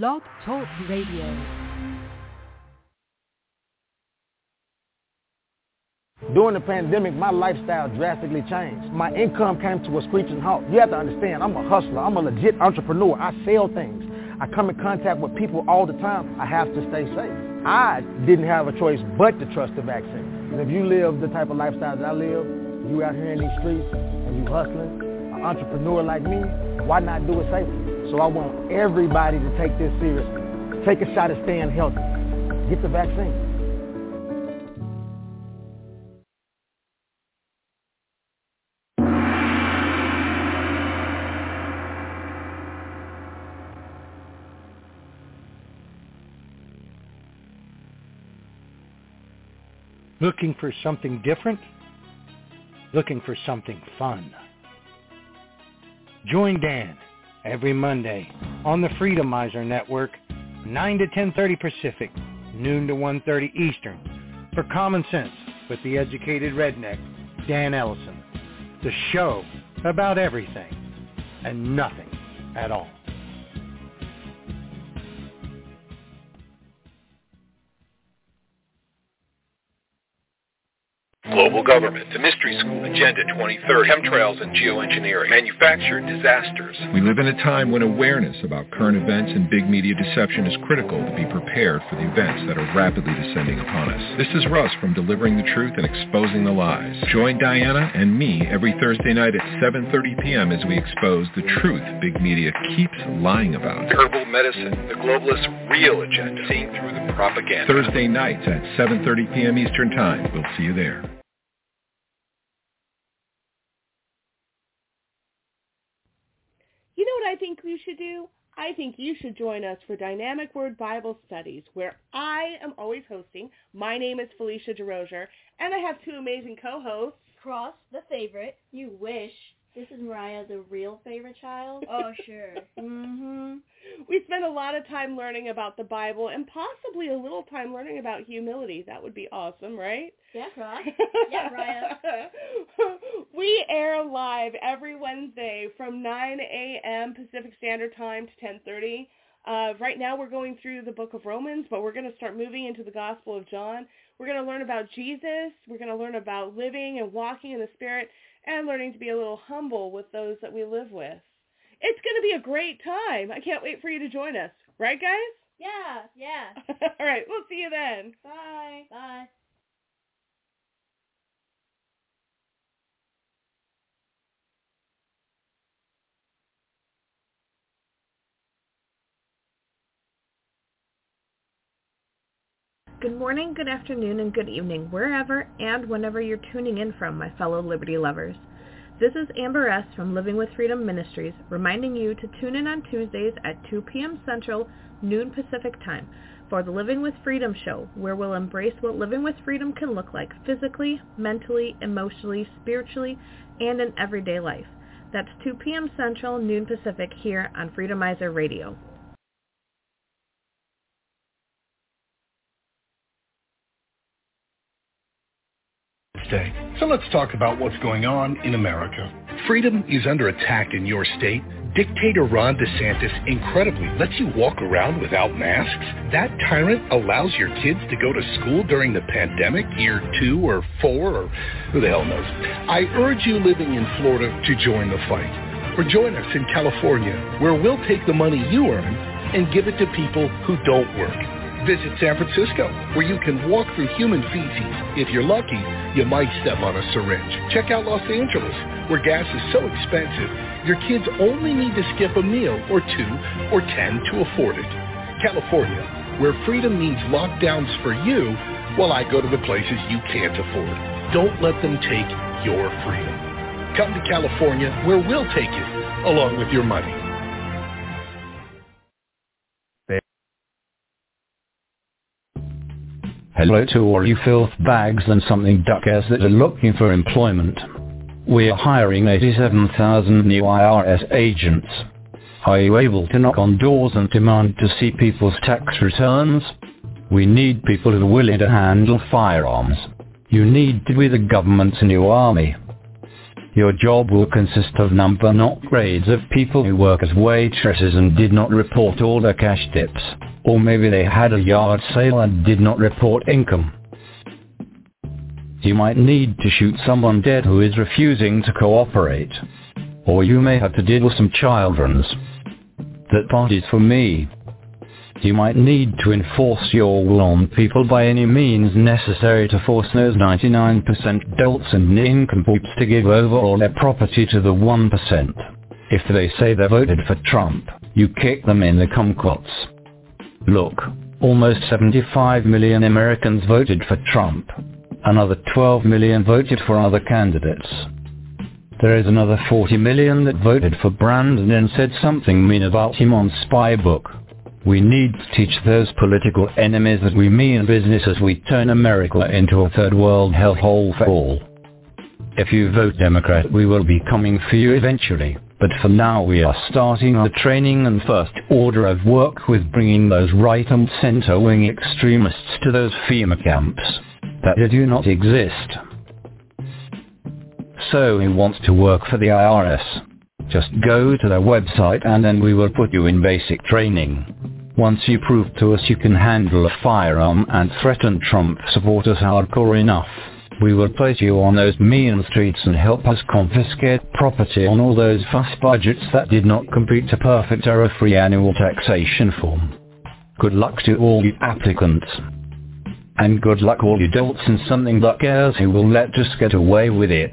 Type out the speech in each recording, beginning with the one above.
Blog Talk Radio. During the pandemic, my lifestyle drastically changed. My income came to a screeching halt. You have to understand, I'm a hustler. I'm a legit entrepreneur. I sell things. I come in contact with people all the time. I have to stay safe. I didn't have a choice but to trust the vaccine. If you live the type of lifestyle that I live, you out here in these streets and you hustling, an entrepreneur like me, why not do it safely? So I want everybody to take this seriously. Take a shot at staying healthy. Get the vaccine. Looking for something different? Looking for something fun? Join Dan every Monday on the Freedomizer Network, 9 to 10.30 Pacific, noon to 1.30 Eastern, for Common Sense with the educated redneck, Dan Ellison. The show about everything and nothing at all. Global government, the mystery school, Agenda 2030, chemtrails and geoengineering, manufactured disasters. We live in a time when awareness about current events and big media deception is critical to be prepared for the events that are rapidly descending upon us. This is Russ from Delivering the Truth and Exposing the Lies. Join Diana and me every Thursday night at 7.30 p.m. as we expose the truth big media keeps lying about. Herbal medicine, the globalist real agenda, seeing through the propaganda. Thursday nights at 7.30 p.m. Eastern Time. We'll see you there. You know what I think you should do? I think you should join us for Dynamic Word Bible Studies, where I am always hosting. My name is Felicia DeRozier, and I have two amazing co-hosts. Cross, the favorite. You wish. This is Mariah, the real favorite child. Oh, sure. mm-hmm. We spend a lot of time learning about the Bible and possibly a little time learning about humility. That would be awesome, right? Yeah, Cross. yeah, Mariah. we air live every Wednesday from 9 a.m. Pacific Standard Time to 10.30. Uh, right now we're going through the book of Romans, but we're going to start moving into the Gospel of John. We're going to learn about Jesus. We're going to learn about living and walking in the Spirit and learning to be a little humble with those that we live with. It's going to be a great time. I can't wait for you to join us. Right, guys? Yeah, yeah. All right, we'll see you then. Bye. Bye. Good morning, good afternoon, and good evening, wherever and whenever you're tuning in from, my fellow Liberty lovers. This is Amber S. from Living with Freedom Ministries, reminding you to tune in on Tuesdays at 2 p.m. Central, noon Pacific Time, for the Living with Freedom show, where we'll embrace what living with freedom can look like physically, mentally, emotionally, spiritually, and in everyday life. That's 2 p.m. Central, noon Pacific here on Freedomizer Radio. So let's talk about what's going on in America. Freedom is under attack in your state. Dictator Ron DeSantis incredibly lets you walk around without masks. That tyrant allows your kids to go to school during the pandemic, year two or four, or who the hell knows. I urge you living in Florida to join the fight. Or join us in California, where we'll take the money you earn and give it to people who don't work. Visit San Francisco, where you can walk through human feces. If you're lucky, you might step on a syringe. Check out Los Angeles, where gas is so expensive, your kids only need to skip a meal or two or ten to afford it. California, where freedom means lockdowns for you, while I go to the places you can't afford. Don't let them take your freedom. Come to California, where we'll take you, along with your money. Hello to all you filth bags and something duckers that are looking for employment. We're hiring 87,000 new IRS agents. Are you able to knock on doors and demand to see people's tax returns? We need people who are willing to handle firearms. You need to be the government's new army. Your job will consist of number not grades of people who work as waitresses and did not report all their cash tips. Or maybe they had a yard sale and did not report income. You might need to shoot someone dead who is refusing to cooperate. Or you may have to deal with some children's. That part is for me. You might need to enforce your will on people by any means necessary to force those 99% dolts and nincompoops to give over all their property to the 1%. If they say they voted for Trump, you kick them in the kumquats. Look, almost 75 million Americans voted for Trump. Another 12 million voted for other candidates. There is another 40 million that voted for Brandon and said something mean about him on Spybook. We need to teach those political enemies that we mean business as we turn America into a third world hellhole for all. If you vote Democrat we will be coming for you eventually, but for now we are starting our training and first order of work with bringing those right and center wing extremists to those FEMA camps. That do not exist. So he wants to work for the IRS. Just go to their website and then we will put you in basic training. Once you prove to us you can handle a firearm and threaten Trump supporters hardcore enough, we will place you on those mean streets and help us confiscate property on all those fuss budgets that did not complete a perfect error-free annual taxation form. Good luck to all you applicants. And good luck all you dolts and something cares who will let us get away with it.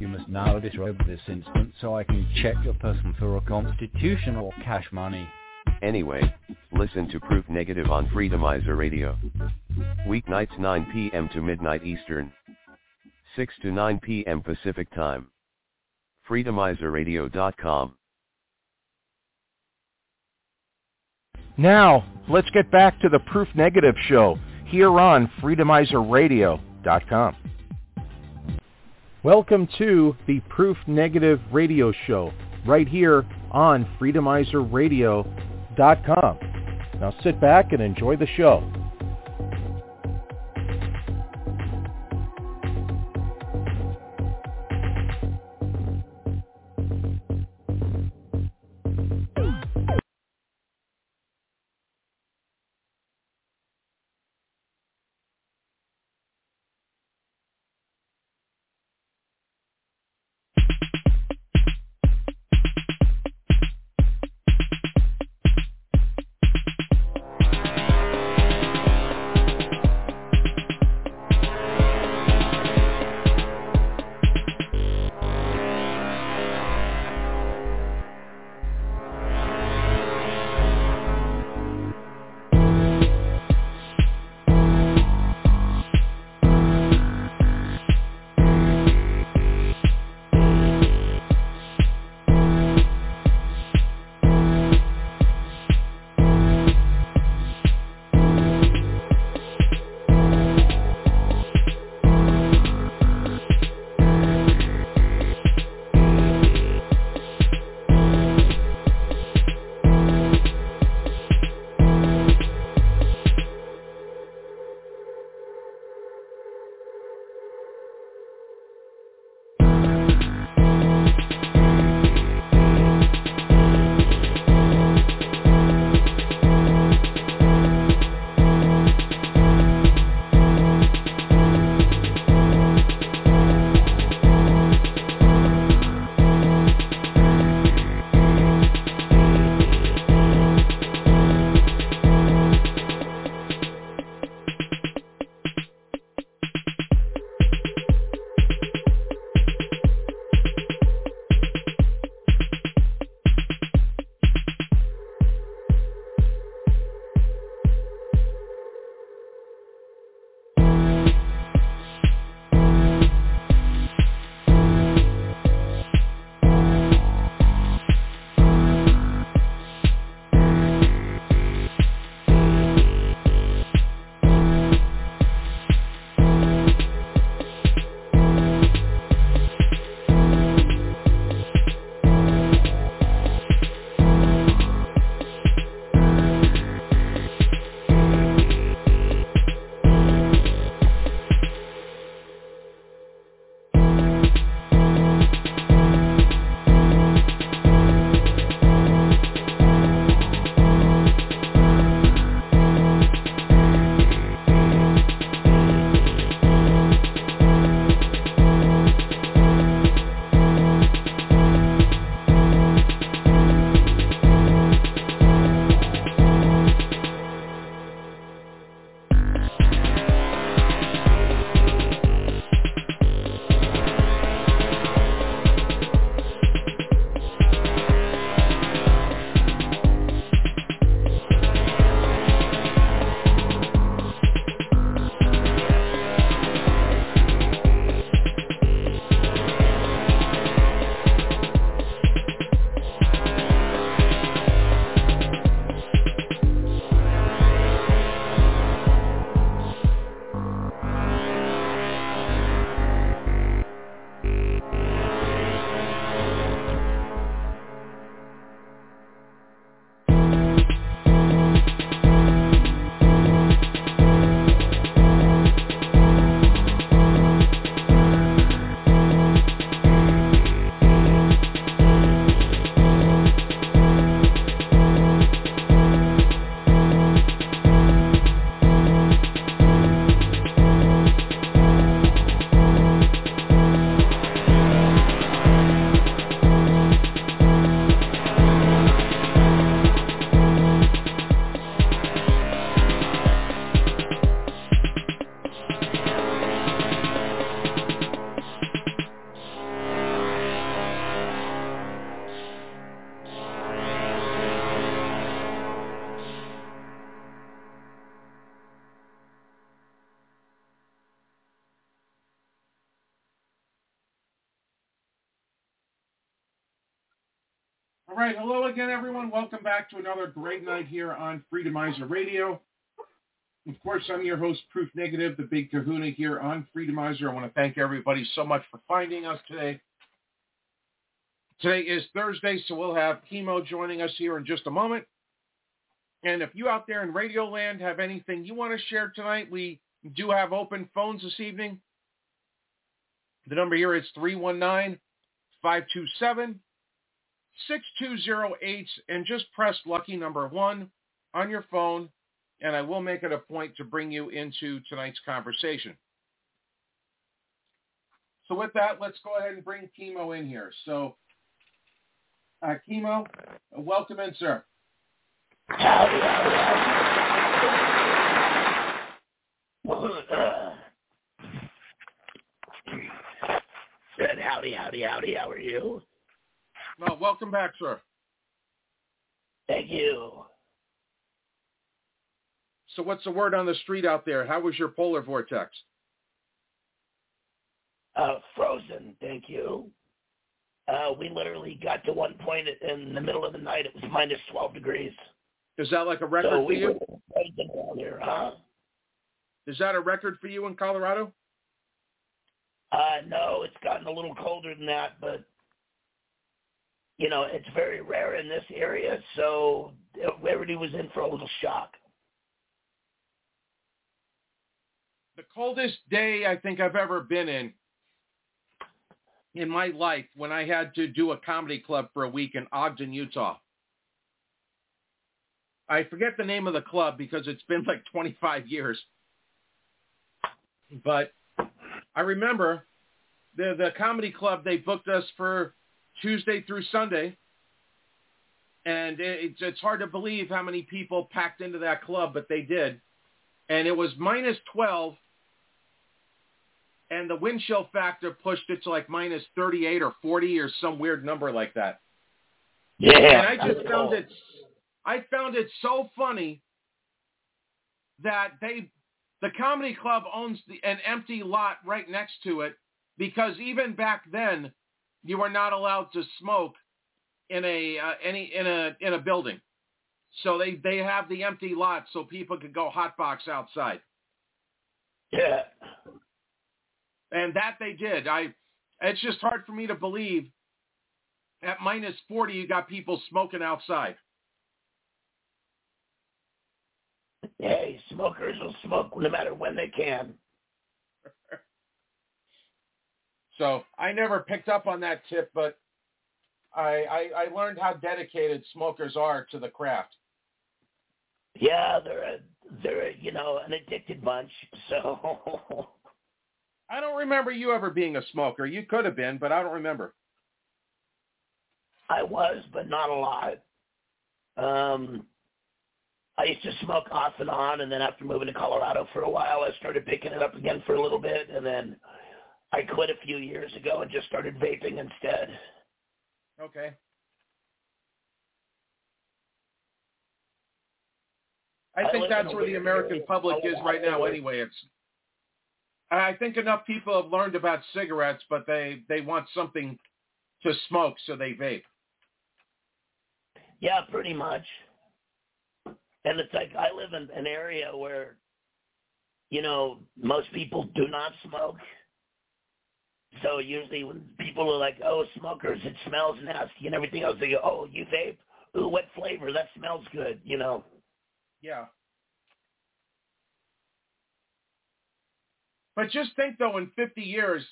You must now disrobe this instant so I can check your person for a constitution or cash money. Anyway, listen to Proof Negative on Freedomizer Radio. Weeknights 9 p.m. to midnight Eastern. 6 to 9 p.m. Pacific Time. Freedomizerradio.com. Now, let's get back to the Proof Negative show here on freedomizerradio.com. Welcome to the Proof Negative radio show right here on freedomizerradio.com. Now sit back and enjoy the show. Another great night here on Freedomizer Radio. Of course, I'm your host, Proof Negative, the Big Kahuna here on Freedomizer. I want to thank everybody so much for finding us today. Today is Thursday, so we'll have Chemo joining us here in just a moment. And if you out there in Radio Land have anything you want to share tonight, we do have open phones this evening. The number here is 319 527 6208 and just press lucky number one on your phone and I will make it a point to bring you into tonight's conversation. So with that, let's go ahead and bring Chemo in here. So, uh, Chemo, welcome in, sir. Good. Howdy, howdy, howdy. How are you? Well, welcome back, sir. Thank you. So what's the word on the street out there? How was your polar vortex? Uh, frozen, thank you. Uh, we literally got to one point in the middle of the night. It was minus 12 degrees. Is that like a record so for we you? Were here, huh? Is that a record for you in Colorado? Uh, no, it's gotten a little colder than that, but you know, it's very rare in this area, so everybody was in for a little shock. The coldest day I think I've ever been in in my life when I had to do a comedy club for a week in Ogden, Utah. I forget the name of the club because it's been like 25 years. But I remember the the comedy club they booked us for Tuesday through Sunday, and it's it's hard to believe how many people packed into that club, but they did, and it was minus 12, and the wind chill factor pushed it to like minus 38 or 40 or some weird number like that. Yeah, and I just found it I found it so funny that they the comedy club owns the, an empty lot right next to it because even back then you are not allowed to smoke in a uh, any in a in a building. So they they have the empty lot so people could go hotbox outside. Yeah. And that they did. I it's just hard for me to believe at minus 40 you got people smoking outside. Hey, smokers will smoke no matter when they can. So I never picked up on that tip, but I, I, I learned how dedicated smokers are to the craft. Yeah, they're a, they're a, you know an addicted bunch. So I don't remember you ever being a smoker. You could have been, but I don't remember. I was, but not a lot. Um, I used to smoke off and on, and then after moving to Colorado for a while, I started picking it up again for a little bit, and then I quit a few years ago and just started vaping instead. Okay. I think that's where the American area. public is right now anyway. It's I think enough people have learned about cigarettes, but they, they want something to smoke, so they vape. Yeah, pretty much. And it's like I live in an area where, you know, most people do not smoke. So usually when people are like, "Oh, smokers, it smells nasty" and everything else, they go, "Oh, you vape? Ooh, what flavor? That smells good," you know. Yeah. But just think though, in 50 years,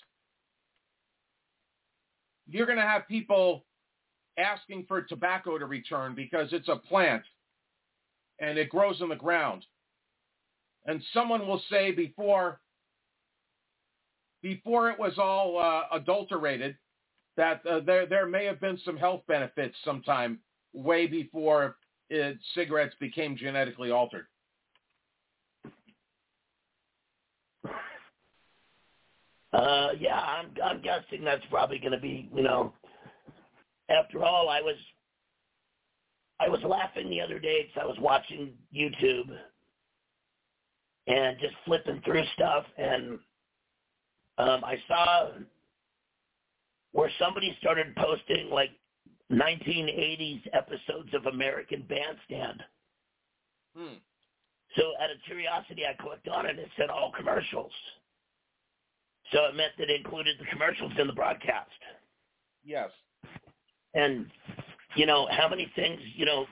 you're going to have people asking for tobacco to return because it's a plant and it grows in the ground. And someone will say before before it was all uh, adulterated that uh, there there may have been some health benefits sometime way before it, cigarettes became genetically altered. Uh, yeah, I'm I'm guessing that's probably going to be, you know. After all, I was I was laughing the other day because I was watching YouTube and just flipping through stuff, and um, I saw where somebody started posting like 1980s episodes of American Bandstand. Hmm. So out of curiosity, I clicked on it and it said all commercials. So it meant that it included the commercials in the broadcast. Yes. And, you know, how many things, you know,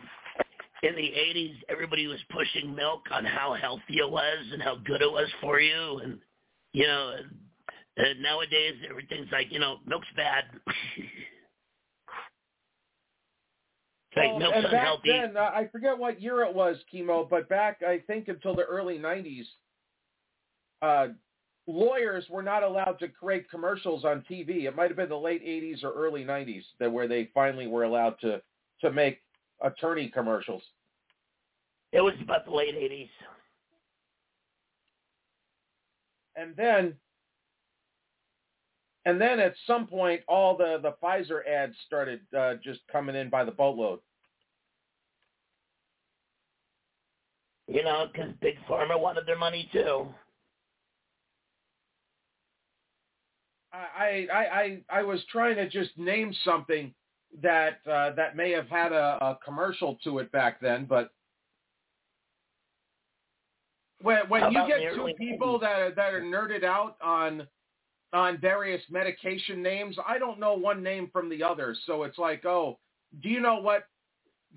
in the 80s, everybody was pushing milk on how healthy it was and how good it was for you. And, you know, and nowadays everything's like, you know, milk's bad. Well, and back unhealthy. then, uh, I forget what year it was, chemo, but back I think until the early '90s, uh, lawyers were not allowed to create commercials on TV. It might have been the late '80s or early '90s that where they finally were allowed to to make attorney commercials. It was about the late '80s. And then, and then at some point, all the the Pfizer ads started uh, just coming in by the boatload. You know, because big pharma wanted their money too. I, I I I was trying to just name something that uh, that may have had a, a commercial to it back then, but when when you get two people that are, that are nerded out on on various medication names, I don't know one name from the other. So it's like, oh, do you know what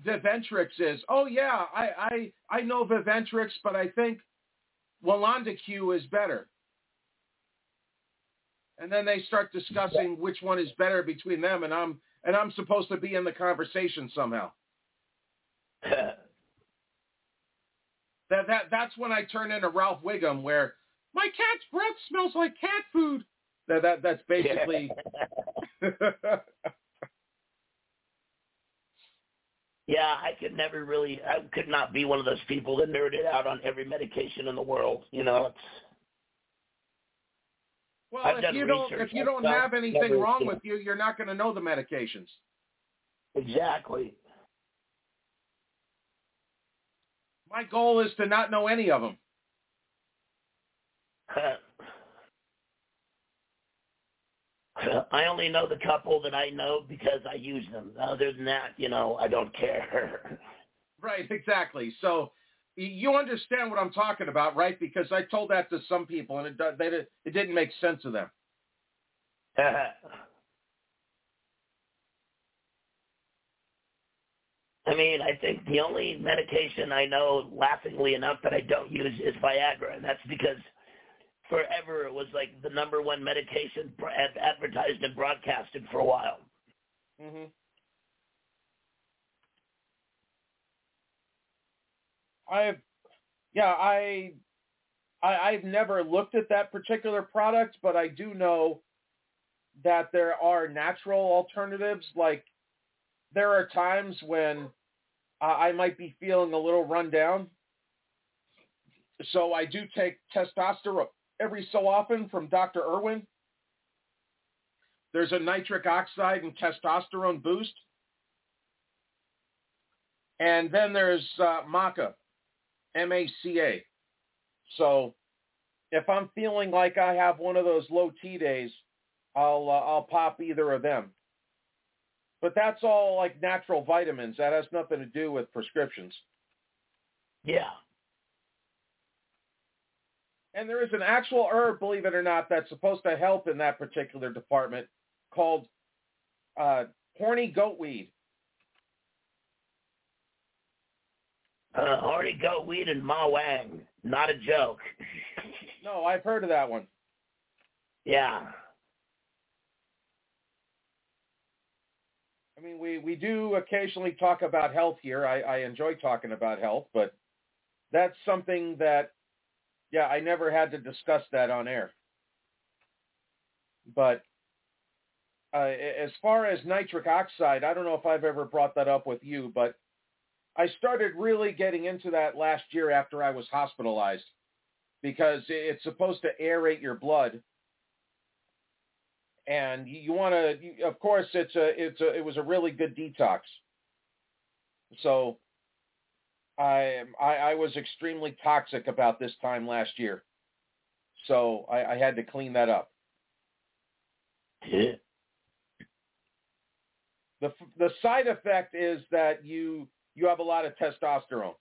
Viventrix is? Oh yeah, I I I know Viventrix, but I think Q is better. And then they start discussing which one is better between them, and I'm and I'm supposed to be in the conversation somehow. that that that's when I turn into Ralph Wiggum, where my cat's breath smells like cat food. That that that's basically. yeah, I could never really. I could not be one of those people that nerded out on every medication in the world. You know, it's. Well, I've if you don't if you don't have anything wrong with you, you're not going to know the medications. Exactly. My goal is to not know any of them. I only know the couple that I know because I use them. Other than that, you know, I don't care. right, exactly. So you understand what I'm talking about, right? Because I told that to some people, and it they, it didn't make sense to them. I mean, I think the only medication I know, laughingly enough, that I don't use is Viagra, and that's because forever it was like the number one medication advertised and broadcasted for a while. Mhm. I've, yeah, I, I, I've never looked at that particular product, but I do know that there are natural alternatives. Like there are times when uh, I might be feeling a little run down. So I do take testosterone every so often from Dr. Irwin. There's a nitric oxide and testosterone boost. And then there's uh, maca, M-A-C-A. So if I'm feeling like I have one of those low T days, I'll uh, I'll pop either of them. But that's all like natural vitamins. That has nothing to do with prescriptions. Yeah. And there is an actual herb, believe it or not, that's supposed to help in that particular department called uh, horny goatweed. Uh, horny goatweed and ma wang. Not a joke. no, I've heard of that one. Yeah. I mean, we, we do occasionally talk about health here. I, I enjoy talking about health, but that's something that, yeah, I never had to discuss that on air. But uh, as far as nitric oxide, I don't know if I've ever brought that up with you, but I started really getting into that last year after I was hospitalized because it's supposed to aerate your blood and you, want to. Of course, it's a it's a it was a really good detox. So I, I I was extremely toxic about this time last year, so I, I had to clean that up. Yeah. The the side effect is that you you have a lot of testosterone.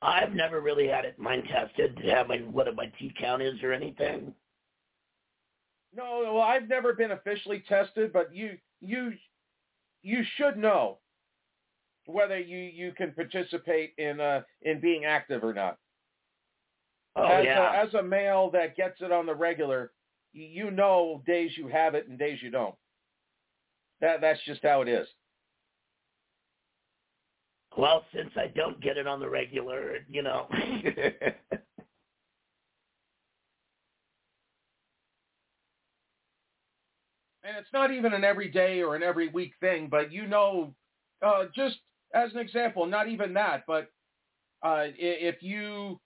I've never really had it mine tested to have my what my T count is or anything. No, well, I've never been officially tested, but you you you should know whether you you can participate in uh in being active or not. Oh as yeah. A, as a male that gets it on the regular, you know days you have it and days you don't. That that's just how it is. Well, since I don't get it on the regular, you know. and it's not even an everyday or an every week thing, but you know, uh, just as an example, not even that, but uh, if you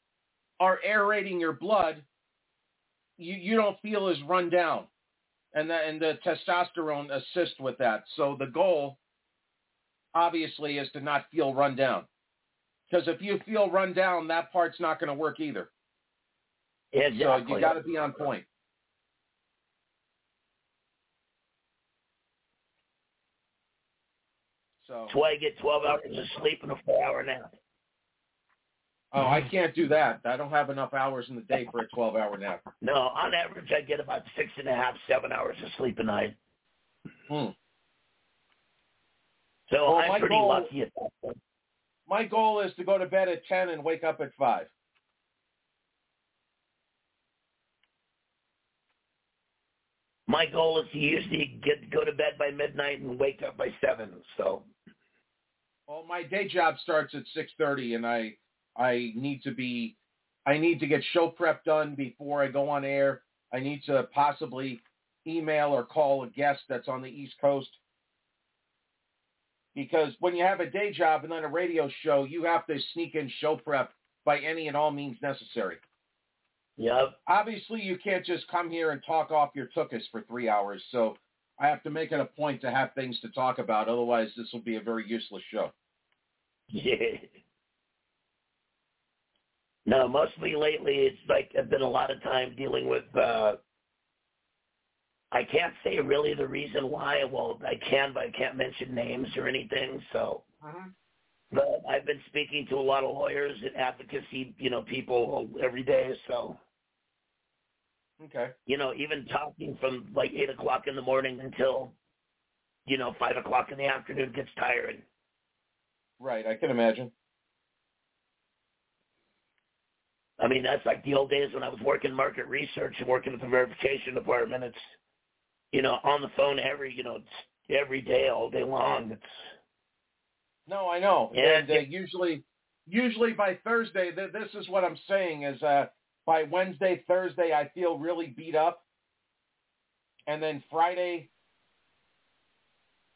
are aerating your blood, you, you don't feel as run down. And the, and the testosterone assists with that. So the goal, obviously, is to not feel run down. Because if you feel run down, that part's not going to work either. Exactly. So you got to be on point. So That's why I get 12 hours of sleep and a four-hour nap. Oh, I can't do that. I don't have enough hours in the day for a 12-hour nap. No, on average, I get about six and a half, seven hours of sleep a night. Hmm. So Well, I'm pretty goal- lucky at that point. My goal is to go to bed at 10 and wake up at 5. My goal is to usually get go to bed by midnight and wake up by seven. So Well, my day job starts at 6:30 and I I need to be I need to get show prep done before I go on air. I need to possibly email or call a guest that's on the East Coast. Because when you have a day job and then a radio show, you have to sneak in show prep by any and all means necessary. Yep. Obviously, you can't just come here and talk off your tuchus for three hours. So I have to make it a point to have things to talk about. Otherwise, this will be a very useless show. Yeah. No, mostly lately it's like I've been a lot of time dealing with uh I can't say really the reason why. Well, I can, but I can't mention names or anything. So, but I've been speaking to a lot of lawyers and advocacy, you know, people every day. So, Okay. you know, even talking from like eight o'clock in the morning until, you know, five o'clock in the afternoon gets tiring. Right, I can imagine. I mean, that's like the old days when I was working market research and working at the verification department. It's, you know, on the phone every, you know, it's every day, all day long. It's, No, I know. Yeah, and uh, usually, usually by Thursday, th- this is what I'm saying is uh, by Wednesday, Thursday, I feel really beat up, and then Friday,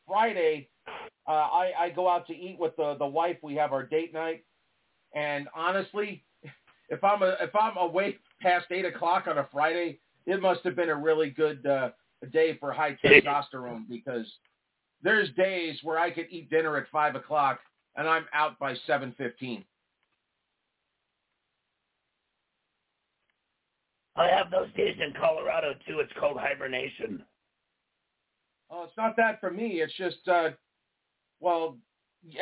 Friday, uh, I, I go out to eat with the the wife. We have our date night, and honestly, if I'm a, if I'm awake past eight o'clock on a Friday, it must have been a really good uh, day for high testosterone because there's days where I could eat dinner at five o'clock and I'm out by seven fifteen. I have those days in Colorado too. It's called hibernation. Oh, it's not that for me. It's just, uh, well,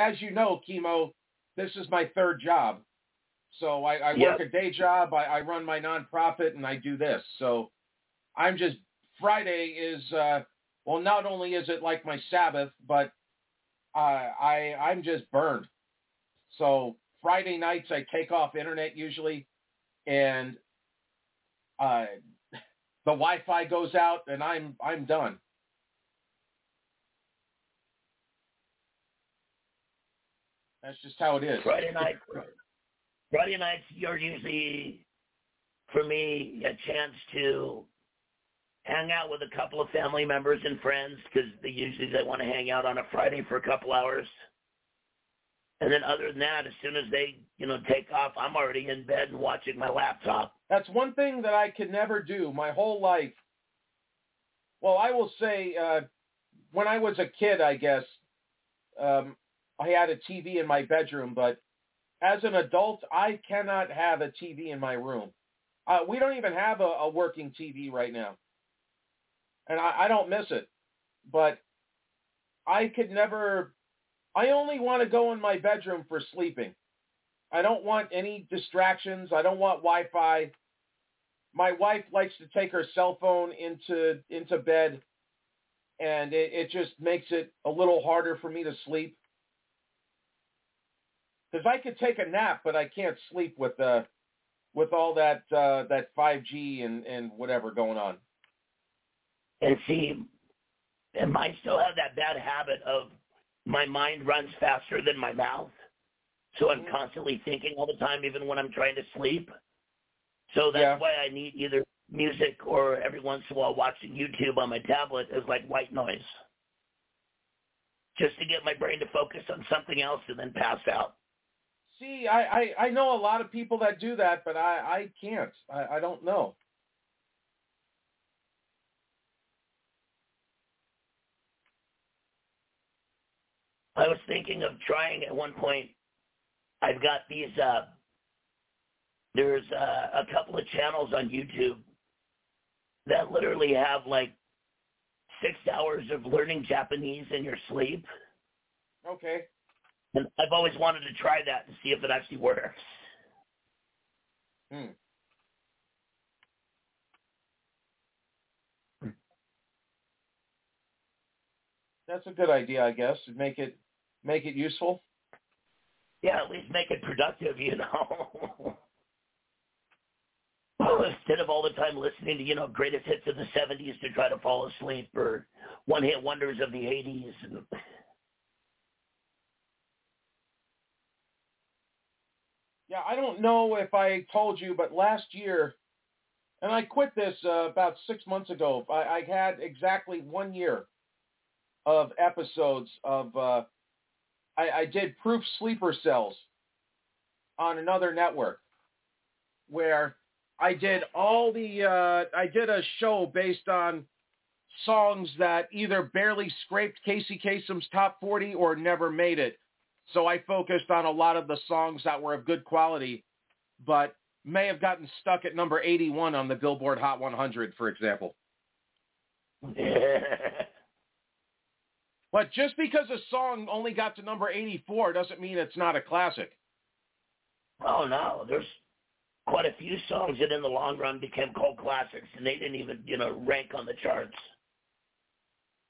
as you know, chemo, this is my third job. So I, I work Yep. a day job. I, I run my nonprofit, and I do this. So I'm just Friday is uh, well. Not only is it like my Sabbath, but uh, I I'm just burned. So Friday nights I take off internet usually, and uh, the Wi-Fi goes out, and I'm I'm done. That's just how it is. Friday night, Friday nights you're usually, for me, a chance to hang out with a couple of family members and friends because they usually they want to hang out on a Friday for a couple hours. And then other than that, as soon as they, you know, take off, I'm already in bed and watching my laptop. That's one thing that I could never do my whole life. Well, I will say, uh, when I was a kid, I guess, um, I had a TV in my bedroom, but as an adult, I cannot have a TV in my room. Uh, we don't even have a, a working TV right now. and I, I don't miss it. But I could never. I only want to go in my bedroom for sleeping. I don't want any distractions. I don't want Wi-Fi. My wife likes to take her cell phone into into bed, and it, it just makes it a little harder for me to sleep. Because I could take a nap, but I can't sleep with uh, with all that uh, that 5G and and whatever going on. And see, and I still have that bad habit of my mind runs faster than my mouth. So I'm constantly thinking all the time, even when I'm trying to sleep. So that's Yeah. why I need either music or every once in a while watching YouTube on my tablet is like white noise. Just to get my brain to focus on something else and then pass out. See, I, I, I know a lot of people that do that, but I, I can't. I, I don't know. I was thinking of trying at one point. I've got these. uh There's uh, a couple of channels on YouTube that literally have like six hours of learning Japanese in your sleep, Okay. and I've always wanted to try that to see if it actually works. Hmm. That's a good idea, I guess. Make it make it useful. Yeah, at least make it productive, you know. Instead of all the time listening to, you know, greatest hits of the 70s to try to fall asleep or one-hit wonders of the 80s. And... Yeah, I don't know if I told you, but last year, and I quit this uh, about six months ago. I, I had exactly one year of episodes of. Uh, I, I did Proof Sleeper Cells on another network, where I did all the. Uh, I did a show based on songs that either barely scraped Casey Kasem's top 40 or never made it. So I focused on a lot of the songs that were of good quality, but may have gotten stuck at number 81 on the Billboard Hot 100, for example. But just because a song only got to number 84 doesn't mean it's not a classic. Oh no, there's quite a few songs that in the long run became cult classics, and they didn't even, you know, rank on the charts.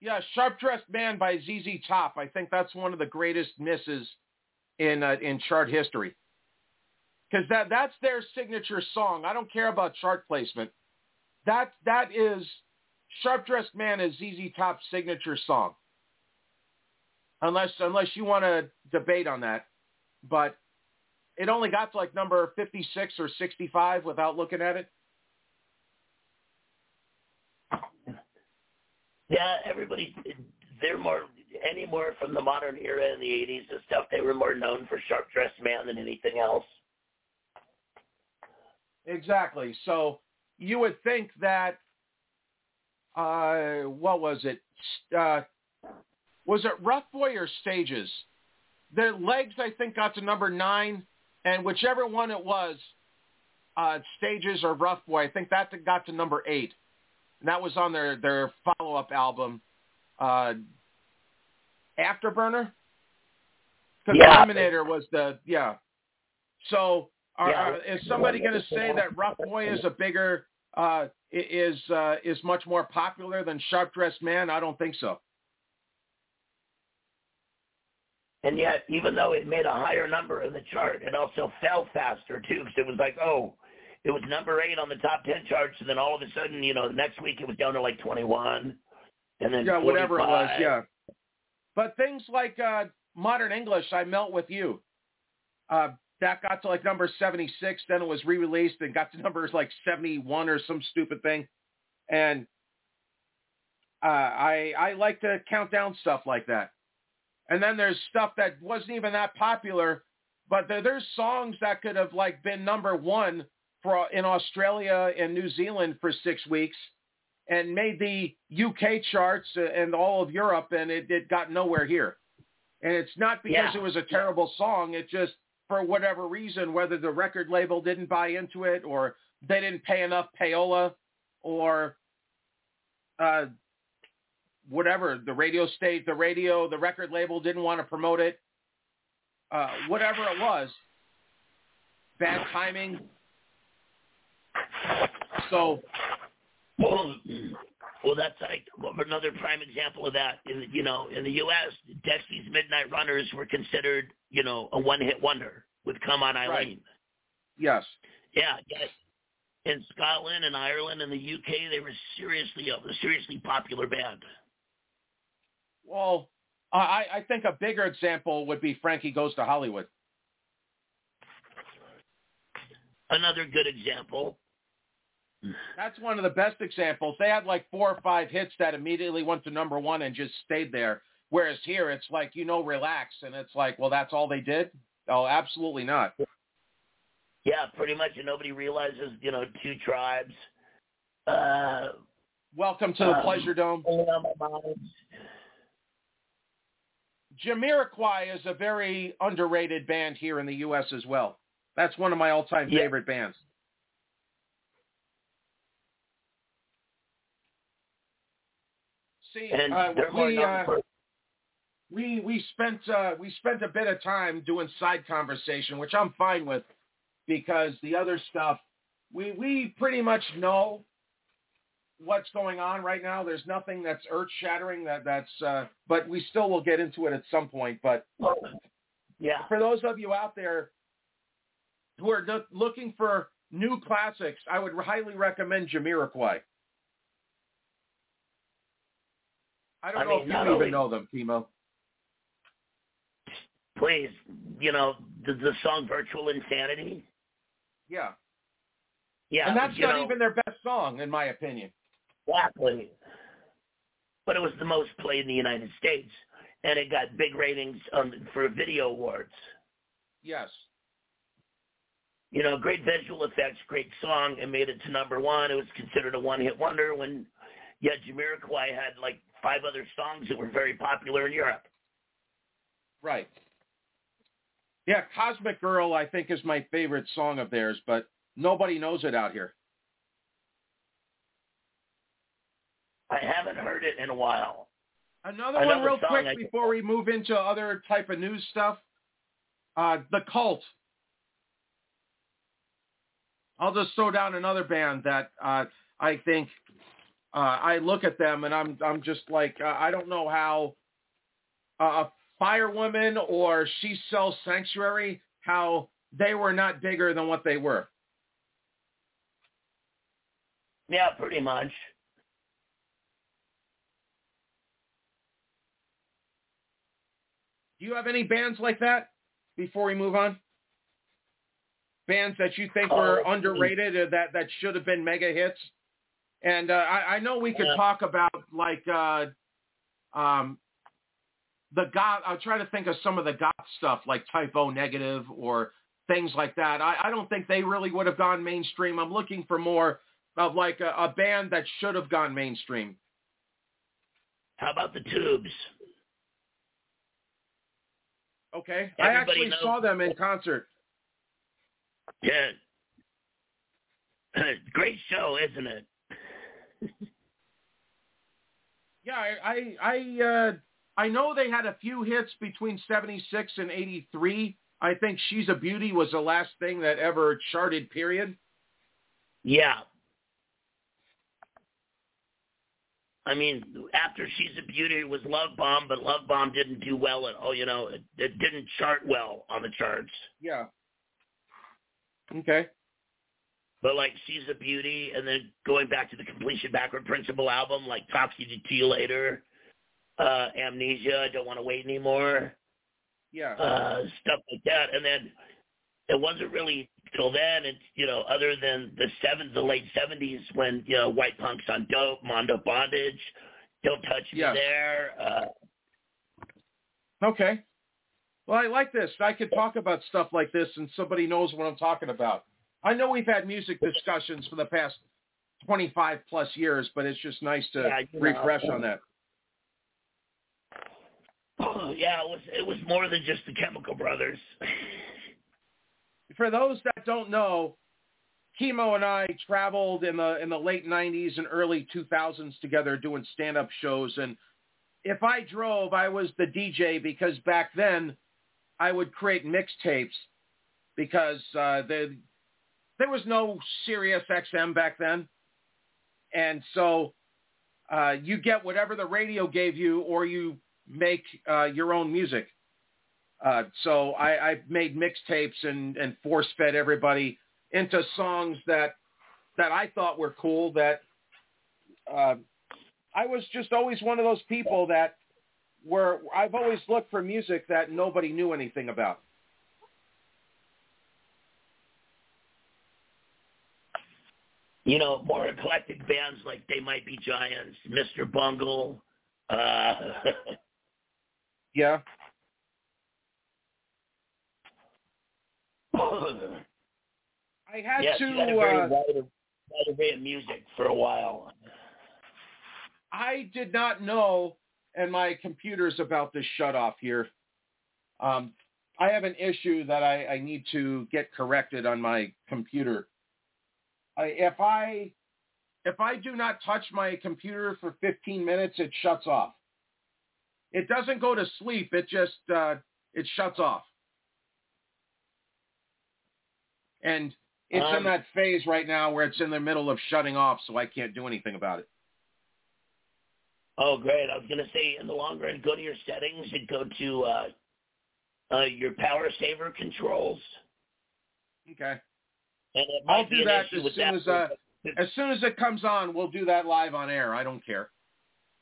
Yeah, Sharp Dressed Man by ZZ Top. I think that's one of the greatest misses in uh, in chart history. Because that that's their signature song. I don't care about chart placement. That that is Sharp Dressed Man is ZZ Top's signature song. Unless unless you want to debate on that, but it only got to like number 56 or 65 without looking at it. Yeah, everybody, they're more, any more from the modern era in the 80s and stuff, they were more known for Sharp Dressed Man than anything else. Exactly. So you would think that, uh, what was it? Uh, was it Rough Boy or Stages? The legs, I think, got to number nine, and whichever one it was, uh, Stages or Rough Boy, I think that got to number eight. And that was on their, their follow-up album, uh, Afterburner? Because Yeah. Eliminator was the, yeah. So are, Yeah. are- is somebody going to say that Rough Boy is a bigger, uh, is, uh, is much more popular than Sharp Dressed Man? I don't think so. And yet, even though it made a higher number in the chart, it also fell faster too, because it was like, oh, it was number eight on the top ten charts, and then all of a sudden, you know, the next week it was down to like twenty-one, and then yeah, whatever it was, yeah. But things like uh, Modern English, I Melt With You, uh, that got to like number 76, then it was re-released and got to numbers like 71 or some stupid thing. And uh, I, I like to count down stuff like that. And then there's stuff that wasn't even that popular, but there, there's songs that could have like been number one for in Australia and New Zealand for six weeks and made the UK charts and all of Europe, and it, it got nowhere here. And it's not because Yeah. it was a terrible song. It just, for whatever reason, whether the record label didn't buy into it or they didn't pay enough payola or uh, whatever the radio state, the radio, the record label didn't want to promote it. Uh, whatever it was, bad timing. So, well, well, that's like another prime example of that. In you know, in the U.S., Dexy's Midnight Runners were considered, you know, a one-hit wonder with "Come On Eileen." Right. Yes. Yeah. Yes. In Scotland and Ireland and the UK, they were seriously a seriously popular band. Well, I, I think a bigger example would be Frankie Goes to Hollywood. Another good example. That's one of the best examples. They had like four or five hits that immediately went to number one and just stayed there. Whereas here, it's like, you know, relax. And it's like, well, that's all they did? Oh, absolutely not. Yeah, pretty much. And nobody realizes, you know, two tribes. Uh, Welcome to the um, Pleasure Dome. Jamiroquai is a very underrated band here in the U.S. as well. That's one of my all-time yeah. favorite bands. See, uh, we, uh, we we spent uh, we spent a bit of time doing side conversation, which I'm fine with, because the other stuff we we pretty much know what's going on right now. There's nothing that's earth shattering that that's, uh, but we still will get into it at some point. But yeah, for those of you out there who are looking for new classics, I would highly recommend Jamiroquai. I don't I know mean, if you even know them, Timo. Please, you know the, the song "Virtual Insanity." Yeah. Yeah, and that's not know, even their best song, in my opinion. Exactly. But it was the most played in the United States, and it got big ratings um, for video awards. Yes. You know, great visual effects, great song, and made it to number one. It was considered a one-hit wonder when, yet Jamiroquai had like five other songs that were very popular in Europe. Right. Yeah, Cosmic Girl, I think, is my favorite song of theirs, but nobody knows it out here. I haven't heard it in a while. Another one real quick I... before we move into other type of news stuff. Uh, the Cult. I'll just throw down another band that uh, I think uh, I look at them and I'm I'm just like uh, I don't know how uh, a firewoman or she sells sanctuary how they were not bigger than what they were. Yeah, pretty much. Do you have any bands like that before we move on? Bands that you think were oh, underrated or that, that should have been mega hits? And uh, I, I know we could yeah. talk about like uh, um, the goth. I'll try to think of some of the goth stuff like Type O Negative or things like that. I, I don't think they really would have gone mainstream. I'm looking for more of like a, a band that should have gone mainstream. How about the Tubes? Okay, Everybody I actually knows. saw them in concert. Yeah, great show, isn't it? yeah, I I I, uh, I know they had a few hits between '76 and '83. I think "She's a Beauty" was the last thing that ever charted. Period. Yeah. I mean, after She's a Beauty it was Love Bomb, but Love Bomb didn't do well at all. You know, it, it didn't chart well on the charts. Yeah. Okay. But like She's a Beauty, and then going back to the Completion Backward Principle album, like Talk to You Later, uh, Amnesia, I Don't Want to Wait Anymore. Yeah. Uh, stuff like that. And then it wasn't really till then, it's, you know, other than the seven, the late 70s when, you know, White Punks on Dope, Mondo Bondage, Don't Touch Me yeah. There. Uh, okay. Well, I like this. I could talk about stuff like this and somebody knows what I'm talking about. I know we've had music discussions for the past 25 plus years, but it's just nice to yeah, refresh know. on that. yeah, it was it was more than just the Chemical Brothers. for those that don't know, Chemo and I traveled in the in the late 90s and early 2000s together doing stand-up shows and if I drove, I was the DJ because back then I would create mixtapes because uh, the, there was no Sirius XM back then. And so uh, you get whatever the radio gave you or you make uh, your own music. Uh, so I, I made mixtapes and, and force fed everybody into songs that that I thought were cool. That uh, I was just always one of those people that were I've always looked for music that nobody knew anything about. You know, more eclectic bands like They Might Be Giants, Mr. Bungle. Uh, yeah. I had yes, to. You had a very uh, wide, of music for a while. I did not know, and my computer's about to shut off here. Um, I have an issue that I, I need to get corrected on my computer. I, if I if I do not touch my computer for 15 minutes, it shuts off. It doesn't go to sleep. It just uh, it shuts off. And it's Um, in that phase right now where it's in the middle of shutting off, so I can't do anything about it. Oh, great. I was going to say in the long run, go to your settings and go to uh, uh, your power saver controls. Okay. And it I'll do that as soon as uh, as soon as it comes on. We'll do that live on air. I don't care.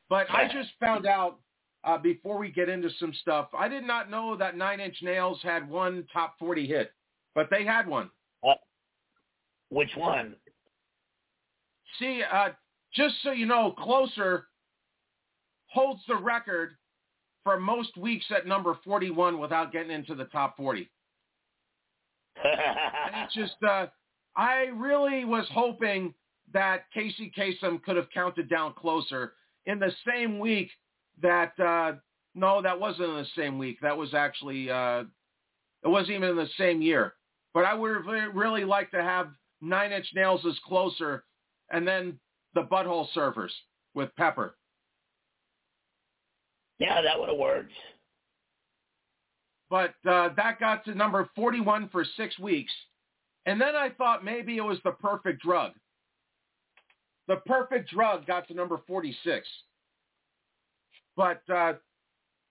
But I just found out uh, before we get into some stuff. I did not know that Nine Inch Nails had one top forty hit, but they had one. Which one? See, uh, just so you know, Closer holds the record for most weeks at number 41 without getting into the top 40. and it's just, uh, I really was hoping that Casey Kasem could have counted down Closer in the same week that, uh, no, that wasn't in the same week. That was actually, uh, it wasn't even in the same year. But I would have really liked to have Nine Inch Nails is Closer and then the Butthole Surfers with Pepper. Yeah, that would have worked. But uh, that got to number 41 for six weeks. And then I thought maybe it was the perfect drug. The perfect drug got to number 46. But uh,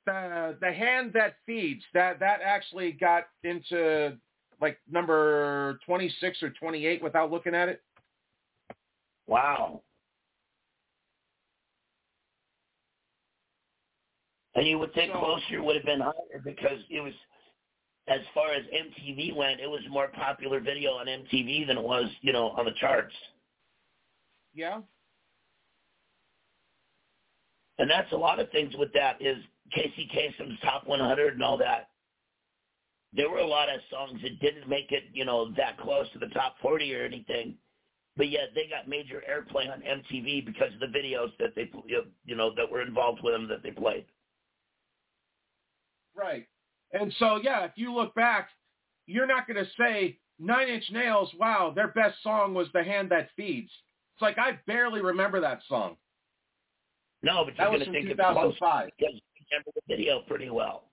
the, the hand that feeds, that, that actually got into like number 26 or 28 without looking at it. Wow. And you would think So- Closer would have been higher because it was, as far as MTV went, it was more popular video on MTV than it was, you know, on the charts. Yeah. And that's a lot of things with that is Casey Kasem's top 100 and all that. There were a lot of songs that didn't make it, you know, that close to the top 40 or anything, but yet they got major airplay on MTV because of the videos that they, you know, that were involved with them that they played. Right. And so, yeah, if you look back, you're not going to say Nine Inch Nails, wow, their best song was The Hand That Feeds. It's like I barely remember that song. No, but you're going to think close 2005. because you remember the video pretty well.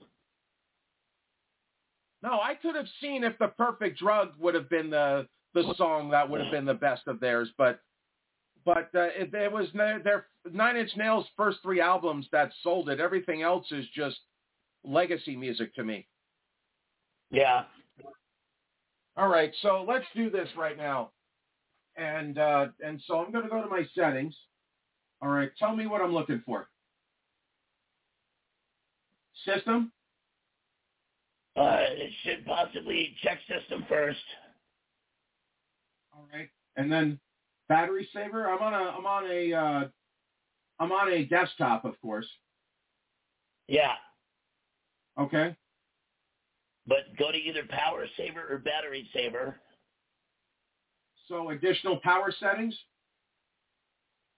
No, I could have seen if the perfect drug would have been the the song that would have been the best of theirs, but but uh, it, it was their, their Nine Inch Nails' first three albums that sold it. Everything else is just legacy music to me. Yeah. All right, so let's do this right now, and uh, and so I'm going to go to my settings. All right, tell me what I'm looking for. System. Uh, it should possibly check system first. All right, and then battery saver. I'm on a I'm on a uh, I'm on a desktop, of course. Yeah. Okay. But go to either power saver or battery saver. So additional power settings.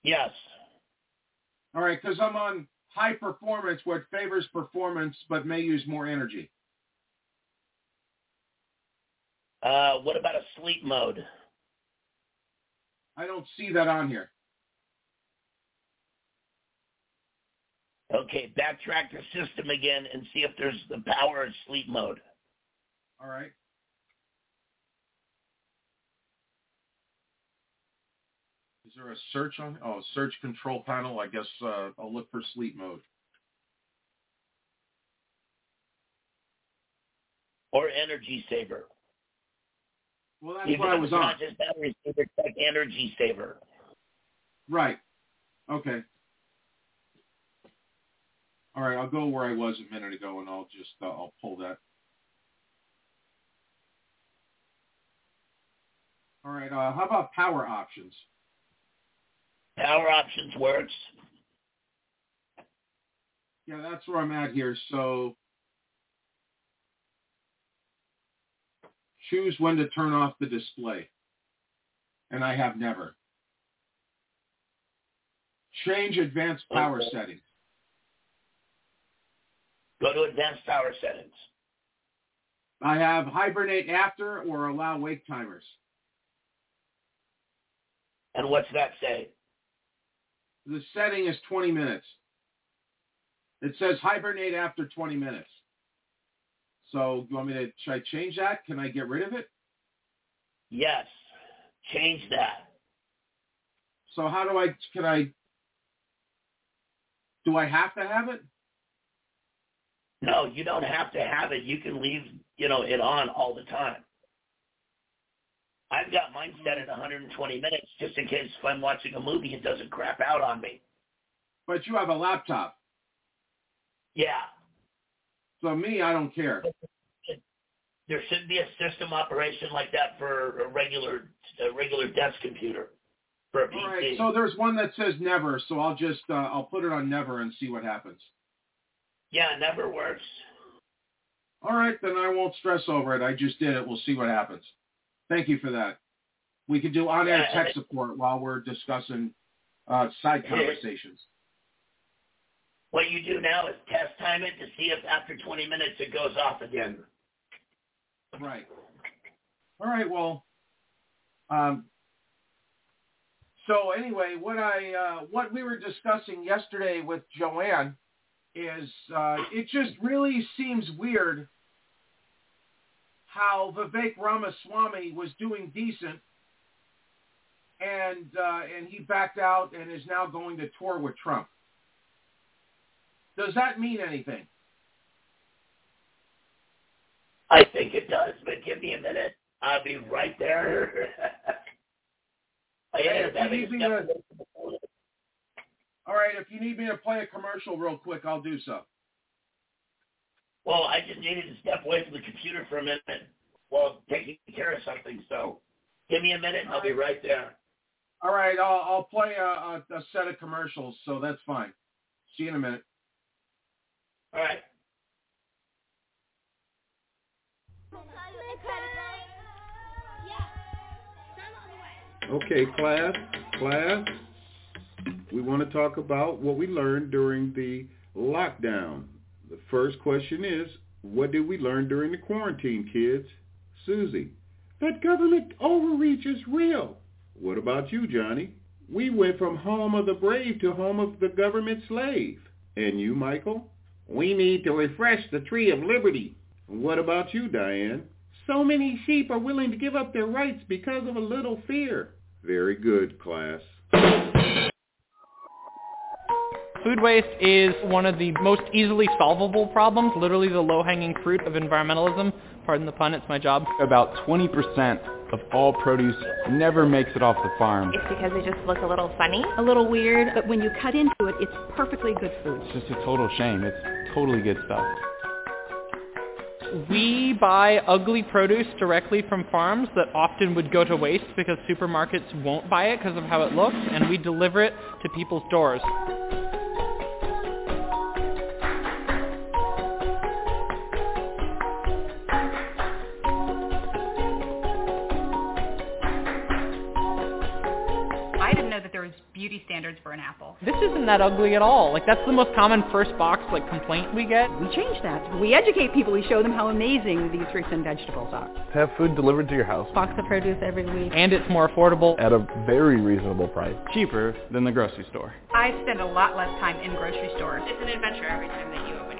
Yes. All right, because I'm on high performance, what favors performance but may use more energy. Uh, what about a sleep mode? I don't see that on here. Okay, backtrack the system again and see if there's the power of sleep mode. All right. Is there a search on? Oh, search control panel. I guess uh, I'll look for sleep mode. Or energy saver. Well, that's Even what I was on. not just battery saver, it's like energy saver. Right. Okay. All right, I'll go where I was a minute ago, and I'll just uh, I'll pull that. All right. Uh, how about power options? Power options works. Yeah, that's where I'm at here. So choose when to turn off the display. And I have never. Change advanced power Okay. settings. Go to advanced power settings. I have hibernate after or allow wake timers. And what's that say? The setting is 20 minutes. It says hibernate after 20 minutes. So you want me to, should I change that? Can I get rid of it? Yes. Change that. So how do I, can I, do I have to have it? No, you don't have to have it. You can leave, you know, it on all the time. I've got mine set at 120 minutes just in case if I'm watching a movie it doesn't crap out on me. But you have a laptop. Yeah. So me, I don't care. There should be a system operation like that for a regular a regular desk computer for a PC. All right. So there's one that says never. So I'll just, uh, I'll put it on never and see what happens. yeah, never works. All right. Then I won't stress over it. I just did it. We'll see what happens. Thank you for that. We can do on-air Yeah, tech support while we're discussing uh, side conversations. What you do now is test time it to see if after 20 minutes it goes off again. Right. All right. Well, um, so anyway, what I uh, what we were discussing yesterday with Joanne is uh, it just really seems weird how Vivek Ramaswamy was doing decent, and uh, and he backed out and is now going to tour with Trump. Does that mean anything? I think it does, but give me a minute. I'll be right there. I Hey, if you need me to- away from the phone. All right, if you need me to play a commercial real quick, I'll do so. Well, I just needed to step away from the computer for a minute while taking care of something. So give me a minute and I'll be right there. All right, I'll, I'll play a, a, a set of commercials, so that's fine. See you in a minute. All right. Okay, class, class, we want to talk about what we learned during the lockdown. The first question is, what did we learn during the quarantine, kids? Susie, that government overreach is real. What about you, Johnny? We went from home of the brave to home of the government slave. And you, Michael? We need to refresh the tree of liberty. What about you, Diane? So many sheep are willing to give up their rights because of a little fear. Very good, class. Food waste is one of the most easily solvable problems, literally the low-hanging fruit of environmentalism. Pardon the pun, it's my job. About 20% of all produce never makes it off the farm. It's because they just look a little funny, a little weird, but when you cut into it, it's perfectly good food. It's just a total shame. It's totally good stuff. We buy ugly produce directly from farms that often would go to waste because supermarkets won't buy it because of how it looks, and we deliver it to people's doors. There was beauty standards for an apple. This isn't that ugly at all. Like that's the most common first box like complaint we get. We change that. We educate people. We show them how amazing these fruits and vegetables are. Have food delivered to your house. Box of produce every week. And it's more affordable. At a very reasonable price. Cheaper than the grocery store. I spend a lot less time in grocery stores. It's an adventure every time that you open your box.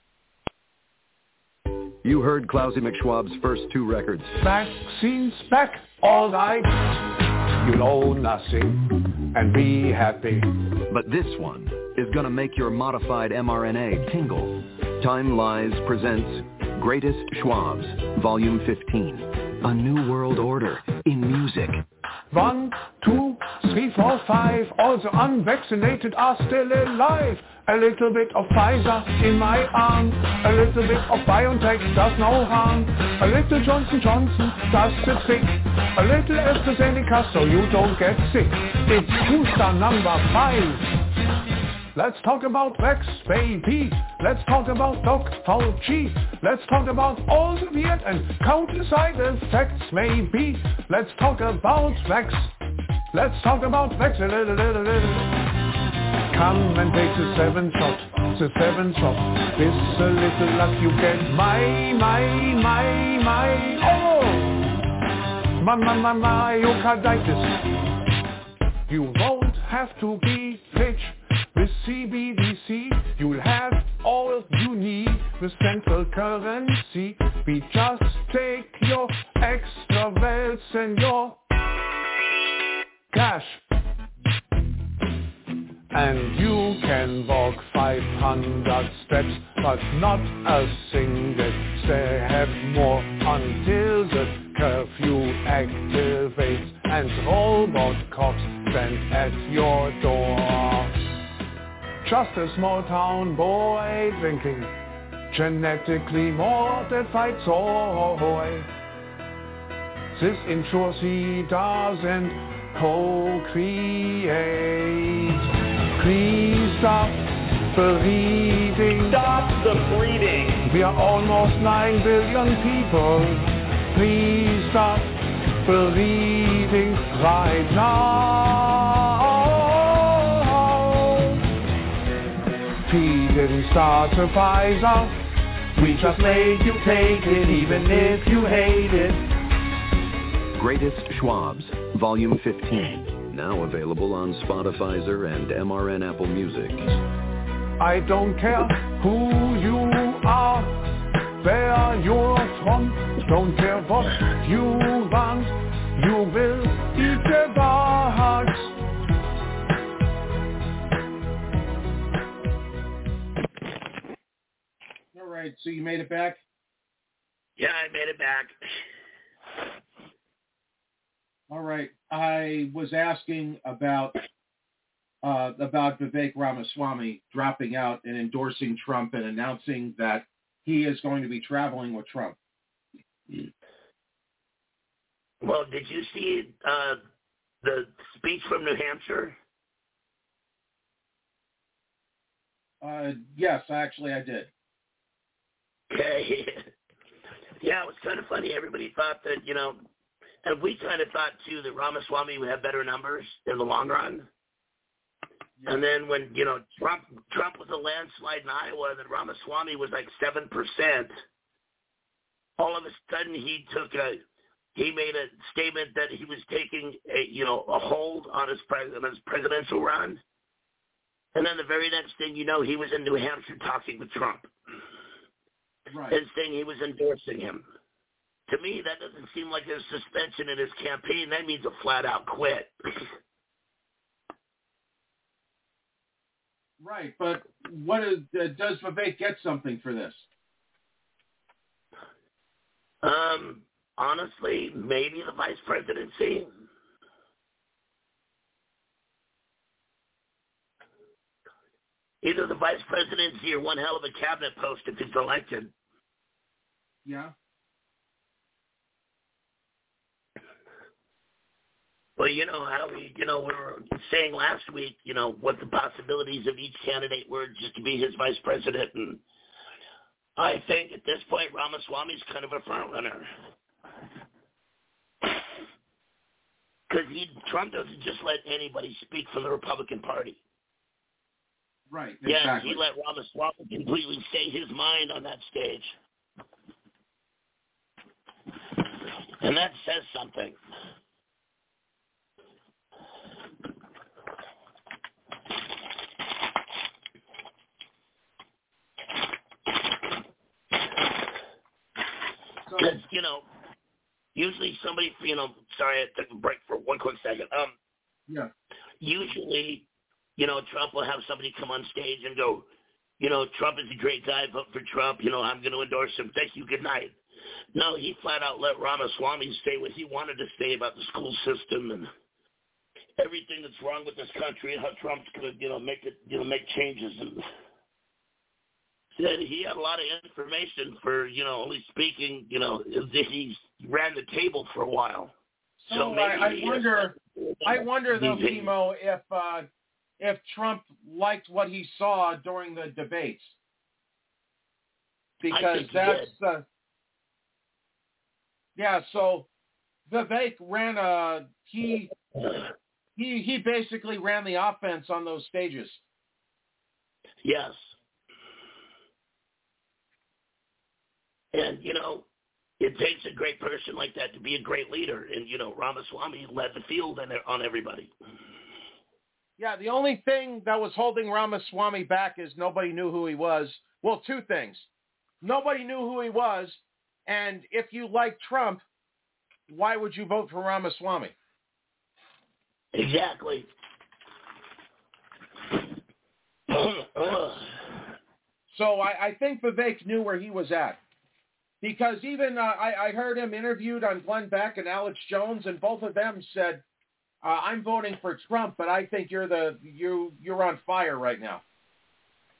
You heard Klausy McSchwab's first two records. Vaccines back, all right. You know nothing and be happy. But this one is going to make your modified mRNA tingle. Time Lies presents Greatest Schwabs, Volume 15. A New World Order in Music. One, two, three, four, five. All the unvaccinated are still alive. A little bit of Pfizer in my arm. A little bit of BioNTech does no harm. A little Johnson Johnson does the trick. A little AstraZeneca so you don't get sick. It's booster number five. Let's talk about Vax, baby. Let's talk about Doc Fauci. Let's talk about all the weird and counter side effects, maybe. Let's talk about Vax. Let's talk about little. Come and take the seven shot, the seven shot. This a little luck you get. My, my, my, my. Oh! My, my, my, myocarditis. You won't have to be rich with CBDC. You'll have all you need with central currency. We just take your extra wealth and your cash. And you can walk 500 steps, but not a single step more until the curfew activates and robot cops stand at your door. Just a small town boy drinking genetically modified soy. This ensures he doesn't co-create. Please stop bleeding. Stop the bleeding. We are almost 9 billion people. Please stop bleeding right now. He didn't start a Pfizer. We just made you take it even if you hate it. Greatest Schwabs, Volume 15. Now available on Spotify and MRN Apple Music. I don't care who you are, where you're from, don't care what you want, you will eat the hearts. Right, so you made it back? Yeah, I made it back. All right. I was asking about uh, about Vivek Ramaswamy dropping out and endorsing Trump and announcing that he is going to be traveling with Trump. Well, did you see uh, the speech from New Hampshire? Uh, yes, actually, I did. Okay. yeah, it was kind of funny. Everybody thought that, you know, and we kind of thought too that Ramaswamy would have better numbers in the long run. And then when you know Trump Trump was a landslide in Iowa, and then Ramaswamy was like seven percent. All of a sudden, he took a he made a statement that he was taking a you know a hold on his pres on his presidential run. And then the very next thing you know, he was in New Hampshire talking with Trump right. and saying he was endorsing him. To me, that doesn't seem like a suspension in his campaign. That means a flat out quit. Right, but what is, uh, does Vivek get something for this? um, honestly, maybe the vice presidency. either the vice presidency or one hell of a cabinet post if he's elected. Yeah. Well, you know how we, you know, we were saying last week, you know, what the possibilities of each candidate were just to be his vice president, and I think at this point Ramaswamy's kind of a front runner because he Trump doesn't just let anybody speak from the Republican Party. Right. Exactly. he let Ramaswamy completely say his mind on that stage. And that says something. Because, you know, usually somebody, you know, sorry, I took a break for one quick second. Um, yeah. Usually, you know, Trump will have somebody come on stage and go, you know, Trump is a great guy, vote for Trump, you know, I'm going to endorse him. Thank you, good night. No, he flat out let Ramaswamy say what he wanted to say about the school system and everything that's wrong with this country and how Trump's going to, you know, make it, you know, make changes. And said he had a lot of information for, you know, only speaking, you know, he ran the table for a while. So, I, I wonder. I wonder though, Timo, if uh, if Trump liked what he saw during the debates, because that's uh, yeah. So Vivek ran a he he he basically ran the offense on those stages. Yes. And, you know, it takes a great person like that to be a great leader. And, you know, Ramaswamy led the field on, on everybody. Yeah, the only thing that was holding Ramaswamy back is nobody knew who he was. Well, two things. Nobody knew who he was, and if you like Trump, why would you vote for Ramaswamy? Exactly. So I, I think Vivek knew where he was at. Because even uh, I, I heard him interviewed on Glenn Beck and Alex Jones, and both of them said, uh, "I'm voting for Trump, but I think you're the you you're on fire right now."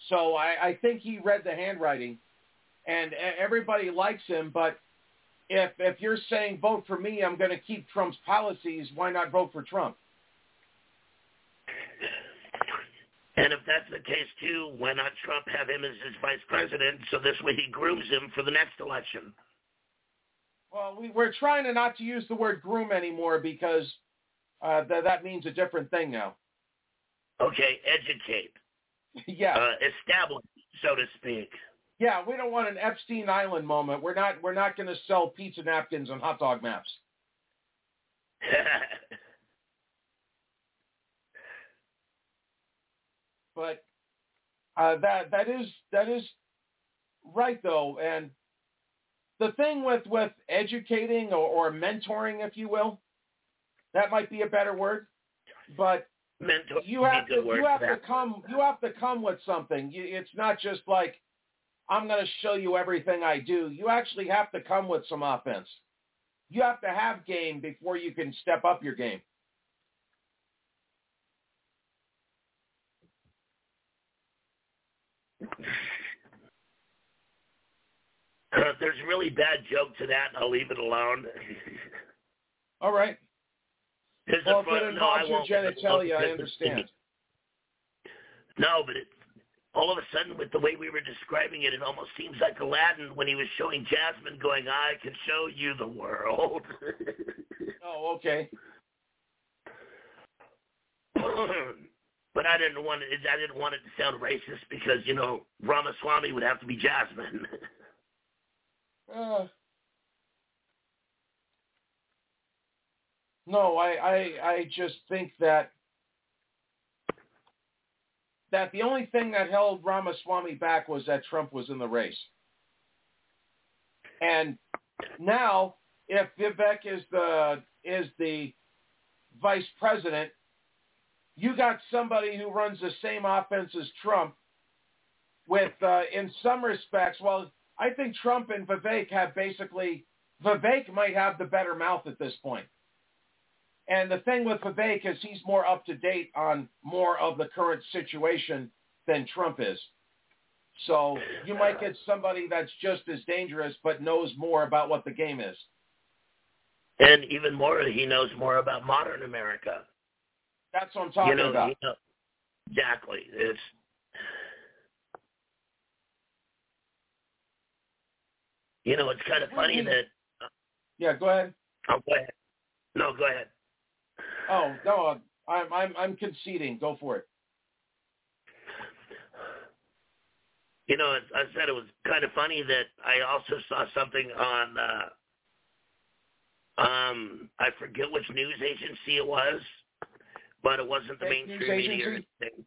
So I, I think he read the handwriting, and everybody likes him. But if if you're saying vote for me, I'm going to keep Trump's policies. Why not vote for Trump? And if that's the case too, why not Trump have him as his vice president so this way he grooms him for the next election? Well, we, we're trying to not to use the word groom anymore because uh, th- that means a different thing now. Okay, educate. yeah. Uh, establish, so to speak. Yeah, we don't want an Epstein Island moment. We're not we're not going to sell pizza napkins and hot dog maps. but uh, that that is that is right though, and the thing with with educating or, or mentoring, if you will, that might be a better word, but Mentor, you have to you have to come you have to come with something. You, it's not just like I'm going to show you everything I do. You actually have to come with some offense. You have to have game before you can step up your game. Uh, there's a really bad joke to that, and I'll leave it alone. All right. There's Well, a if it no, your genitalia, I understand. No, but it, all of a sudden, with the way we were describing it, it almost seems like Aladdin when he was showing Jasmine going, I can show you the world. Oh, okay. but I didn't want it, I didn't want it to sound racist because, you know, Ramaswamy would have to be Jasmine. Uh, no, I, I I just think that that the only thing that held Ramaswamy back was that Trump was in the race. And now, if Vivek is the is the vice president, you got somebody who runs the same offense as Trump. With uh, in some respects, well, I think Trump and Vivek have basically Vivek might have the better mouth at this point. And the thing with Vivek is he's more up to date on more of the current situation than Trump is. So you might get somebody that's just as dangerous but knows more about what the game is. And even more, he knows more about modern America. That's what I'm talking you know, about. You know, exactly. It's you know, it's kind of funny mm-hmm. that. Uh, yeah, go ahead. Oh, go ahead. No, go ahead. Oh no, I'm I'm I'm conceding. Go for it. You know, I said it was kind of funny that I also saw something on. uh um, I forget which news agency it was, but it wasn't the Fake mainstream media. or anything.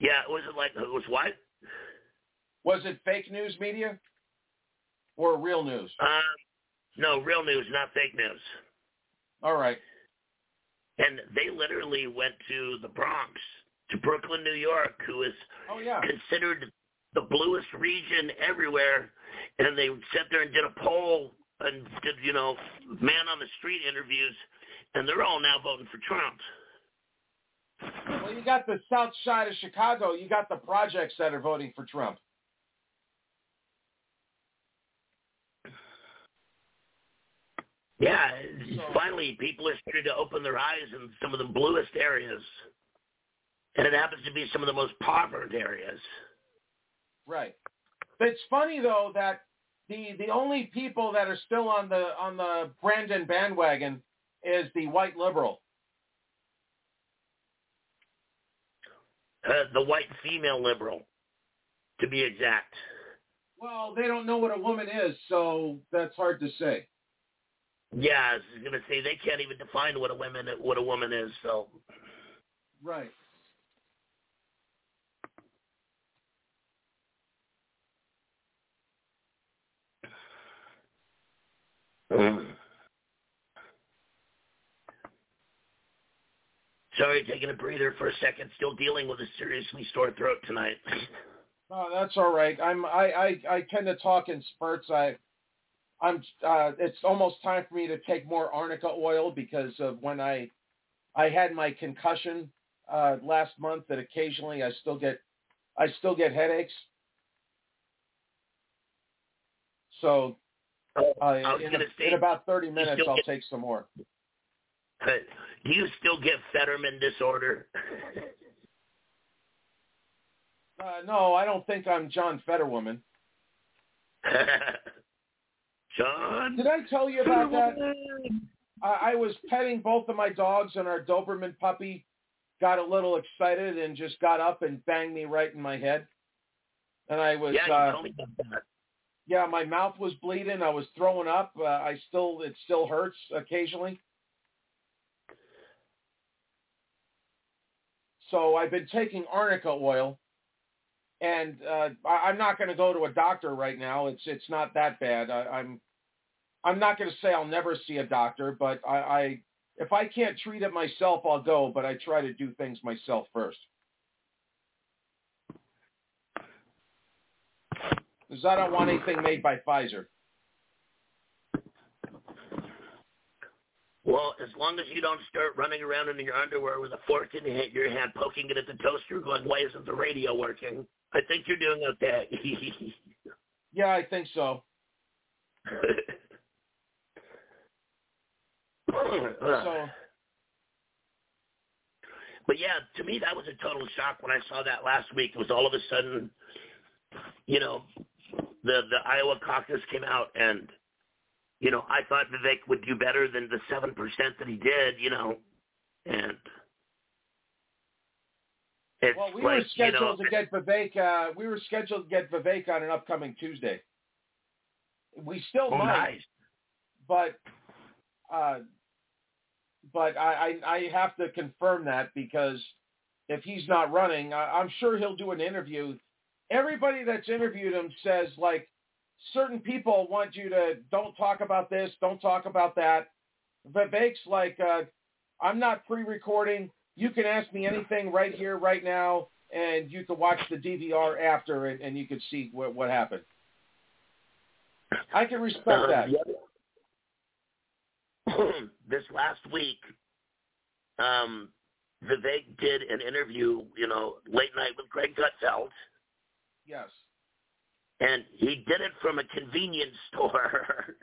Yeah, it was it like it was what? Was it fake news media or real news? Um, no, real news, not fake news. All right. And they literally went to the Bronx, to Brooklyn, New York, who is Oh yeah. considered the bluest region everywhere, and they sat there and did a poll and did you know man on the street interviews, and they're all now voting for Trump. Well, you got the south side of Chicago. You got the projects that are voting for Trump. Yeah, finally people are starting to open their eyes in some of the bluest areas, and it happens to be some of the most impoverished areas. Right. It's funny though that the the only people that are still on the on the Brandon bandwagon is the white liberal. Uh, the white female liberal, to be exact. Well, they don't know what a woman is, so that's hard to say. Yeah, I was gonna say they can't even define what a woman what a woman is. So Right. Sorry, taking a breather for a second. Still dealing with a seriously sore throat tonight. No, that's all right. I'm I, I I tend to talk in spurts. I I'm uh it's almost time for me to take more arnica oil because of when I I had my concussion uh last month that occasionally I still get I still get headaches. So uh, in, a- say, in about 30 minutes I'll get- take some more. Do you still get Fetterman disorder? Uh, no, I don't think I'm John Fetterwoman. John? Did I tell you about that? I, I was petting both of my dogs, and our Doberman puppy got a little excited and just got up and banged me right in my head. And I was, yeah, you uh, told me about that. yeah, my mouth was bleeding. I was throwing up. Uh, I still, it still hurts occasionally. So I've been taking arnica oil, and uh, I, I'm not going to go to a doctor right now. It's it's not that bad. I, I'm I'm not going to say I'll never see a doctor, but I, I if I can't treat it myself, I'll go. But I try to do things myself first. Because I don't want anything made by Pfizer. Well, as long as you don't start running around in your underwear with a fork in your hand, your hand poking it at the toaster, going, "Why isn't the radio working?" I think you're doing okay. Yeah, I think so. So But yeah, to me that was a total shock when I saw that last week. It was all of a sudden, you know, the the Iowa caucus came out, and you know I thought Vivek would do better than the seven percent that he did. You know, and it's well, we like were scheduled you know, to get Vivek. Uh, we were scheduled to get Vivek on an upcoming Tuesday. We still oh, might, nice. but uh, but I, I I have to confirm that because if he's not running, I, I'm sure he'll do an interview. Everybody that's interviewed him says like certain people want you to don't talk about this, don't talk about that. Vivek's like, uh, I'm not pre-recording. You can ask me anything right here, right now, and you can watch the DVR after, and, and you can see what what happened. I can respect Um, that. other- this last week, um, Vivek did an interview, you know, late night with Greg Gutfeld. Yes. And he did it from a convenience store.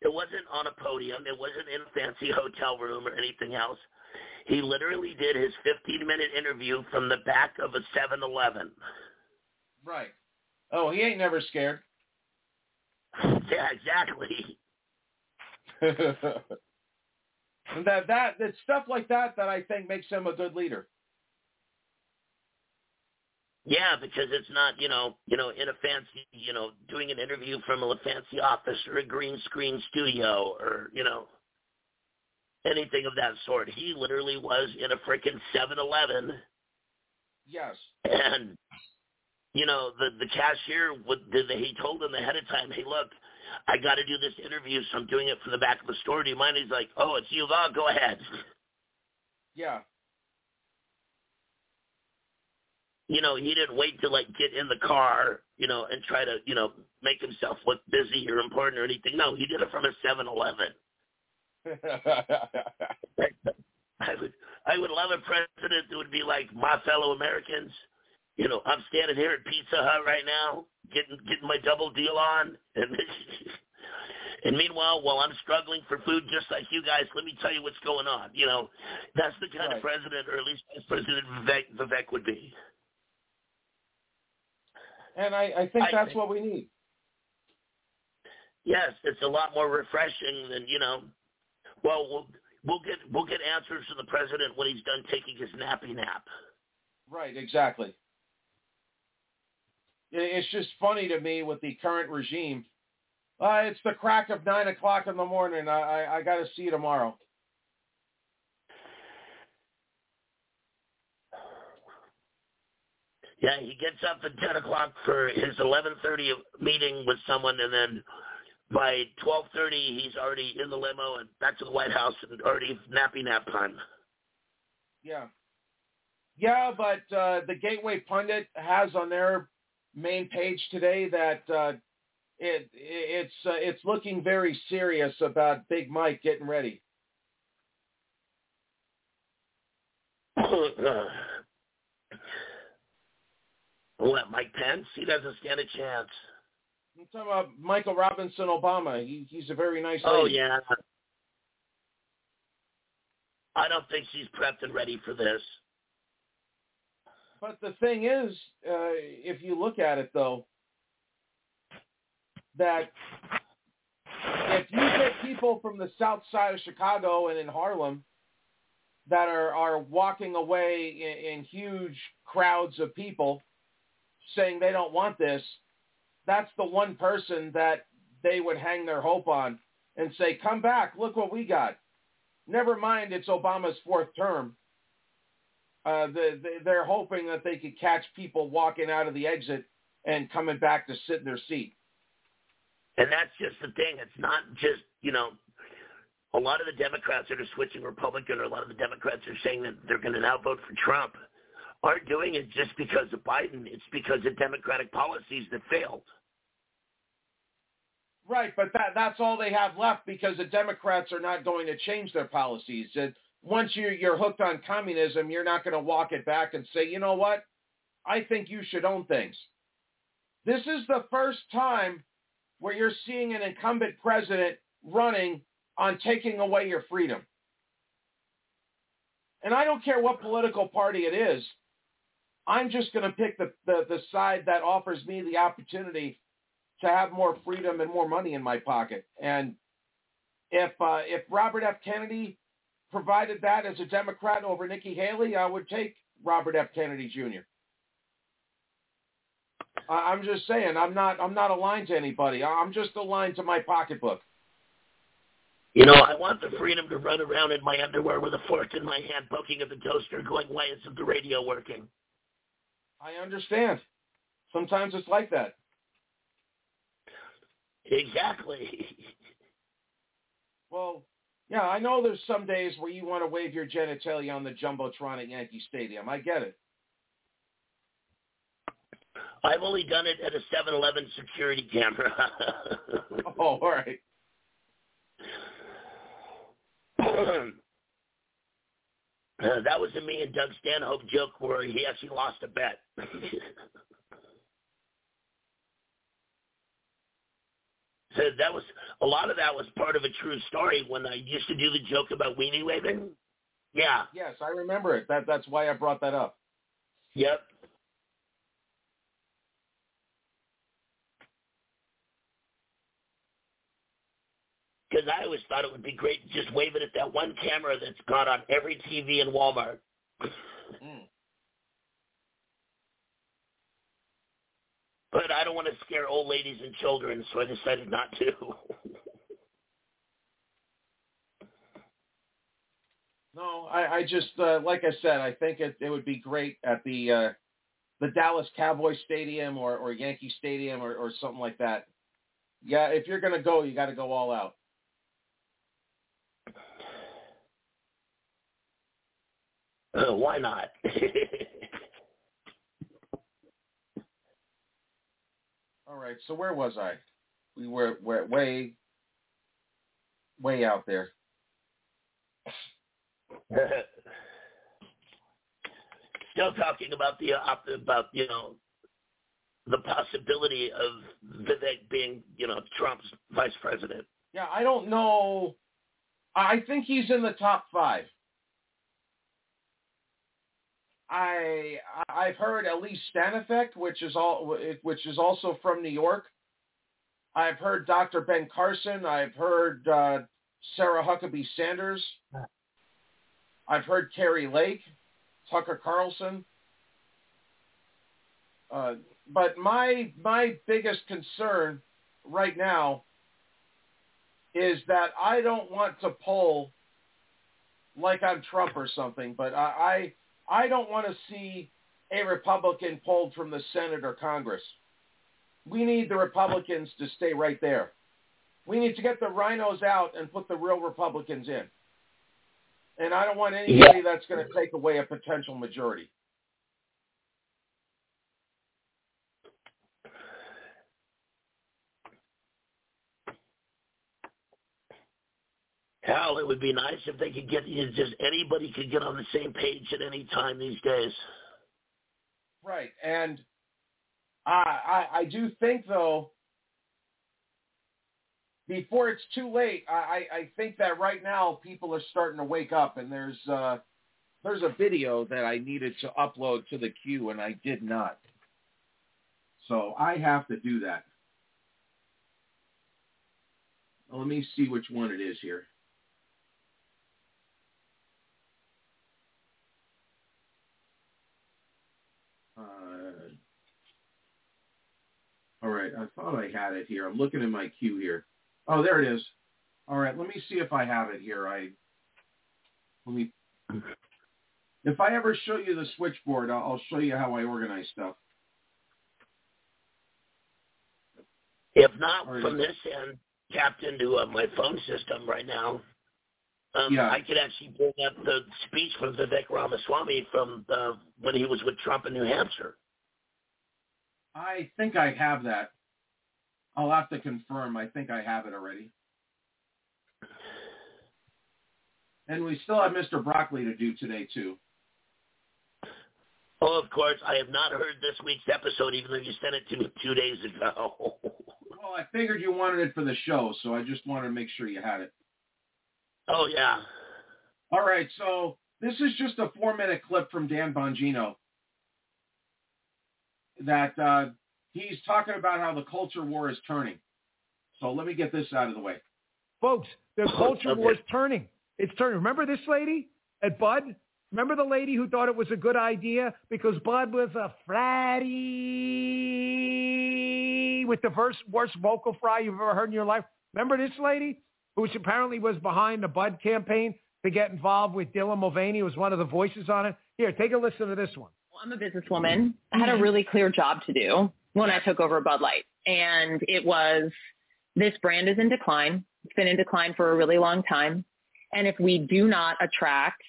it wasn't on a podium. It wasn't in a fancy hotel room or anything else. He literally did his 15-minute interview from the back of a 7-Eleven. Right. Oh, he ain't never scared. Yeah, exactly. that that it's stuff like that that I think makes him a good leader. Yeah, because it's not, you know, you know, in a fancy, you know, doing an interview from a fancy office or a green screen studio or, you know, anything of that sort. He literally was in a freaking 7-Eleven. Yes. And you know, the the cashier would he told him ahead of time, hey, look, I got to do this interview, so I'm doing it from the back of the store. Do you mind? He's like, oh, it's you, Val. Go ahead. Yeah. You know, he didn't wait to like get in the car, you know, and try to, you know, make himself look busy or important or anything. No, he did it from a 7-Eleven. I would, I would love a president that would be like my fellow Americans you know, I'm standing here at Pizza Hut right now, getting getting my double deal on, and and meanwhile, while I'm struggling for food just like you guys, let me tell you what's going on. You know, that's the kind right. of president, or at least Vice President Vivek, Vivek would be. And I, I think I that's think, what we need. Yes, it's a lot more refreshing than you know. Well, we'll we'll get we'll get answers from the president when he's done taking his nappy nap. Right, exactly. It's just funny to me with the current regime. Uh, it's the crack of nine o'clock in the morning. I I, I got to see you tomorrow. Yeah, he gets up at ten o'clock for his eleven thirty meeting with someone, and then by twelve thirty he's already in the limo and back to the White House and already nappy nap time. Yeah. Yeah, but uh, the Gateway Pundit has on their main page today that uh, it it's uh, it's looking very serious about Big Mike getting ready. what, Mike Pence? He doesn't stand a chance. I'm talking about Michael Robinson Obama. He, he's a very nice. Oh lady. yeah. I don't think she's prepped and ready for this. But the thing is, uh, if you look at it though, that if you get people from the south side of Chicago and in Harlem that are, are walking away in, in huge crowds of people saying they don't want this, that's the one person that they would hang their hope on and say, come back, look what we got. Never mind it's Obama's fourth term. Uh, the, the, they're hoping that they could catch people walking out of the exit and coming back to sit in their seat. And that's just the thing. It's not just, you know, a lot of the Democrats that are switching Republican or a lot of the Democrats are saying that they're going to now vote for Trump aren't doing it just because of Biden. It's because of Democratic policies that failed. Right, but that that's all they have left because the Democrats are not going to change their policies. It, once you you're hooked on communism, you're not going to walk it back and say, you know what? I think you should own things. This is the first time where you're seeing an incumbent president running on taking away your freedom. And I don't care what political party it is. I'm just going to pick the, the, the side that offers me the opportunity to have more freedom and more money in my pocket. And if uh, if Robert F. Kennedy provided that as a Democrat over Nikki Haley, I would take Robert F. Kennedy Jr. I'm just saying, I'm not I'm not aligned to anybody. I'm just aligned to my pocketbook. You know, I want the freedom to run around in my underwear with a fork in my hand, poking at the toaster, going, "Why isn't the radio working?" I understand. Sometimes it's like that. Exactly. well, yeah, I know there's some days where you want to wave your genitalia on the jumbotron at Yankee Stadium. I get it. I've only done it at a 7-Eleven security camera. oh, all right. Uh, that was a me and Doug Stanhope joke where he actually lost a bet. so that was a lot of that was part of a true story when I used to do the joke about weenie waving. Yeah. Yes, I remember it. That that's why I brought that up. Yep. Because I always thought it would be great to just wave it at that one camera that's got on every TV in Walmart. Mm. But I don't want to scare old ladies and children, so I decided not to. No, I, I just uh, like I said, I think it, it would be great at the uh, the Dallas Cowboy Stadium or, or Yankee Stadium or, or something like that. Yeah, if you're gonna go, you got to go all out. Uh, why not? All right, so where was I? We were, were way, way out there. Still talking about the about you know the possibility of Vivek being you know Trump's vice president. Yeah, I don't know. I think he's in the top five. I I've heard Elise Stefanik, which is all which is also from New York. I've heard Dr. Ben Carson. I've heard uh, Sarah Huckabee Sanders. I've heard Kari Lake, Tucker Carlson. Uh, but my my biggest concern right now is that I don't want to poll like I'm Trump or something, but I I, don't want to see a Republican pulled from the Senate or Congress. We need the Republicans to stay right there. We need to get the rhinos out and put the real Republicans in. And I don't want anybody that's going to take away a potential majority. Hell, it would be nice if they could get just anybody could get on the same page at any time these days. Right, and I I, I do think though, before it's too late, I I think that right now people are starting to wake up, and there's uh there's a video that I needed to upload to the queue, and I did not. So I have to do that. Let me see which one it is here. Uh, all right, I thought I had it here. I'm looking in my queue here. Oh, there it is. All right, let me see if I have it here. I let me. If I ever show you the switchboard, I'll, I'll show you how I organize stuff. If not from this end, tapped into uh, my phone system right now, um, Yeah. I could actually bring up the speech from Vivek Ramaswamy from uh, when he was with Trump in New Hampshire. I think I have that. I'll have to confirm. I think I have it already. And we still have Mr. Broccoli to do today too. Oh, of course, I have not heard this week's episode, even though you sent it to me two days ago. Well, I figured you wanted it for the show, so I just wanted to make sure you had it. oh yeah. All right, so this is just a four-minute clip from Dan Bongino that uh, he's talking about how the culture war is turning. So let me get this out of the way. Folks, the culture war is turning. It's turning. Remember this lady at Bud? Remember the lady who thought it was a good idea because Bud was a fratty with the worst, worst vocal fry you've ever heard in your life? Remember this lady who apparently was behind the Bud campaign to get involved with Dylan Mulvaney, who was one of the voices on it? Here, take a listen to this one. I'm a businesswoman. I had a mm-hmm. really clear job to do when I took over Bud Light. And it was this brand is in decline. It's been in decline for a really long time. And if we do not attract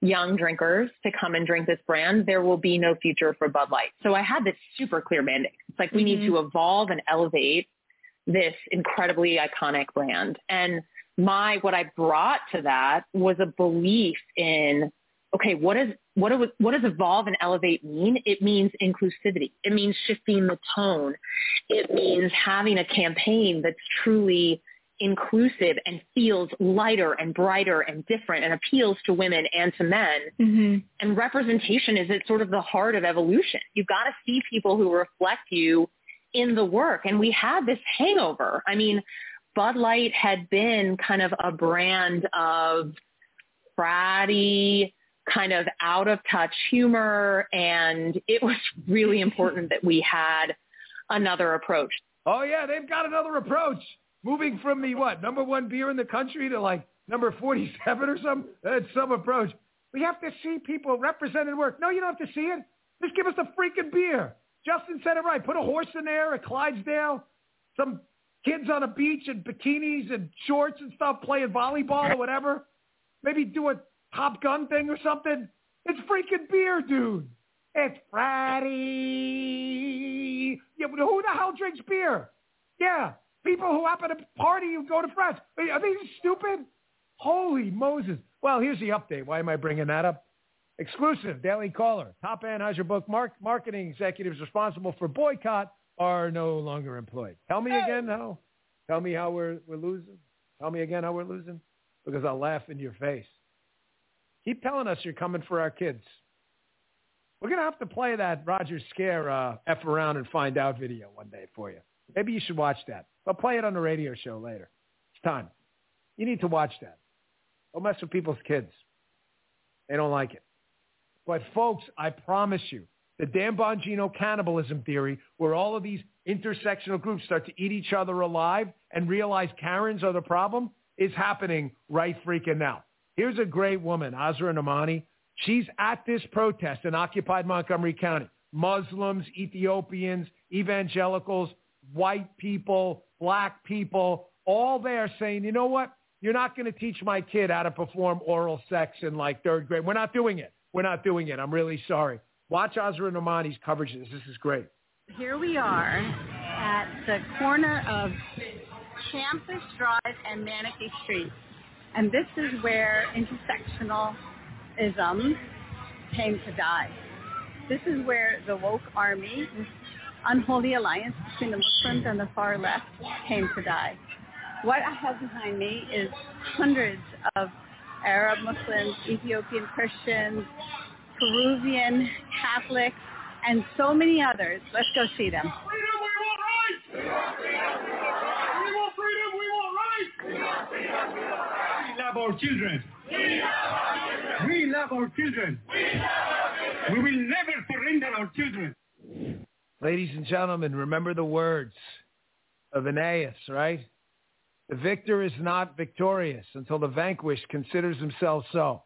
young drinkers to come and drink this brand, there will be no future for Bud Light. So I had this super clear mandate. It's like we need mm-hmm. to evolve and elevate this incredibly iconic brand. And my what I brought to that was a belief in okay, what is what do, what does evolve and elevate mean? It means inclusivity. It means shifting the tone. It means having a campaign that's truly inclusive and feels lighter and brighter and different and appeals to women and to men. Mm-hmm. And representation is at sort of the heart of evolution. You've got to see people who reflect you in the work. And we had this hangover. I mean, Bud Light had been kind of a brand of fratty, kind of out of touch humor. And it was really important that we had another approach. Oh yeah, they've got another approach. Moving from the what number one beer in the country to like number forty-seven or something. That's some approach. We have to see people represented work. No, you don't have to see it. Just give us the freaking beer. Justin said it right. Put a horse in there, a Clydesdale, some kids on a beach in bikinis and shorts and stuff playing volleyball or whatever. Maybe do a Top Gun thing or something. It's freaking beer, dude. It's Friday. Yeah, but who the hell drinks beer? Yeah, people who happen to party who go to France. Are they stupid? Holy Moses. Well, here's the update. Why am I bringing that up? Exclusive, Daily Caller. Top Anheuser-Busch mark- marketing executives responsible for boycott are no longer employed. Tell me again how. Tell me how we're, we're losing. Tell me again how we're losing. Because I'll laugh in your face. Keep telling us you're coming for our kids. We're going to have to play that Roger Scare uh, F around and find out video one day for you. Maybe you should watch that. I'll play it on the radio show later. It's time. You need to watch that. Don't mess with people's kids. They don't like it. But folks, I promise you, the Dan Bongino cannibalism theory, where all of these intersectional groups start to eat each other alive and realize Karens are the problem, is happening right freaking now. Here's a great woman, Asra Nomani. She's at this protest in occupied Montgomery County. Muslims, Ethiopians, evangelicals, white people, black people, all there saying, you know what? You're not going to teach my kid how to perform oral sex in like third grade. We're not doing it. We're not doing it. I'm really sorry. Watch Asra Nomani's coverage. This is great. Here we are at the corner of Campus Drive and Manatee Street. And this is where intersectionalism came to die. This is where the woke army, this unholy alliance between the Muslims and the far left, came to die. What I have behind me is hundreds of Arab Muslims, Ethiopian Christians, Peruvian Catholics, and so many others. Let's go see them. Freedom, we want rights! We want freedom, we want rights! We love our children. We love our children. We will never surrender our children. Ladies and gentlemen, remember the words of Ennius, right? The victor is not victorious until the vanquished considers himself so.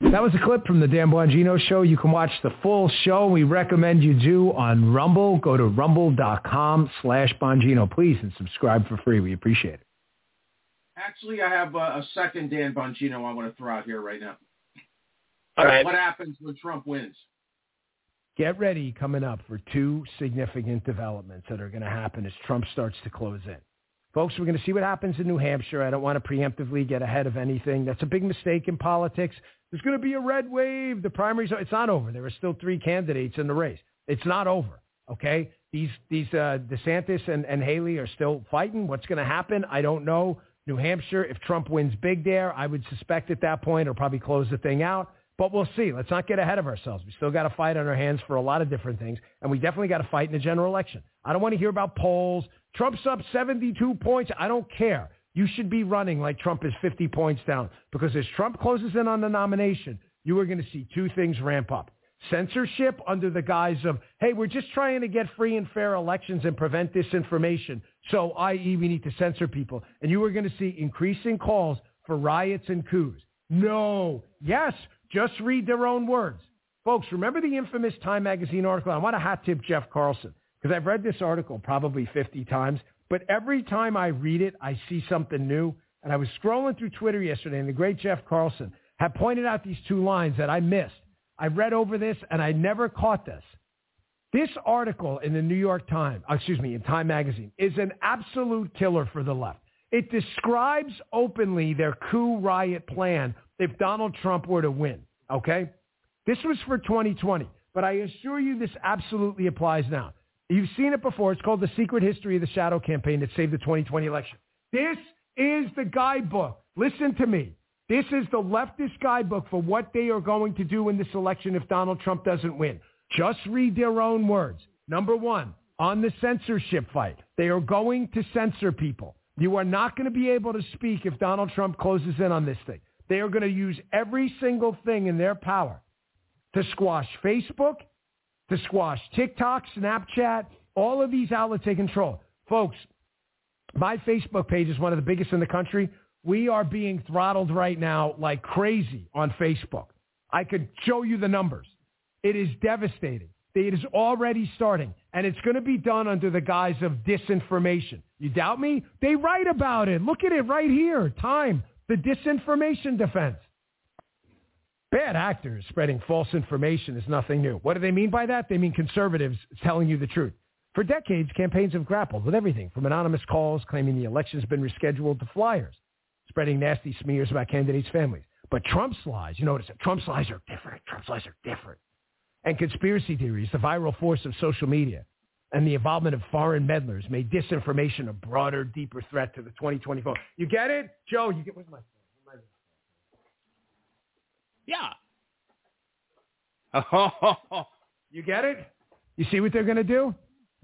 That was a clip from the Dan Bongino show. You can watch the full show. We recommend you do on Rumble. Go to rumble.com slash Bongino, please, and subscribe for free. We appreciate it. Actually, I have a, a second Dan Bongino I want to throw out here right now. All right. What happens when Trump wins? Get ready coming up for two significant developments that are going to happen as Trump starts to close in. Folks, we're going to see what happens in New Hampshire. I don't want to preemptively get ahead of anything. That's a big mistake in politics. There's going to be a red wave. The primaries, it's not over. There are still three candidates in the race. It's not over. Okay. These, these, uh, DeSantis and, and Haley are still fighting. What's going to happen? I don't know. New Hampshire, if Trump wins big there, I would suspect at that point he'll probably close the thing out. But we'll see. Let's not get ahead of ourselves. We still got to fight on our hands for a lot of different things. And we definitely got to fight in the general election. I don't want to hear about polls. Trump's up 72 points. I don't care. You should be running like Trump is 50 points down because as Trump closes in on the nomination, you are going to see two things ramp up. Censorship under the guise of, hey, we're just trying to get free and fair elections and prevent disinformation. So, i.e., we need to censor people. And you are going to see increasing calls for riots and coups. No. Yes. Just read their own words. Folks, remember the infamous Time Magazine article? I want to hat tip Jeff Carlson because I've read this article probably 50 times, but every time I read it, I see something new. And I was scrolling through Twitter yesterday, and the great Jeff Carlson had pointed out these two lines that I missed. I read over this, and I never caught this. This article in the New York Times, uh, excuse me, in Time Magazine, is an absolute killer for the left. It describes openly their coup riot plan if Donald Trump were to win. Okay? This was for 2020, but I assure you this absolutely applies now. You've seen it before. It's called The Secret History of the Shadow Campaign that saved the 2020 election. This is the guidebook. Listen to me. This is the leftist guidebook for what they are going to do in this election if Donald Trump doesn't win. Just read their own words. Number one, on the censorship fight, they are going to censor people. You are not going to be able to speak if Donald Trump closes in on this thing. They are going to use every single thing in their power to squash Facebook, to squash TikTok, Snapchat, all of these outlets they control. Folks, my Facebook page is one of the biggest in the country. We are being throttled right now like crazy on Facebook. I could show you the numbers. It is devastating. It is already starting, and it's going to be done under the guise of disinformation. You doubt me? They write about it. Look at it right here. Time, the disinformation defense. Bad actors spreading false information is nothing new. What do they mean by that? They mean conservatives telling you the truth. For decades, campaigns have grappled with everything from anonymous calls claiming the election's been rescheduled to flyers, spreading nasty smears about candidates' families. But Trump's lies, you notice it, Trump's lies are different. Trump's lies are different. And conspiracy theories, the viral force of social media, and the involvement of foreign meddlers made disinformation a broader, deeper threat to the 2024. You get it? Joe, you get, where's my Yeah. You get it? You see what they're going to do?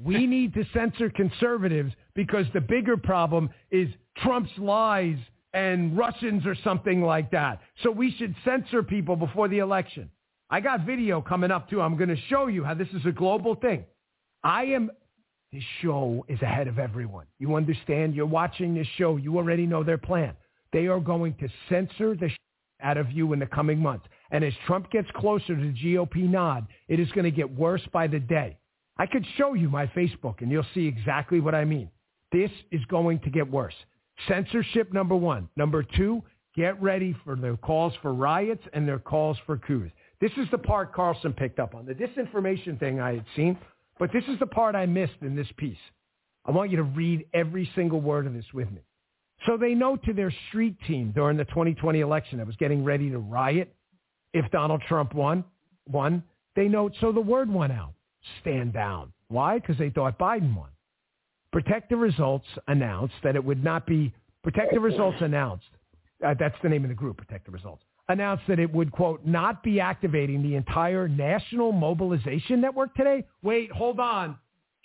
We need to censor conservatives because the bigger problem is Trump's lies and Russians or something like that. So we should censor people before the election. I got video coming up too. I'm going to show you how this is a global thing. I am, this show is ahead of everyone. You understand? You're watching this show. You already know their plan. They are going to censor the out of you in the coming months. And as Trump gets closer to the GOP nod, it is going to get worse by the day. I could show you my Facebook and you'll see exactly what I mean. This is going to get worse. Censorship, number one. Number two, get ready for their calls for riots and their calls for coups. This is the part Carlson picked up on. The disinformation thing I had seen, but this is the part I missed in this piece. I want you to read every single word of this with me. So they know to their street team during the 2020 election that was getting ready to riot if Donald Trump won, won, they know, so the word went out, stand down. Why? Because they thought Biden won. Protect the Results announced that it would not be, Protective Results announced, uh, that's the name of the group, Protect the Results, announced that it would, quote, not be activating the entire national mobilization network today. Wait, hold on.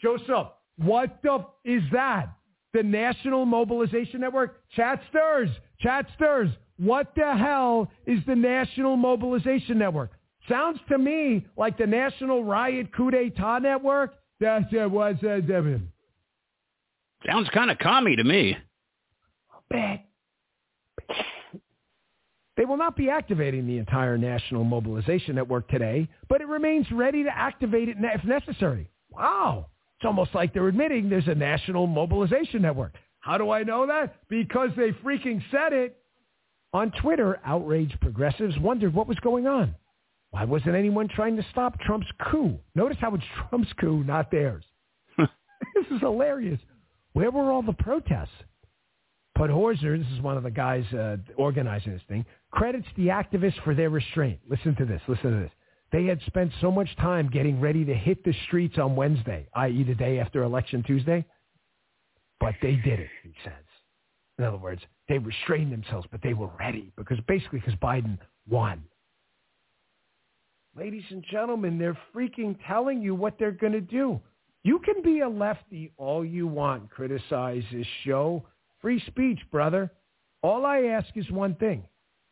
Joseph, what the f- is that? The National Mobilization Network? Chat stirs. Chat stirs. What the hell is the National Mobilization Network? Sounds to me like the National Riot Coup d'etat Network. That's it was uh, Devin. Sounds kind of commie to me. Bad. They will not be activating the entire National Mobilization Network today, but it remains ready to activate it if necessary. Wow. It's almost like they're admitting there's a National Mobilization Network. How do I know that? Because they freaking said it. On Twitter, outraged progressives wondered what was going on. Why wasn't anyone trying to stop Trump's coup? Notice how it's Trump's coup, not theirs. this is hilarious. Where were all the protests? Podhorzer, this is one of the guys uh, organizing this thing, credits the activists for their restraint. Listen to this. Listen to this. They had spent so much time getting ready to hit the streets on Wednesday, i.e. the day after Election Tuesday, but they did it, he says. In other words, they restrained themselves, but they were ready because basically because Biden won. Ladies and gentlemen, they're freaking telling you what they're going to do. You can be a lefty all you want, criticize this show. Free speech, brother. All I ask is one thing.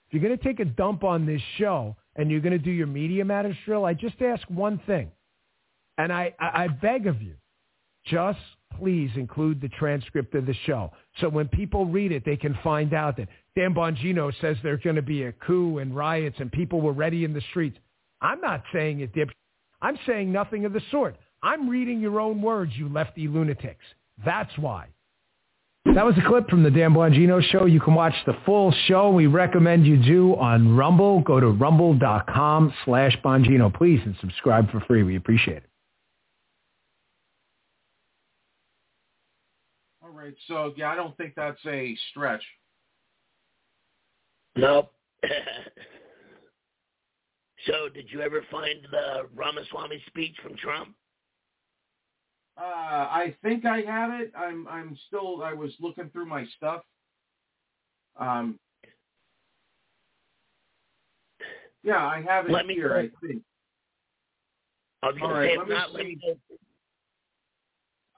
If you're going to take a dump on this show and you're going to do your media matters drill, I just ask one thing. And I, I, I beg of you, just please include the transcript of the show. So when people read it, they can find out that Dan Bongino says there's going to be a coup and riots and people were ready in the streets. I'm not saying it, dip. I'm saying nothing of the sort. I'm reading your own words, you lefty lunatics. That's why. That was a clip from the Dan Bongino show. You can watch the full show. We recommend you do on Rumble. Go to rumble.com slash Bongino, please, and subscribe for free. We appreciate it. All right. So, yeah, I don't think that's a stretch. Nope. So, did you ever find the Ramaswamy speech from Trump? Uh, I think I have it. I'm I'm still I was looking through my stuff. Um, yeah, I have it Let here. know. I think. I was All right, let me not, let me see.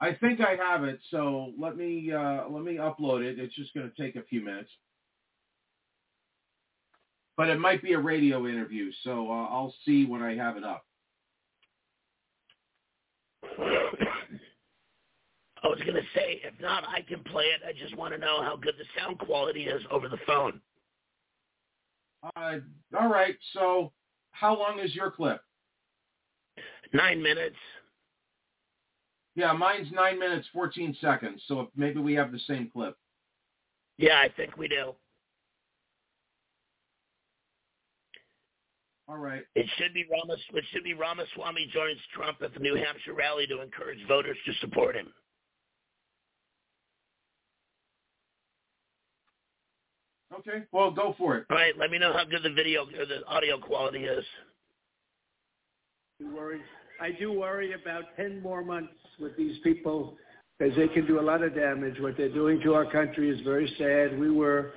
I think I have it. So let me uh, let me upload it. It's just going to take a few minutes, but it might be a radio interview. So uh, I'll see when I have it up. I was going to say, if not, I can play it. I just want to know how good the sound quality is over the phone. Uh, all right. So how long is your clip? Nine minutes. Yeah, mine's nine minutes fourteen seconds. So maybe we have the same clip. Yeah, I think we do. All right. It should be Ramas. It should be Ramaswamy joins Trump at the New Hampshire rally to encourage voters to support him. Okay. Well, go for it. All right. Let me know how good the video or the audio quality is. do worry. I do worry about 10 more months with these people because they can do a lot of damage. What they're doing to our country is very sad. We were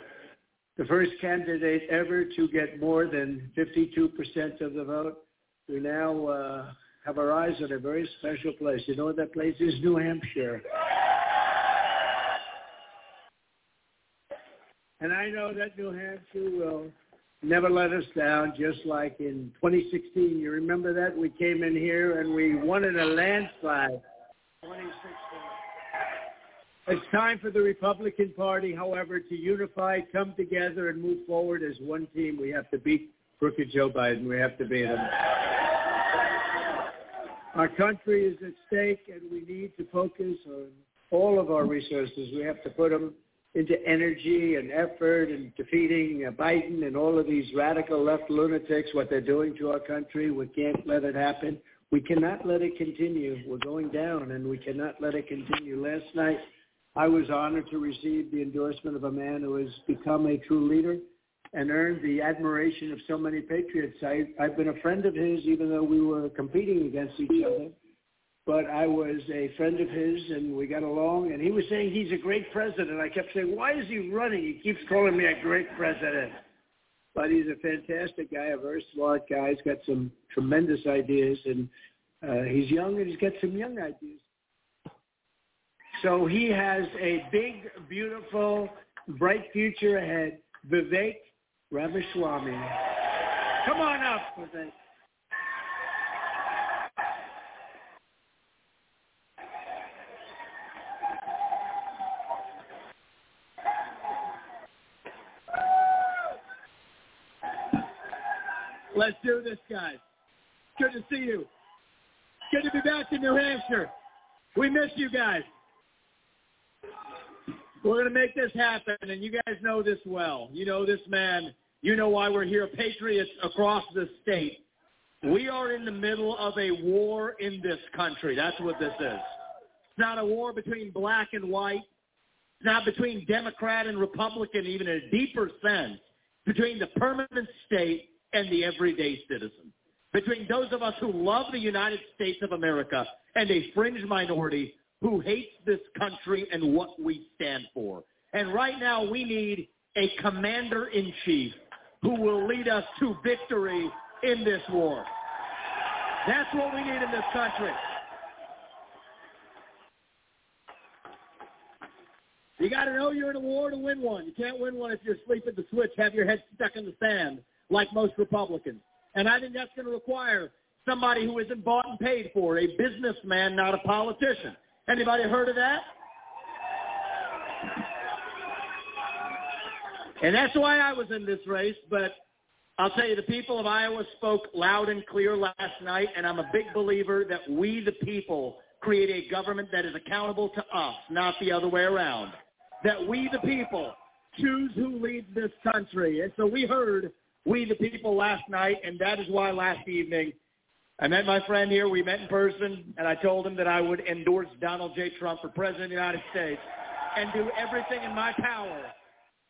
the first candidate ever to get more than 52% of the vote. We now uh, have our eyes on a very special place. You know what that place is? New Hampshire. And I know that New Hampshire will never let us down, just like in 2016. You remember that? We came in here and we won in a landslide. 2016. It's time for the Republican Party, however, to unify, come together, and move forward as one team. We have to beat crooked Joe Biden. We have to beat him. Our country is at stake, and we need to focus on all of our resources. We have to put them into energy and effort and defeating uh, Biden and all of these radical left lunatics, what they're doing to our country. We can't let it happen. We cannot let it continue. We're going down, and we cannot let it continue. Last night, I was honored to receive the endorsement of a man who has become a true leader and earned the admiration of so many patriots. I, I've been a friend of his, even though we were competing against each other but I was a friend of his and we got along and he was saying he's a great president. I kept saying, why is he running? He keeps calling me a great president. But he's a fantastic guy, a very smart guy. He's got some tremendous ideas and uh, he's young and he's got some young ideas. So he has a big, beautiful, bright future ahead. Vivek Ramaswamy. Come on up, Vivek. Let's do this, guys. Good to see you. Good to be back in New Hampshire. We miss you guys. We're going to make this happen, and you guys know this well. You know this man. You know why we're here, patriots across the state. We are in the middle of a war in this country. That's what this is. It's not a war between black and white. It's not between Democrat and Republican, even in a deeper sense, between the permanent state and the everyday citizen. Between those of us who love the United States of America and a fringe minority who hates this country and what we stand for. And right now we need a commander-in-chief who will lead us to victory in this war. That's what we need in this country. You got to know you're in a war to win one. You can't win one if you're asleep at the switch, have your head stuck in the sand like most Republicans. And I think that's going to require somebody who isn't bought and paid for, a businessman, not a politician. Anybody heard of that? And that's why I was in this race, but I'll tell you, the people of Iowa spoke loud and clear last night, and I'm a big believer that we, the people, create a government that is accountable to us, not the other way around. That we, the people, choose who leads this country. And so we heard we, the people, last night, and that is why last evening I met my friend here. We met in person, and I told him that I would endorse Donald J. Trump for President of the United States and do everything in my power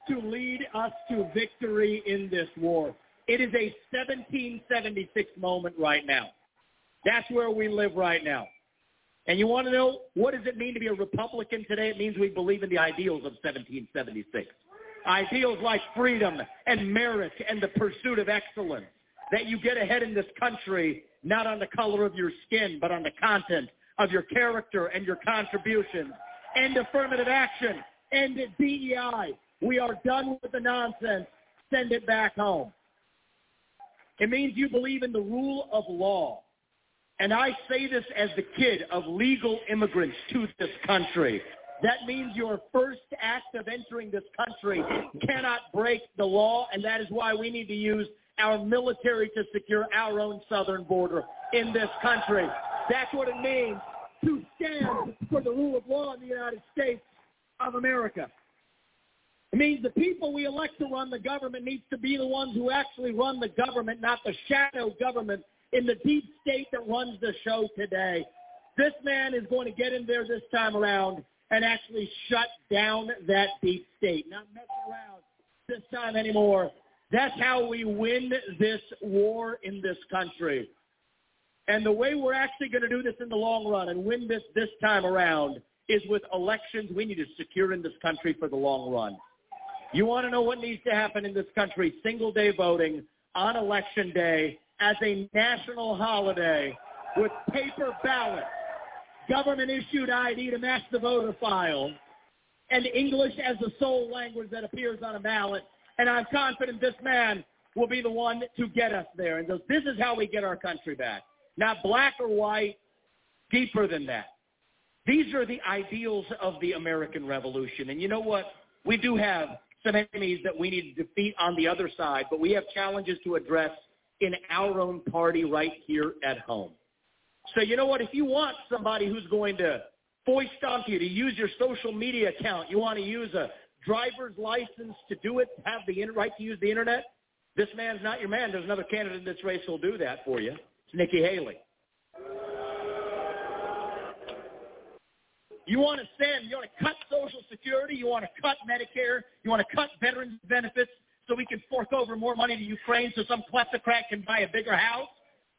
to lead us to victory in this war. It is a 1776 moment right now. That's where we live right now. And you want to know what does it mean to be a Republican today? It means we believe in the ideals of 1776. Ideals like freedom and merit and the pursuit of excellence. That you get ahead in this country not on the color of your skin, but on the content of your character and your contributions. End affirmative action. End DEI. We are done with the nonsense. Send it back home. It means you believe in the rule of law. And I say this as the kid of legal immigrants to this country. That means your first act of entering this country cannot break the law, and that is why we need to use our military to secure our own southern border in this country. That's what it means to stand for the rule of law in the United States of America. It means the people we elect to run the government needs to be the ones who actually run the government, not the shadow government in the deep state that runs the show today. This man is going to get in there this time around and actually shut down that deep state, not mess around this time anymore. That's how we win this war in this country. And the way we're actually going to do this in the long run and win this this time around is with elections we need to secure in this country for the long run. You want to know what needs to happen in this country? Single day voting on election day as a national holiday with paper ballots, government issued ID to match the voter file, and English as the sole language that appears on a ballot. And I'm confident this man will be the one to get us there. And this is how we get our country back. Not black or white, deeper than that. These are the ideals of the American Revolution. And you know what? We do have some enemies that we need to defeat on the other side, but we have challenges to address in our own party right here at home. So you know what? If you want somebody who's going to foist onto you to use your social media account, you want to use a driver's license to do it, have the right to use the internet, this man's not your man. There's another candidate in this race who'll do that for you. It's Nikki Haley. You want to send, you want to cut Social Security, you want to cut Medicare, you want to cut veterans benefits so we can fork over more money to Ukraine so some kleptocrat can buy a bigger house?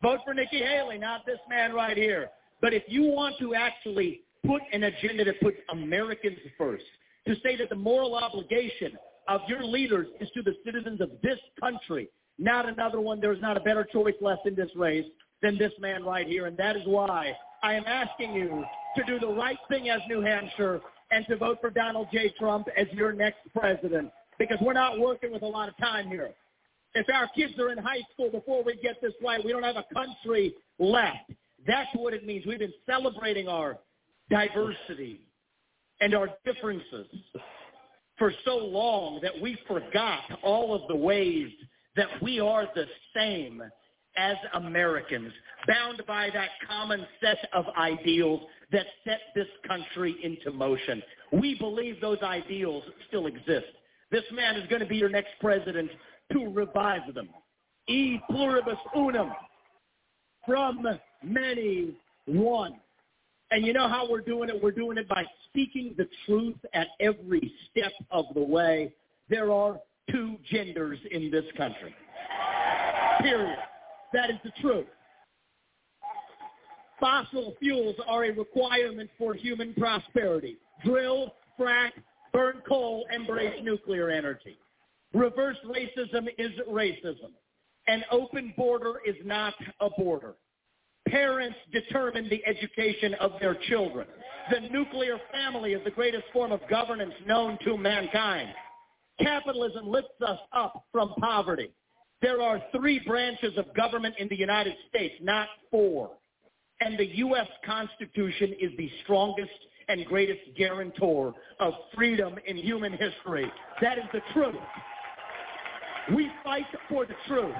Vote for Nikki Haley, not this man right here. But if you want to actually put an agenda that puts Americans first, to say that the moral obligation of your leaders is to the citizens of this country, not another one. There's not a better choice left in this race than this man right here. And that is why I am asking you to do the right thing as New Hampshire and to vote for Donald J. Trump as your next president because we're not working with a lot of time here. If our kids are in high school before we get this right, we don't have a country left. That's what it means. We've been celebrating our diversity and our differences for so long that we forgot all of the ways that we are the same as Americans, bound by that common set of ideals that set this country into motion. We believe those ideals still exist. This man is going to be your next president to revive them. E pluribus unum, from many one. And you know how we're doing it? We're doing it by speaking the truth at every step of the way. There are two genders in this country. Period. That is the truth. Fossil fuels are a requirement for human prosperity. Drill, frack, burn coal, embrace nuclear energy. Reverse racism is racism. An open border is not a border. Parents determine the education of their children. The nuclear family is the greatest form of governance known to mankind. Capitalism lifts us up from poverty. There are three branches of government in the United States, not four. And the U.S. Constitution is the strongest and greatest guarantor of freedom in human history. That is the truth. We fight for the truth.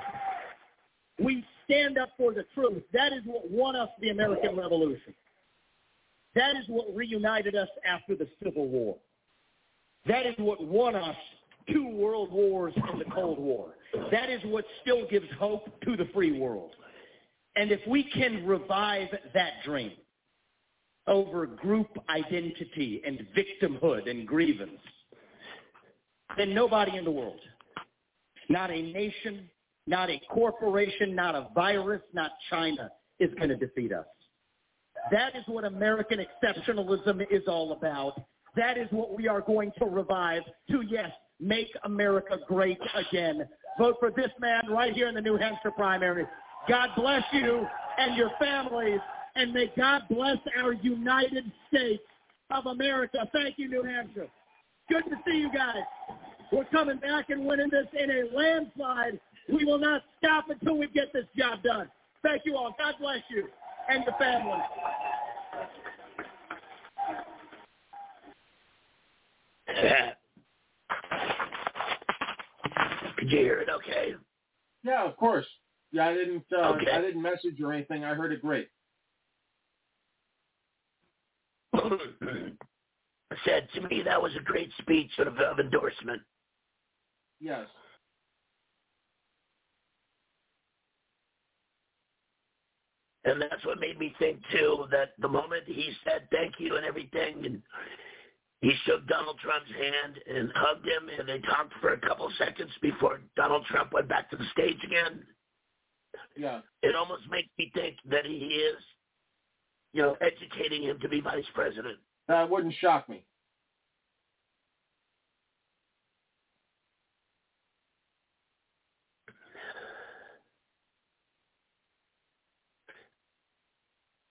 We stand up for the truth. That is what won us the American Revolution. That is what reunited us after the Civil War. That is what won us two world wars and the Cold War. That is what still gives hope to the free world. And if we can revive that dream over group identity and victimhood and grievance, then nobody in the world, not a nation, Not a corporation, not a virus, not China is going to defeat us. That is what American exceptionalism is all about. That is what we are going to revive to, yes, make America great again. Vote for this man right here in the New Hampshire primary. God bless you and your families, and may God bless our United States of America. Thank you, New Hampshire. Good to see you guys. We're coming back and winning this in a landslide. We will not stop until we get this job done. Thank you all. God bless you and your family. Could you hear it okay? Yeah, of course. Yeah, I didn't. Uh, Okay. I didn't message or anything. I heard it great. I said to me that was a great speech sort of, of endorsement. Yes. And that's what made me think too that the moment he said thank you and everything and he shook Donald Trump's hand and hugged him and they talked for a couple seconds before Donald Trump went back to the stage again. Yeah. It almost makes me think that he is, you know, educating him to be vice president. That wouldn't shock me.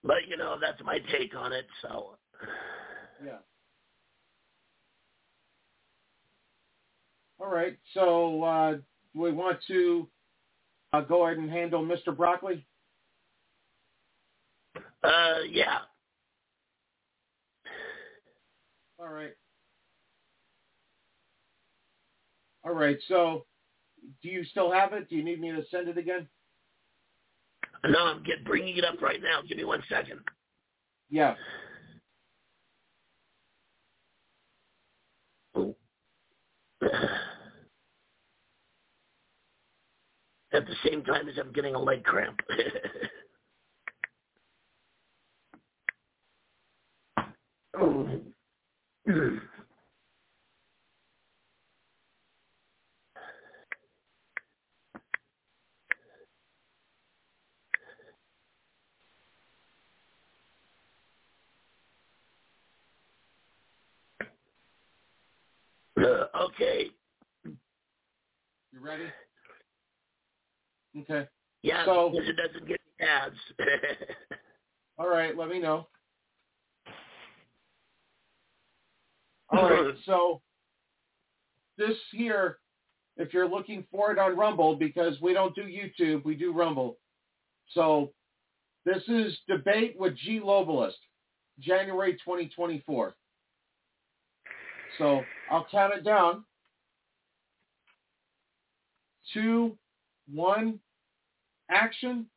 But you know, that's my take on it. So Yeah. All right. So uh, we want to uh, go ahead and handle Mr. Broccoli. uh yeah. All right. All right. So do you still have it? Do you need me to send it again? No, I'm get bringing it up right now. Give me one second. Yeah. At the same time as I'm getting a leg cramp. Uh, okay. You ready? Okay. Yeah, So- because it doesn't get ads. All right. Let me know. All right. So this here, if you're looking for it on Rumble, because we don't do YouTube, we do Rumble. So this is debate with G Globalist, January 2024. So I'll count it down. Two, one, action.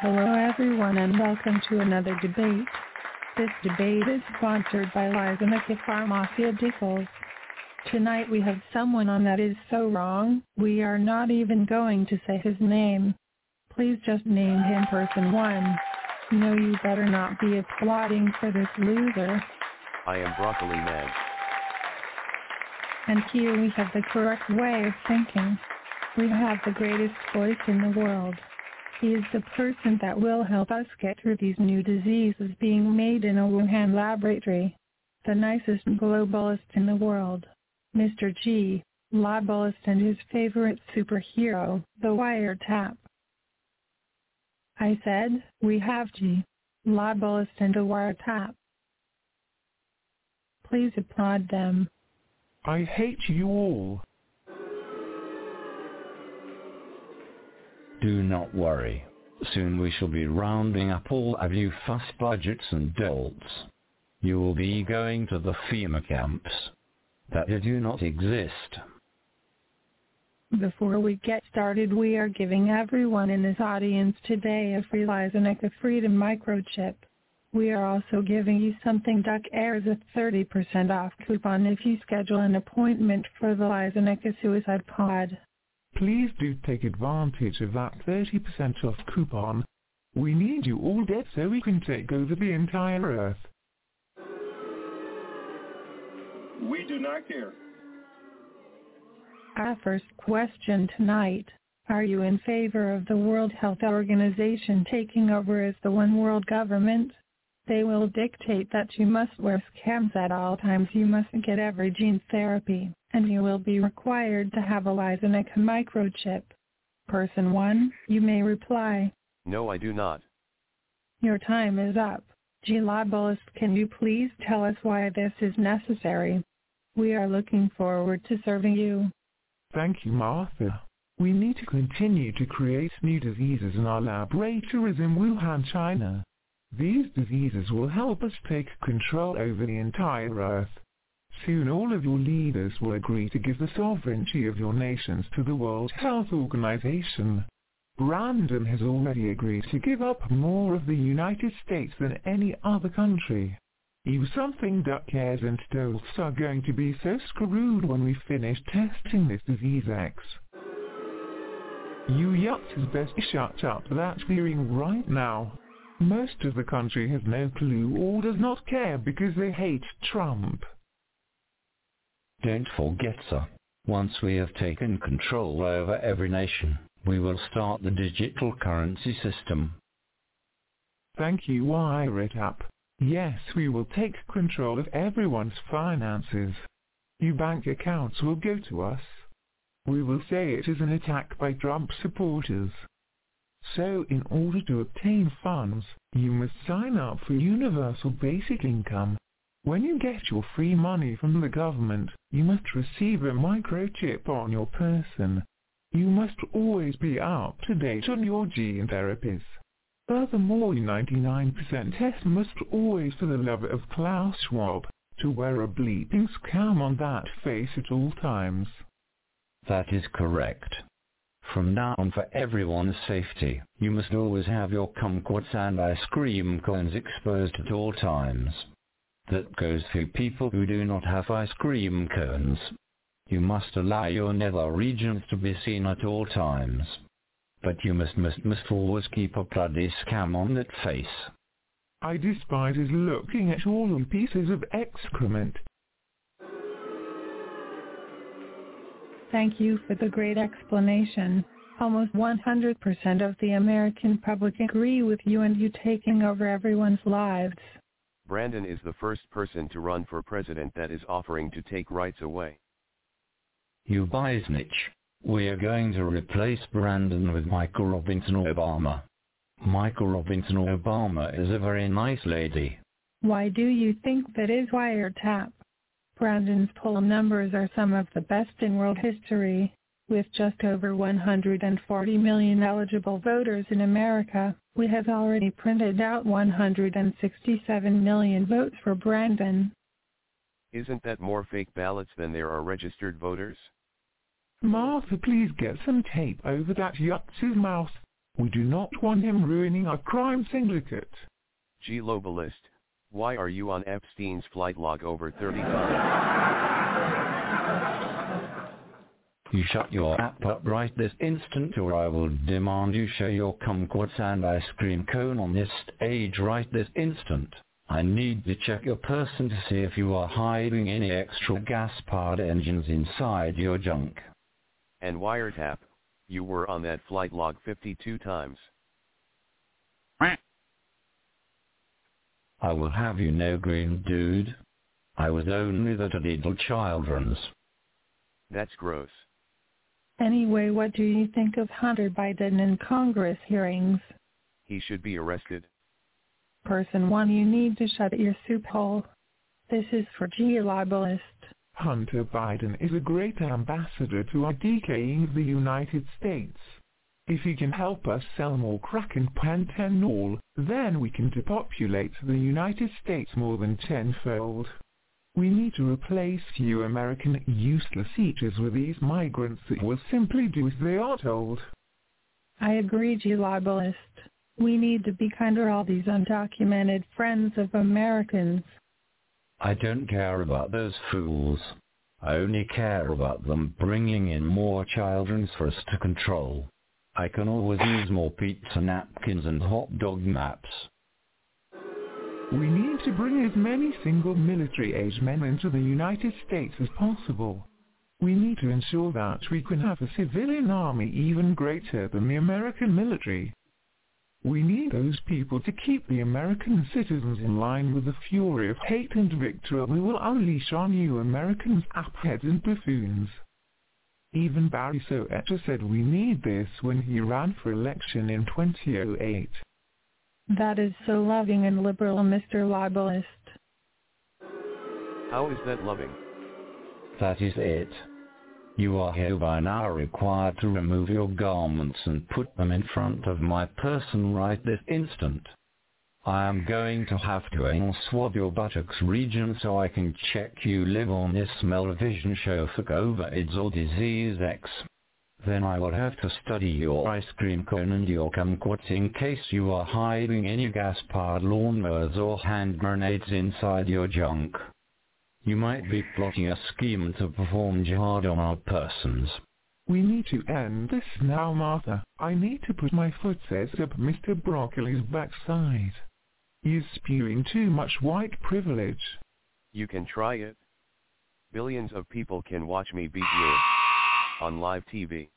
Hello everyone and welcome to another debate. This debate is sponsored by Lysanica Pharmaceuticals. Tonight we have someone on that is so wrong, we are not even going to say his name. Please just name him person one. No you better not be applauding for this loser. I am Broccoli Man. And here we have the correct way of thinking. We have the greatest voice in the world. He is the person that will help us get through these new diseases being made in a Wuhan laboratory. The nicest globalist in the world. Mr. G, globalist and his favorite superhero, the wiretap. I said, we have G, globalist and a wiretap. Please applaud them. I hate you all. Do not worry. Soon we shall be rounding up all of you fuss budgets and dolts. You will be going to the FEMA camps that do not exist. Before we get started, we are giving everyone in this audience today a free Lysanica Freedom microchip. We are also giving you something Duck Air a 30% off coupon if you schedule an appointment for the Lizanica Suicide Pod. Please do take advantage of that 30% off coupon. We need you all dead so we can take over the entire Earth. We do not care. Our first question tonight. Are you in favor of the World Health Organization taking over as the one world government? They will dictate that you must wear scams at all times, you mustn't get every gene therapy, and you will be required to have a Lizanica microchip. Person 1, you may reply. No I do not. Your time is up. Gelobolist, can you please tell us why this is necessary? We are looking forward to serving you. Thank you, Martha. We need to continue to create new diseases in our laboratories in Wuhan, China. These diseases will help us take control over the entire Earth. Soon all of your leaders will agree to give the sovereignty of your nations to the World Health Organization. Brandon has already agreed to give up more of the United States than any other country. You something Duck Cares and Stoltz are going to be so screwed when we finish testing this disease X. You yucks best shut up that hearing right now. Most of the country has no clue or does not care because they hate Trump. Don't forget, sir, once we have taken control over every nation, we will start the digital currency system. Thank you, wiretap. Yes, we will take control of everyone's finances. Your bank accounts will go to us. We will say it is an attack by Trump supporters. So in order to obtain funds, you must sign up for universal basic income. When you get your free money from the government, you must receive a microchip on your person. You must always be up to date on your gene therapies. Furthermore, 99% test must always, for the love of Klaus Schwab, to wear a bleeping scam on that face at all times. That is correct. From now on for everyone's safety, you must always have your kumquats and ice cream cones exposed at all times. That goes for people who do not have ice cream cones. You must allow your nether regions to be seen at all times. But you must must must always keep a bloody scam on that face. I despise his looking at all you pieces of excrement. Thank you for the great explanation. Almost 100% of the American public agree with you and you taking over everyone's lives. Brandon is the first person to run for president that is offering to take rights away. You Biznich. We are going to replace Brandon with Michael Robinson Obama. Michael Robinson Obama is a very nice lady. Why do you think that is wiretap? Brandon's poll numbers are some of the best in world history. With just over 140 million eligible voters in America, we have already printed out 167 million votes for Brandon. Isn't that more fake ballots than there are registered voters? Martha, please get some tape over that yutz's mouth. We do not want him ruining our crime syndicate. Gelobalist, why are you on Epstein's flight log over 30 times? You shut your app up right this instant or I will demand you show your kumquats and ice cream cone on this stage right this instant. I need to check your person to see if you are hiding any extra gas-powered engines inside your junk. And wiretap, you were on that flight log 52 times. I will have you know green dude. I was only the little children's. That's gross. Anyway, what do you think of Hunter Biden in Congress hearings? He should be arrested. Person 1, you need to shut your soup hole. This is for Geolibelist. Hunter Biden is a great ambassador to our decaying of the United States. If he can help us sell more crack and pantanol, then we can depopulate the United States more than tenfold. We need to replace you American useless eaters with these migrants that will simply do as they are told. I agree, Geolibelist. We need to be kinder to all these undocumented friends of Americans. I don't care about those fools. I only care about them bringing in more children for us to control. I can always use more pizza napkins and hot dog maps. We need to bring as many single military-age men into the United States as possible. We need to ensure that we can have a civilian army even greater than the American military. We need those people to keep the American citizens in line with the fury of hate and victory we will unleash on you Americans, appheads and buffoons. Even Barry Soetoro said we need this when he ran for election in 2008. That is so loving and liberal, Mr. Libelist. How is that loving? That is it. You are hereby now required to remove your garments and put them in front of my person right this instant. I am going to have to anal swab your buttocks region so I can check you live on this smell-o-vision show for COVID or disease X. Then I will have to study your ice cream cone and your kumquats in case you are hiding any gas-powered lawnmowers or hand grenades inside your junk. You might be plotting a scheme to perform jihad on our persons. We need to end this now, Martha. I need to put my foot says up Mr. Broccoli's backside. He's spewing too much white privilege. You can try it. Billions of people can watch me beat you on live TV.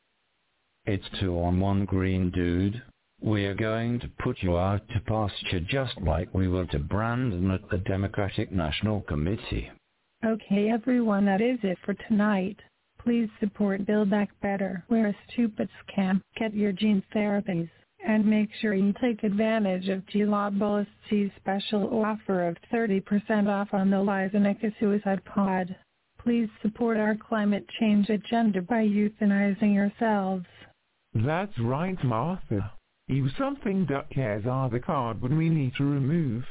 It's two on one green dude. We're going to put you out to pasture just like we were to Brandon at the Democratic National Committee. Okay everyone that is it for tonight. Please support Build Back Better. We're a stupid scam. Get your gene therapies. And make sure you take advantage of G Globalist's special offer of 30% off on the Lizanica Suicide Pod. Please support our climate change agenda by euthanizing yourselves. That's right, Martha. If something that cares are the card when we need to remove.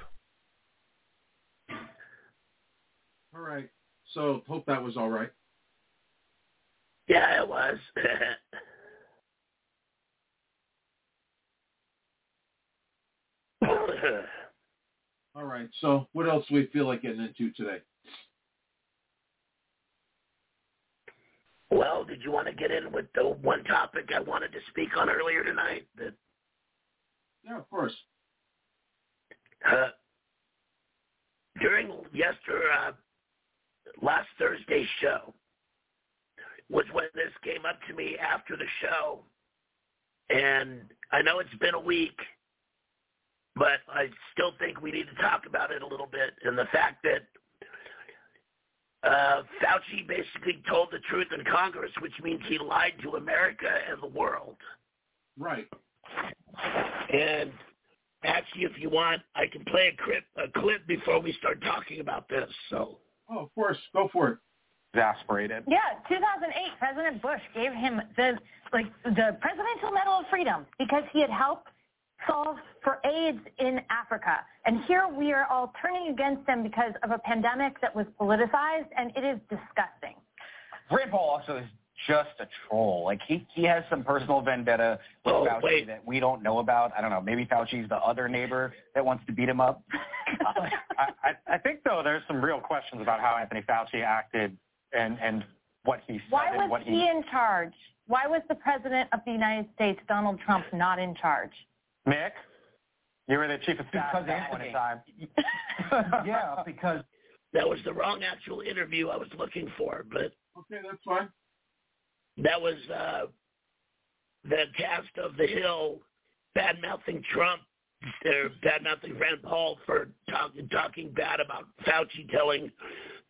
All right. So hope that was all right. Yeah, it was. all right. So what else do we feel like getting into today? Well, did you want to get in with the one topic I wanted to speak on earlier tonight? That Yeah, of course. uh, during yester uh, last Thursday's show was when this came up to me after the show, and I know it's been a week, but I still think we need to talk about it a little bit, and the fact that uh, Fauci basically told the truth in Congress, which means he lied to America and the world. Right. And actually, if you want, I can play a clip, a clip before we start talking about this. So. Oh, of course. Go for it. Exasperated. Yeah, 2008, President Bush gave him the like the Presidential Medal of Freedom because he had helped solve for AIDS in Africa. And here we are all turning against him because of a pandemic that was politicized, and it is disgusting. Rand Paul also is just a troll. Like he he has some personal vendetta with Oh, Fauci wait. that we don't know about. I don't know. Maybe Fauci's the other neighbor that wants to beat him up. Uh, I, I, I think though there's some real questions about how Anthony Fauci acted and and what he said Why and was what he in charge? Why was the President of the United States, Donald Trump, not in charge? Mick, you were the chief of staff Because at that point in time. yeah, because That was the wrong actual interview I was looking for, but Okay, that's fine. that was uh, the cast of The Hill bad mouthing Trump or bad mouthing Rand Paul for talk, talking bad about Fauci telling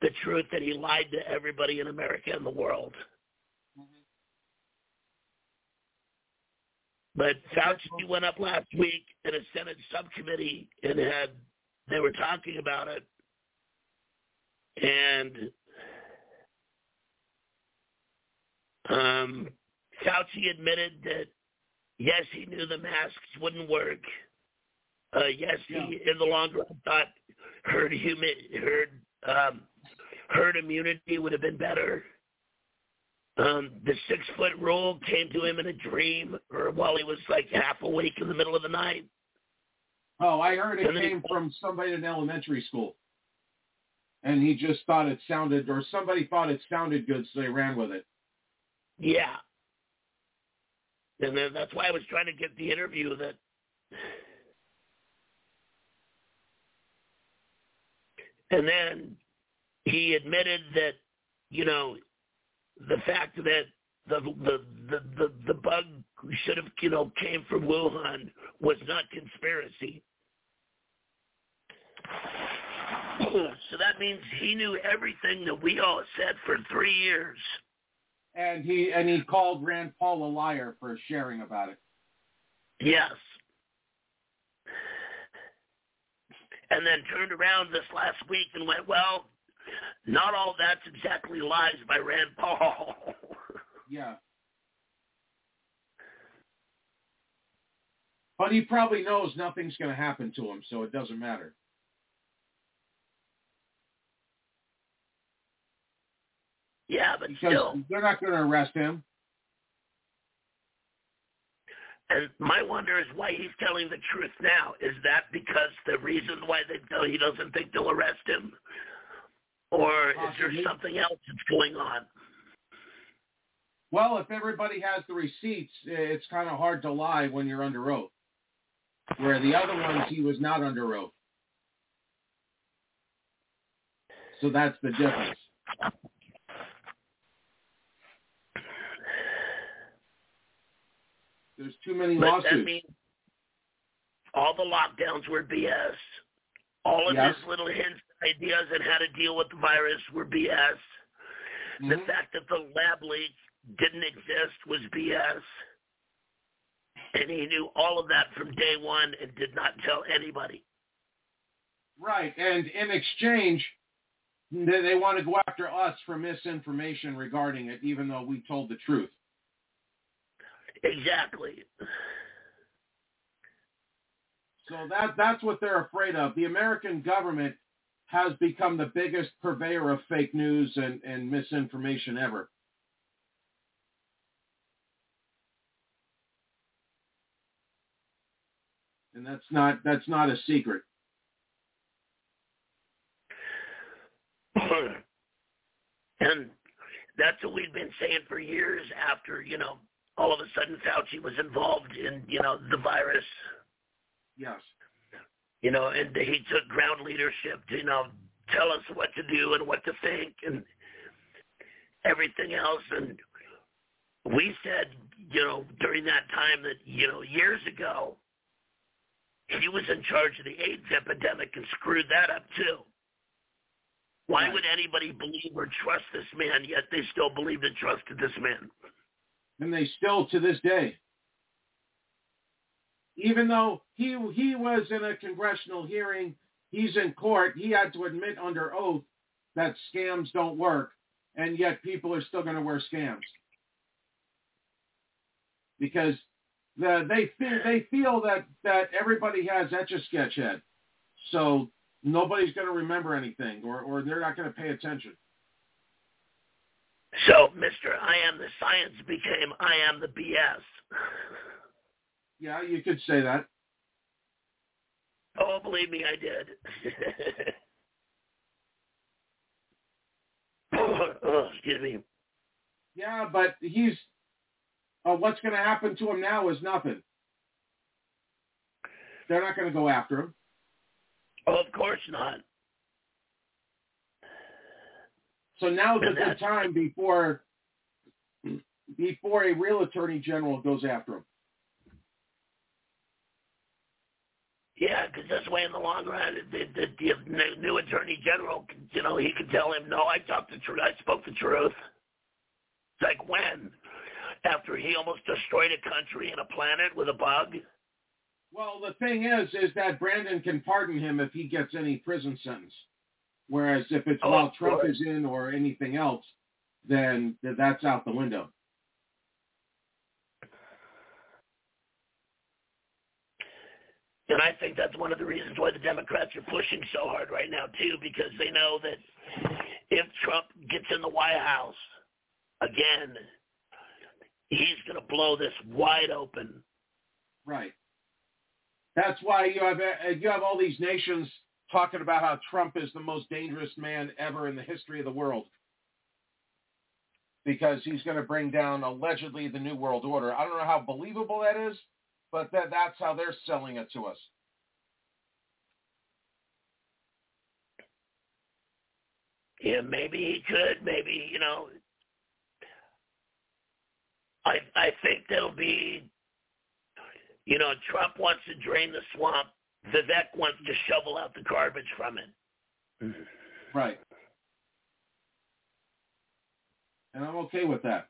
the truth that he lied to everybody in America and the world. But Fauci went up last week in a Senate subcommittee and had they were talking about it, and um, Fauci admitted that yes, he knew the masks wouldn't work. Uh, yes, he in the long run thought herd human herd um, herd immunity would have been better. Um, the six foot rule came to him in a dream or while he was like half awake in the middle of the night. Oh, I heard it he- came from somebody in elementary school. And he just thought it sounded, or somebody thought it sounded good, so they ran with it. Yeah. And then that's why I was trying to get the interview that and then he admitted that, you know, the fact that the the the the, the bug should have, you know, came from Wuhan was not conspiracy. so that means he knew everything that we all said for three years. And he and he called Rand Paul a liar for sharing about it. Yes. And then turned around this last week and went, well, not all that's exactly lies by Rand Paul. Yeah. But he probably knows nothing's going to happen to him, so it doesn't matter. yeah, but Because still. they're not going to arrest him. And my wonder is why he's telling the truth now. Is that because the reason why they he doesn't think they'll arrest him? Or is there something else that's going on? Well, if everybody has the receipts, it's kind of hard to lie when you're under oath. Where the other ones, he was not under oath. So that's the difference. There's too many But that lawsuits. means all the lockdowns were BS. All of Yes. his little hints, ideas on how to deal with the virus were BS. The Mhm. fact that the lab leak didn't exist was BS. And he knew all of that from day one and did not tell anybody. Right, and in exchange, they, they want to go after us for misinformation regarding it, even though we told the truth. Exactly. So that that's what they're afraid of. The American government has become the biggest purveyor of fake news and, and misinformation ever. And that's not that's not a secret. and that's what we've been saying for years after, you know, all of a sudden Fauci was involved in, you know, the virus, Yes. You know, and he took ground leadership to, you know, tell us what to do and what to think and everything else. And we said, you know, during that time that, you know, years ago, he was in charge of the AIDS epidemic and screwed that up too. Why Right. would anybody believe or trust this man, yet they still believed and trusted this man? and they still to this day. Even though he he was in a congressional hearing, he's in court, he had to admit under oath that scams don't work, and yet people are still going to wear scams because the, they feel they feel that that everybody has etch a sketch head, so nobody's going to remember anything, or or they're not going to pay attention. So, Mr. I am the science became I am the BS. Yeah, you could say that. Oh, believe me, I did. oh, excuse me. Yeah, but he's uh, what's going to happen to him now is nothing. They're not going to go after him. Oh, of course not. So now's a And good time before before a real attorney general goes after him. Yeah, because this way in the long run, the, the, the new- new attorney general, you know, he could tell him, no, I talked the truth. I spoke the truth. It's like when? After he almost destroyed a country and a planet with a bug? Well, the thing is, is that Brandon can pardon him if he gets any prison sentence. Whereas if it's Oh, while Trump course. is in or anything else, then th- that's out the window. And I think that's one of the reasons why the Democrats are pushing so hard right now, too, because they know that if Trump gets in the White House again, he's going to blow this wide open. Right. That's why you have uh, you have all these nations talking about how Trump is the most dangerous man ever in the history of the world because he's going to bring down allegedly the new world order. I don't know how believable that is, but that that's how they're selling it to us. Yeah, maybe he could. Maybe you know. I I think there'll be. You know, Trump wants to drain the swamp. Vivek wants to shovel out the garbage from it. Hmm. Right. And I'm okay with that.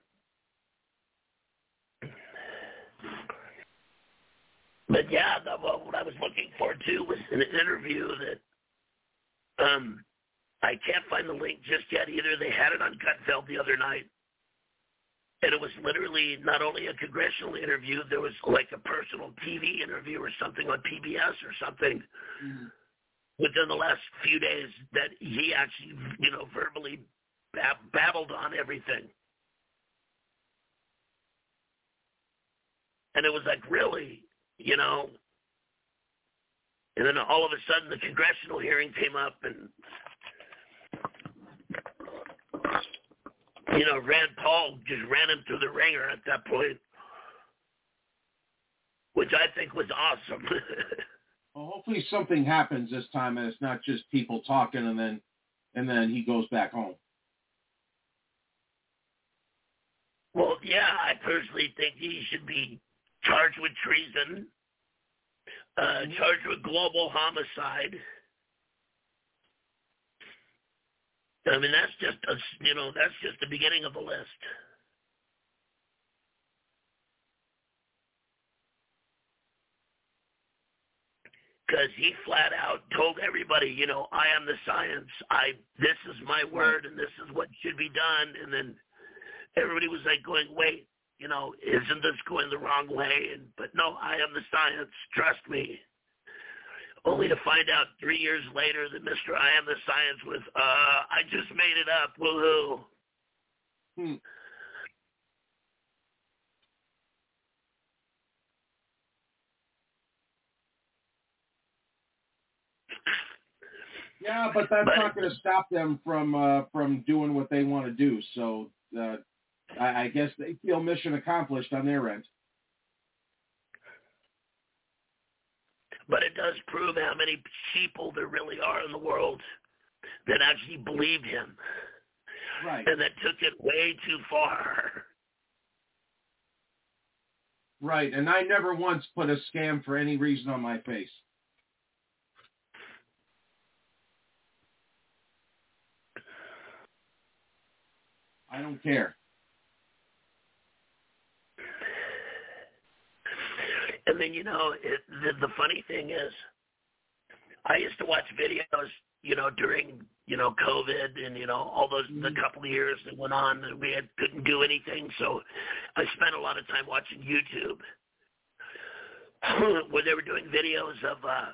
But yeah, the, what I was looking for too was an interview that um I can't find the link just yet either. They had it on Gutfeld the other night. And it was literally not only a congressional interview, there was like a personal TV interview or something on PBS or something mm-hmm. within the last few days that he actually, you know, verbally bab- babbled on everything. And it was like, really, you know? And then all of a sudden the congressional hearing came up and you know, Rand Paul just ran him through the ringer at that point, which I think was awesome. well, hopefully something happens this time, and it's not just people talking, and then and then he goes back home. Well, yeah, I personally think he should be charged with treason, uh, mm-hmm. charged with global homicide. I mean, that's just a, you know, that's just the beginning of the list. Because he flat out told everybody, you know, I am the science. I this is my word, and this is what should be done. And then everybody was like going, wait, you know, isn't this going the wrong way? And but no, I am the science. Trust me only to find out three years later that Mr. I am the science was, uh, I just made it up. Woohoo. Hmm. Yeah, but that's but, not going to stop them from uh, from doing what they want to do. So uh, I, I guess they feel mission accomplished on their end. but it does prove how many people there really are in the world that actually believed him. Right. And that took it way too far. Right. And I never once put a scam for any reason on my face. I don't care. And then you know, it, the, the funny thing is, I used to watch videos, you know, during you know COVID and you know all those the mm-hmm. couple of years that went on that we had couldn't do anything. So I spent a lot of time watching YouTube where they were doing videos of uh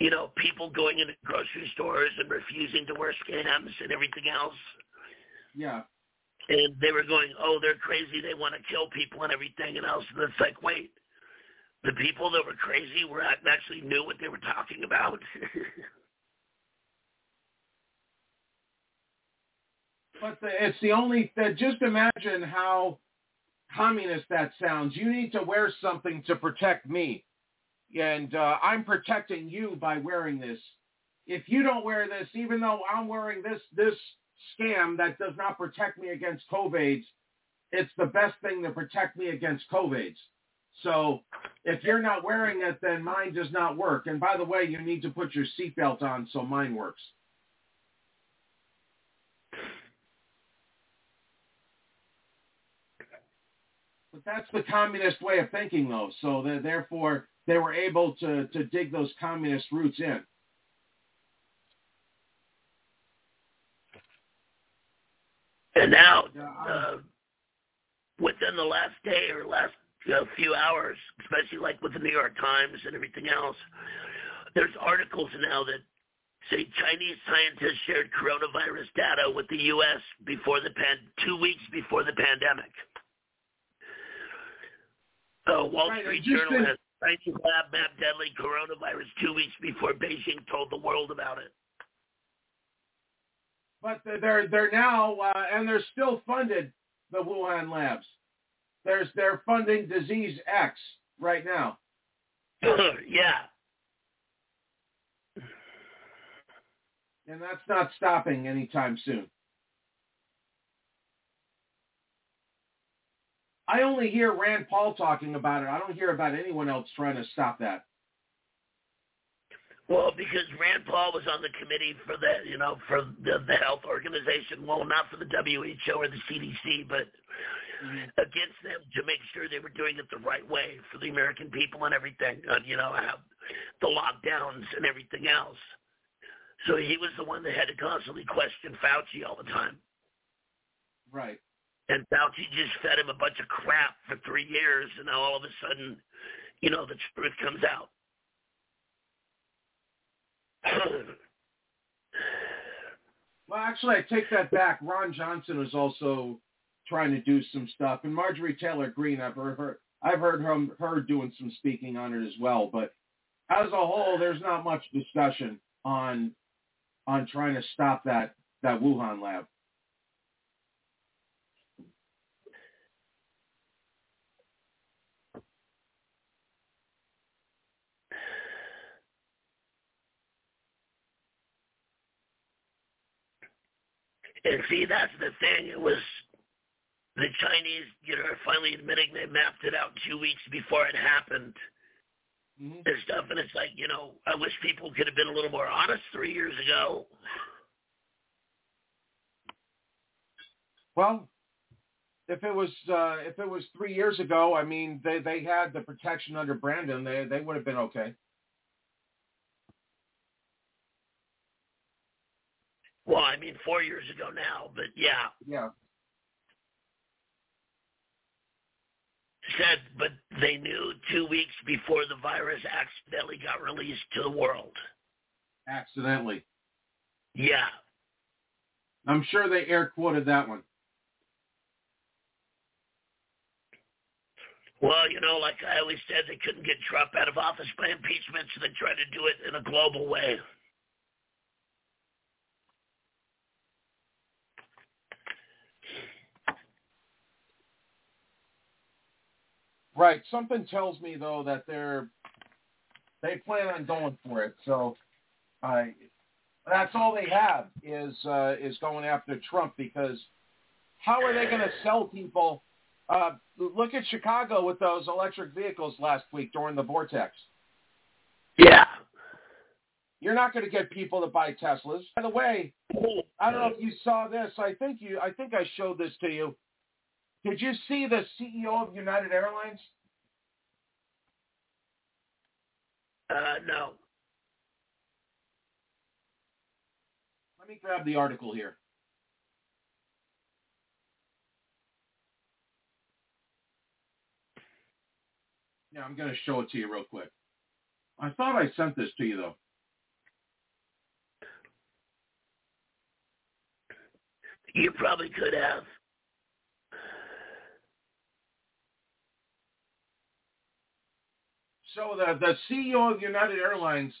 you know people going into grocery stores and refusing to wear scams and everything else. Yeah and they were going, "Oh, they're crazy. They want to kill people and everything." And else, it's like, wait, the people that were crazy were actually knew what they were talking about. but the, it's the only. The, just imagine how communist that sounds. You need to wear something to protect me, and uh, I'm protecting you by wearing this. If you don't wear this, even though I'm wearing this this scam that does not protect me against COVIDs, it's the best thing to protect me against COVIDs. So if you're not wearing it, then mine does not work. And by the way, you need to put your seatbelt on so mine works. But that's the communist way of thinking, though. So therefore, they were able to, to dig those communist roots in. And now, uh, within the last day or last uh, few hours, especially like with the New York Times and everything else, there's articles now that say Chinese scientists shared coronavirus data with the U.S. before the pan, two weeks before the pandemic. Uh, Wall right, Street Journal has. Chinese lab mapped deadly coronavirus two weeks before Beijing told the world about it. But they're they're now uh, and they're still funded the Wuhan labs. There's they're funding disease X right now. yeah. And that's not stopping anytime soon. I only hear Rand Paul talking about it. I don't hear about anyone else trying to stop that. Well, because Rand Paul was on the committee for the, you know, for the, the health organization. Well, not for the WHO or the CDC, but mm-hmm. against them to make sure they were doing it the right way for the American people and everything. And, you know, have the lockdowns and everything else. So he was the one that had to constantly question Fauci all the time. Right. And Fauci just fed him a bunch of crap for three years, and now all of a sudden, you know, the truth comes out. well, actually, I take that back. Ron Johnson was also trying to do some stuff, and Marjorie Taylor Greene, I've heard I've heard her doing some speaking on it as well. But as a whole, there's not much discussion on on trying to stop that that Wuhan lab. And see, that's the thing. It was the Chinese, you know, finally admitting they mapped it out two weeks before it happened mm-hmm. and stuff. And it's like, you know, I wish people could have been a little more honest three years ago. Well, if it was uh, if it was three years ago, I mean, they they had the protection under Brandon. They they would have been okay. Well, I mean, four years ago now, but yeah. Yeah. Said, but they knew two weeks before the virus accidentally got released to the world. Accidentally. Yeah. I'm sure they air quoted that one. Well, you know, like I always said, they couldn't get Trump out of office by impeachment, so they tried to do it in a global way. Right. Something tells me though that they're they plan on going for it. So I that's all they have is uh, is going after Trump because how are they going to sell people? Uh, look at Chicago with those electric vehicles last week during the vortex. Yeah. You're not going to get people to buy Teslas. By the way, I don't know if you saw this. I think you. I think I showed this to you. Did you see the CEO of United Airlines? Uh, no. Let me grab the article here. Yeah, I'm going to show it to you real quick. I thought I sent this to you, though. You probably could have. So the, the CEO of United Airlines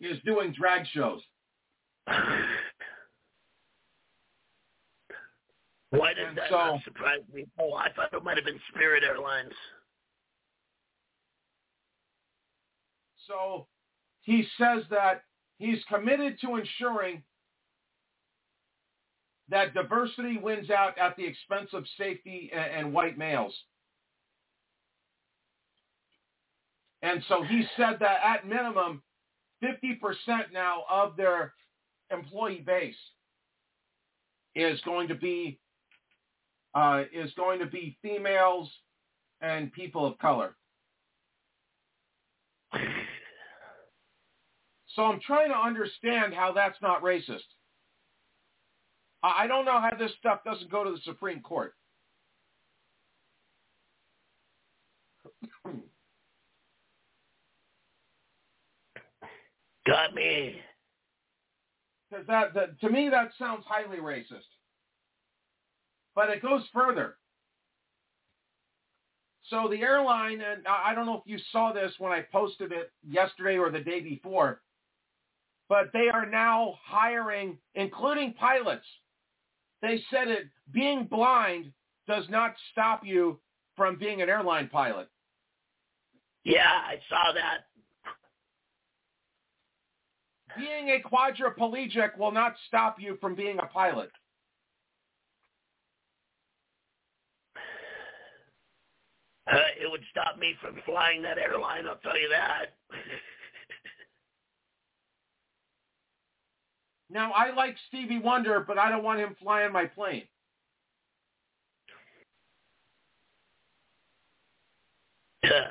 is doing drag shows. Why did and that so, not surprise me? Oh, I thought it might have been Spirit Airlines. So he says that he's committed to ensuring that diversity wins out at the expense of safety and, and white males. And so he said that at minimum, 50% now of their employee base is going to be uh, is going to be females and people of color. So I'm trying to understand how that's not racist. I don't know how this stuff doesn't go to the Supreme Court. Got me. That, that, to me, that sounds highly racist. But it goes further. So the airline, and I don't know if you saw this when I posted it yesterday or the day before, but they are now hiring, including pilots. They said it, being blind does not stop you from being an airline pilot. Yeah, I saw that. Being a quadriplegic will not stop you from being a pilot. Uh, it would stop me from flying that airline, I'll tell you that. now, I like Stevie Wonder, but I don't want him flying my plane. uh,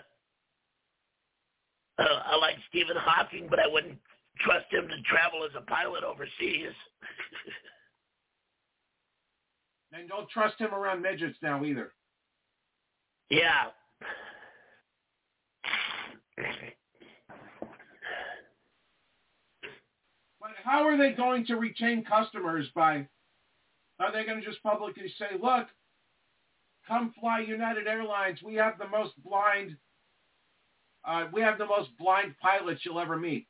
I like Stephen Hawking, but I wouldn't trust him to travel as a pilot overseas. and don't trust him around midgets now either. Yeah. how are they going to retain customers by, are they going to just publicly say, look, come fly United Airlines. We have the most blind, uh, we have the most blind pilots you'll ever meet.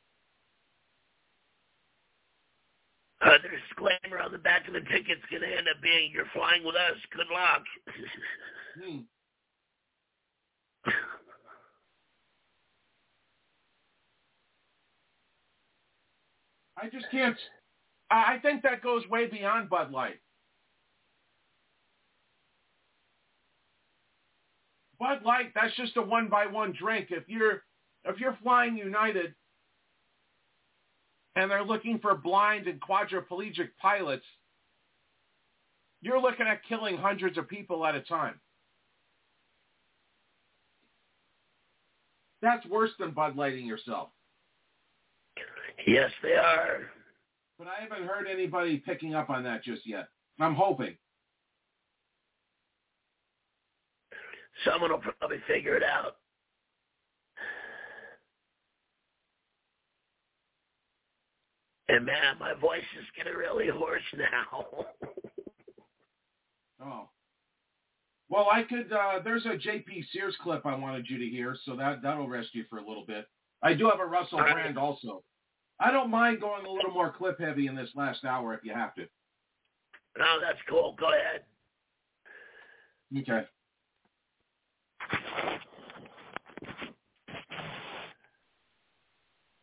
Uh, the disclaimer on the back of the ticket's going to end up being, you're flying with us. Good luck. hmm. I just can't. I think that goes way beyond Bud Light. Bud Light, that's just a one by one drink. If you're if you're flying United and they're looking for blind and quadriplegic pilots, you're looking at killing hundreds of people at a time. That's worse than Bud Lighting yourself. Yes, they are. But I haven't heard anybody picking up on that just yet. I'm hoping. Someone will probably figure it out. And man, my voice is getting really hoarse now. oh. Well, I could. Uh, there's a JP Sears clip I wanted you to hear, so that that'll rest you for a little bit. I do have a Russell Brand also. I don't mind going a little more clip heavy in this last hour if you have to. No, that's cool. Go ahead. Okay.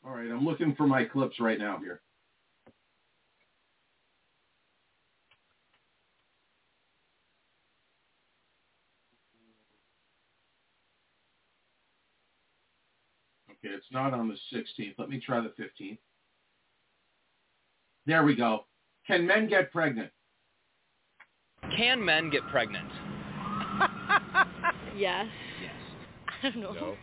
All right, I'm looking for my clips right now here. Okay, it's not on the 16th. Let me try the 15th. There we go. Can men get pregnant? Can men get pregnant? yes. Yes. I don't know. No.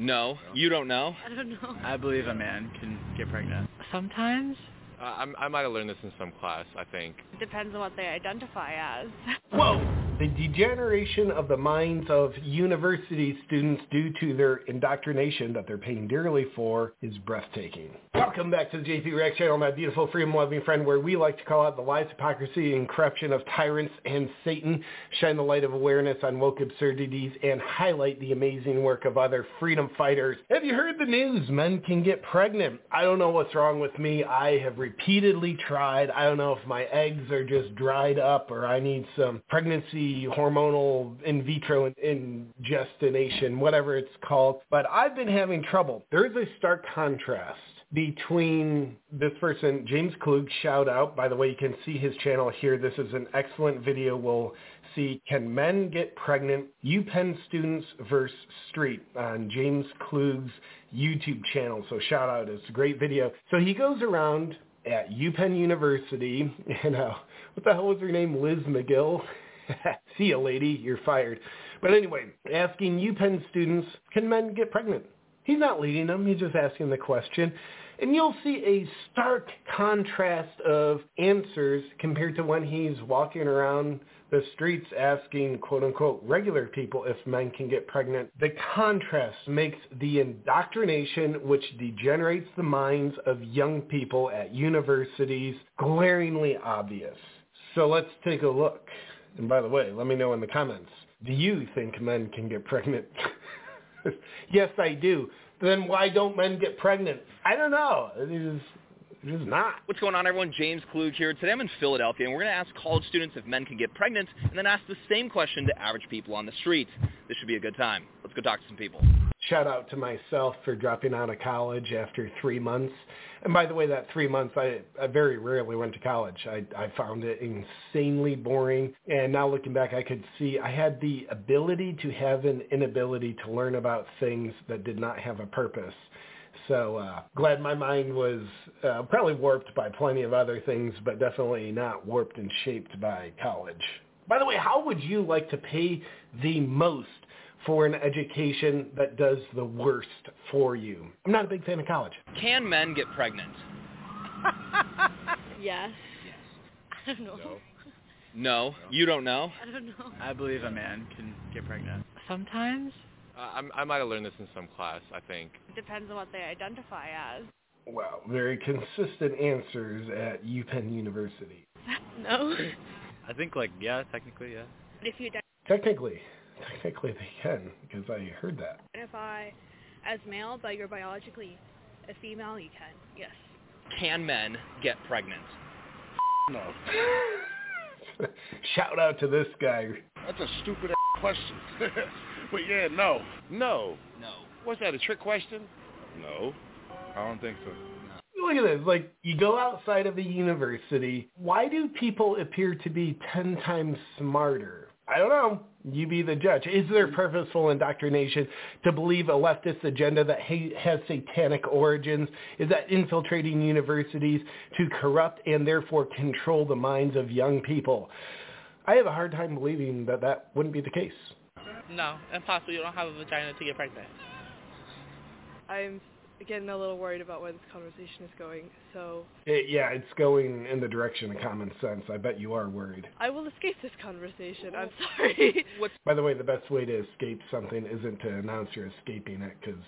No, you don't know. I don't know. I believe a man can get pregnant. Sometimes. Uh, I'm, I might have learned this in some class, I think. It depends on what they identify as. Whoa! The degeneration of the minds of university students due to their indoctrination that they're paying dearly for is breathtaking. Welcome back to the JP Reacts channel, my beautiful freedom-loving friend, where we like to call out the lies, hypocrisy, and corruption of tyrants and Satan, shine the light of awareness on woke absurdities, and highlight the amazing work of other freedom fighters. Have you heard the news? Men can get pregnant. I don't know what's wrong with me. I have repeatedly tried. I don't know if my eggs are just dried up or I need some pregnancy hormonal in vitro ingestination, whatever it's called. But I've been having trouble. There is a stark contrast between this person, James Klug, shout out. By the way, you can see his channel here. This is an excellent video. We'll see Can Men Get Pregnant? UPenn Students versus Street on James Klug's YouTube channel. So shout out. It's a great video. So he goes around at UPenn University, and uh, what the hell was her name? Liz Magill. See you, lady. You're fired. But anyway, asking UPenn students, can men get pregnant? He's not leading them. He's just asking the question. And you'll see a stark contrast of answers compared to when he's walking around the streets asking quote unquote regular people if men can get pregnant. The contrast makes the indoctrination which degenerates the minds of young people at universities glaringly obvious. So let's take a look. And by the way, let me know in the comments. Do you think men can get pregnant? yes, I do. Then why don't men get pregnant? I don't know. It is, it is not. What's going on, everyone? James Klug here. Today I'm in Philadelphia, and we're going to ask college students if men can get pregnant, and then ask the same question to average people on the street. This should be a good time. Let's go talk to some people. Shout out to myself for dropping out of college after three months. And by the way, that three months, I, I very rarely went to college. I, I found it insanely boring. And now looking back, I could see I had the ability to have an inability to learn about things that did not have a purpose. So uh, glad my mind was uh, probably warped by plenty of other things, but definitely not warped and shaped by college. By the way, how would you like to pay the most for an education that does the worst for you? I'm not a big fan of college. Can men get pregnant? yes. Yes. I don't know. No. You don't know? I don't know. I believe a man can get pregnant. Sometimes. Uh, I'm, I might have learned this in some class, I think. It Depends on what they identify as. Wow, very consistent answers at UPenn University. no. I think like yeah, technically yeah. If you Technically, technically they can because I heard that. If I, as male, but you're biologically a female, you can. Yes. Can men get pregnant? No. Shout out to this guy. That's a stupid question. but yeah, no. No. No. What's that, a trick question? No. I don't think so. Look at this. Like, you go outside of the university. Why do people appear to be ten times smarter? I don't know. You be the judge. Is there purposeful indoctrination to believe a leftist agenda that has satanic origins? Is that infiltrating universities to corrupt and therefore control the minds of young people? I have a hard time believing that that wouldn't be the case. No, impossible. You don't have a vagina to get pregnant. I'm getting a little worried about where this conversation is going, so It, yeah, it's going in the direction of common sense. I bet you are worried. I will escape this conversation. I'm sorry. By the way, the best way to escape something isn't to announce you're escaping it because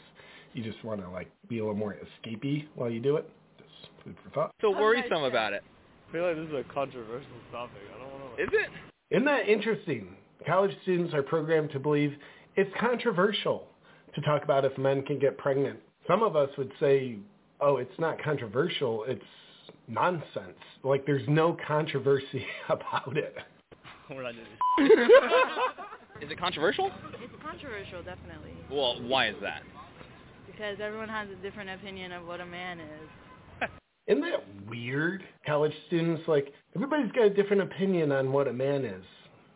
you just want to like be a little more escapey while you do it. Just food for thought. So worrisome about it. I feel like this is a controversial topic. I don't want to. Is it? Isn't that interesting? College students are programmed to believe it's controversial to talk about if men can get pregnant. Some of us would say, oh, it's not controversial, it's nonsense. Like there's no controversy about it. We're not doing this. Is it controversial? It's controversial, definitely, Well, why is that? because everyone has a different opinion of what a man is. Isn't that weird? College students, like, everybody's got a different opinion on what a man is.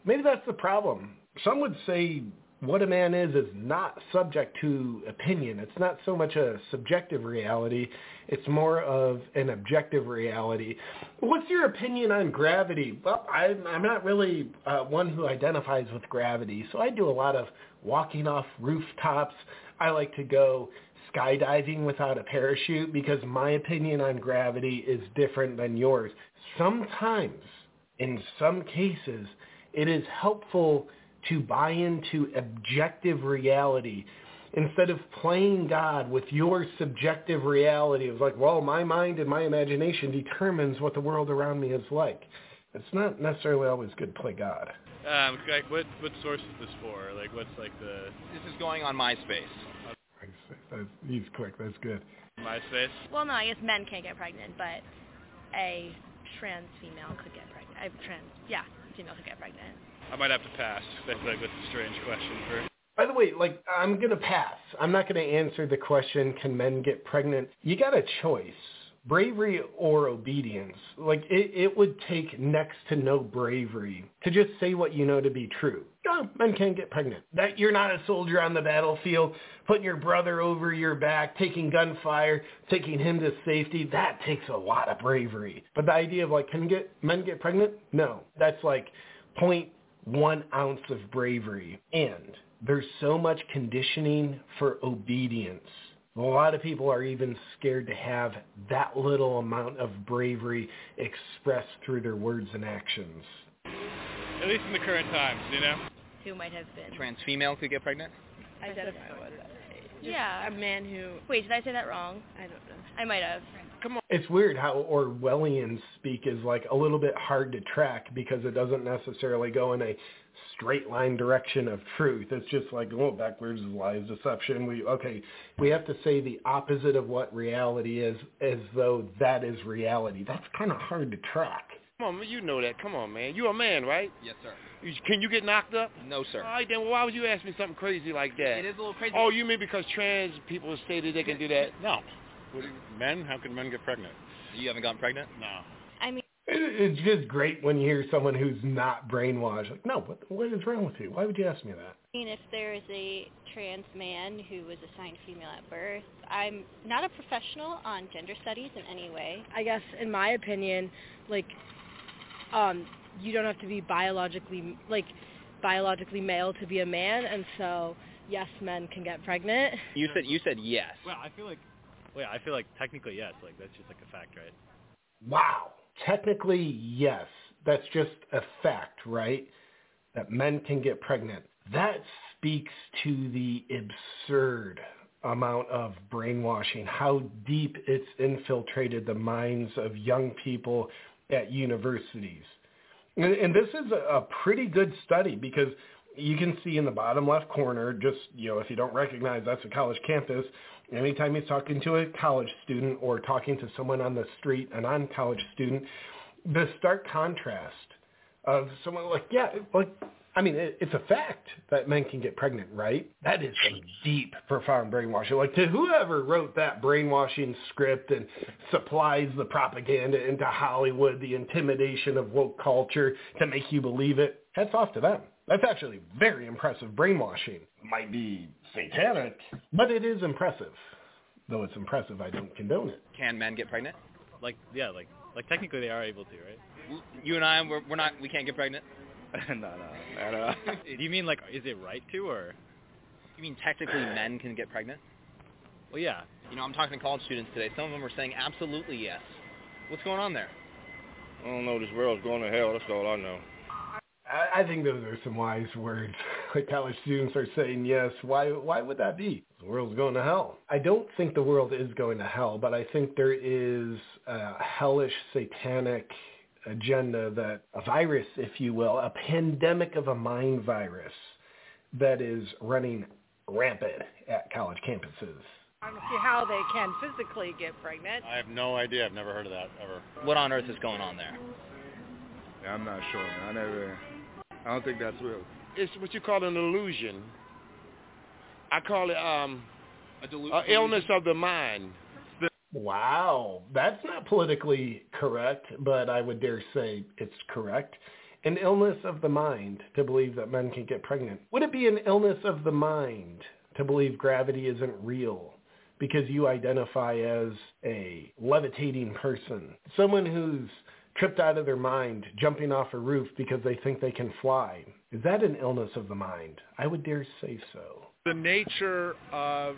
Maybe that's the problem. Some would say what a man is is not subject to opinion. It's not so much a subjective reality. It's more of an objective reality. What's your opinion on gravity? Well, I'm, I'm not really uh, one who identifies with gravity, so I do a lot of walking off rooftops. I like to go skydiving without a parachute because my opinion on gravity is different than yours. Sometimes, in some cases, it is helpful to buy into objective reality instead of playing God with your subjective reality of like, well, my mind and my imagination determines what the world around me is like. It's not necessarily always good to play God. Um, like what what source is this for? Like what's like the This is going on MySpace. That's, he's quick. That's good. MySpace? Well, no, I guess men can't get pregnant, but a trans female could get pregnant. A trans, yeah, female could get pregnant. I might have to pass. That's like a strange question for. By the way, like I'm gonna pass. I'm not gonna answer the question, can men get pregnant? You got a choice. Bravery or obedience. Like it, it would take next to no bravery to just say what you know to be true. No, men can't get pregnant. That you're not a soldier on the battlefield, putting your brother over your back, taking gunfire, taking him to safety, that takes a lot of bravery. But the idea of like, can get men get pregnant? No. That's like point one ounce of bravery. And there's so much conditioning for obedience. A lot of people are even scared to have that little amount of bravery expressed through their words and actions. At least in the current times, you know. Who might have been. Trans female could get pregnant? Identify with Yeah. a man who. Wait, did I say that wrong? I don't know. I might have. Come on. It's weird how Orwellian speak is like a little bit hard to track because it doesn't necessarily go in a straight line direction of truth. It's just like, oh, backwards is lies, deception. We okay, we have to say the opposite of what reality is, as though that is reality. That's kind of hard to track. Come on, you know that. Come on, man. You a man, right? Yes, sir. Can you get knocked up? No, sir. All right, then why would you ask me something crazy like that? It is a little crazy. Oh, you mean because trans people say that they can do that? No. What do you, men? How can men get pregnant? You haven't gotten pregnant? No. I mean, It- It's just great when you hear someone who's not brainwashed. Like, no, what, what is wrong with you? Why would you ask me that? I mean, if there is a trans man who was assigned female at birth, I'm not a professional on gender studies in any way. I guess, in my opinion, like, um, you don't have to be biologically like biologically male to be a man, and so yes, men can get pregnant. You said you said yes. Well, I feel like, well, yeah, I feel like technically yes. Like that's just like a fact, right? Wow. Technically, yes. That's just a fact, right? That men can get pregnant. That speaks to the absurd amount of brainwashing, how deep it's infiltrated the minds of young people at universities. And, and this is a, a pretty good study because you can see in the bottom left corner, just, you know, if you don't recognize that's a college campus, anytime he's talking to a college student or talking to someone on the street, a non-college student, the stark contrast of someone like, yeah, like, I mean, it, it's a fact that men can get pregnant, right? That is some deep, profound brainwashing. Like to whoever wrote that brainwashing script and supplies the propaganda into Hollywood, the intimidation of woke culture to make you believe it, hats off to them. That's actually very impressive brainwashing. Might be satanic, but it is impressive. Though it's impressive, I don't condone it. Can men get pregnant? Like yeah, like like technically they are able to, right? You and I, we're, we're not. We can't get pregnant. no, no, no. Do you mean like is it right to or? You mean technically men can get pregnant? Well, yeah. You know, I'm talking to college students today. Some of them are saying absolutely yes. What's going on there? I don't know. This world's going to hell. That's all I know. I, I think those are some wise words. Like college students are saying yes. Why? Why would that be? The world's going to hell. I don't think the world is going to hell, but I think there is a hellish, satanic agenda that a virus, if you will, a pandemic of a mind virus that is running rampant at college campuses. I don't see how they can physically get pregnant. I have no idea. I've never heard of that ever. What on earth is going on there? Yeah, I'm not sure, man. I never. I don't think that's real. It's what you call an illusion. I call it um, a delu- uh, illness of the mind. Wow, that's not politically correct, but I would dare say it's correct. An illness of the mind to believe that men can get pregnant. Would it be an illness of the mind to believe gravity isn't real because you identify as a levitating person? Someone who's tripped out of their mind jumping off a roof because they think they can fly. Is that an illness of the mind? I would dare say so. The nature of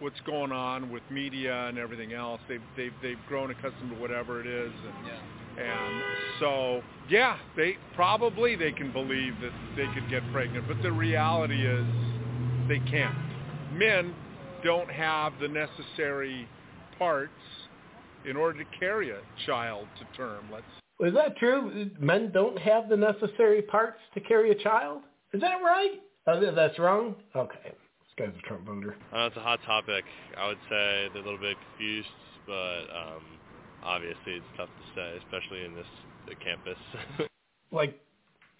what's going on with media and everything else. They've they've they've grown accustomed to whatever it is, and and so yeah, they probably they can believe that they could get pregnant, but the reality is they can't. Men don't have the necessary parts in order to carry a child to term. Let's Is that true? Men don't have the necessary parts to carry a child? Is that right? Oh, that's wrong? Okay. This guy's a Trump voter. I know it's a hot topic. I would say they're a little bit confused, but um, obviously it's tough to say, especially in this the campus. Like,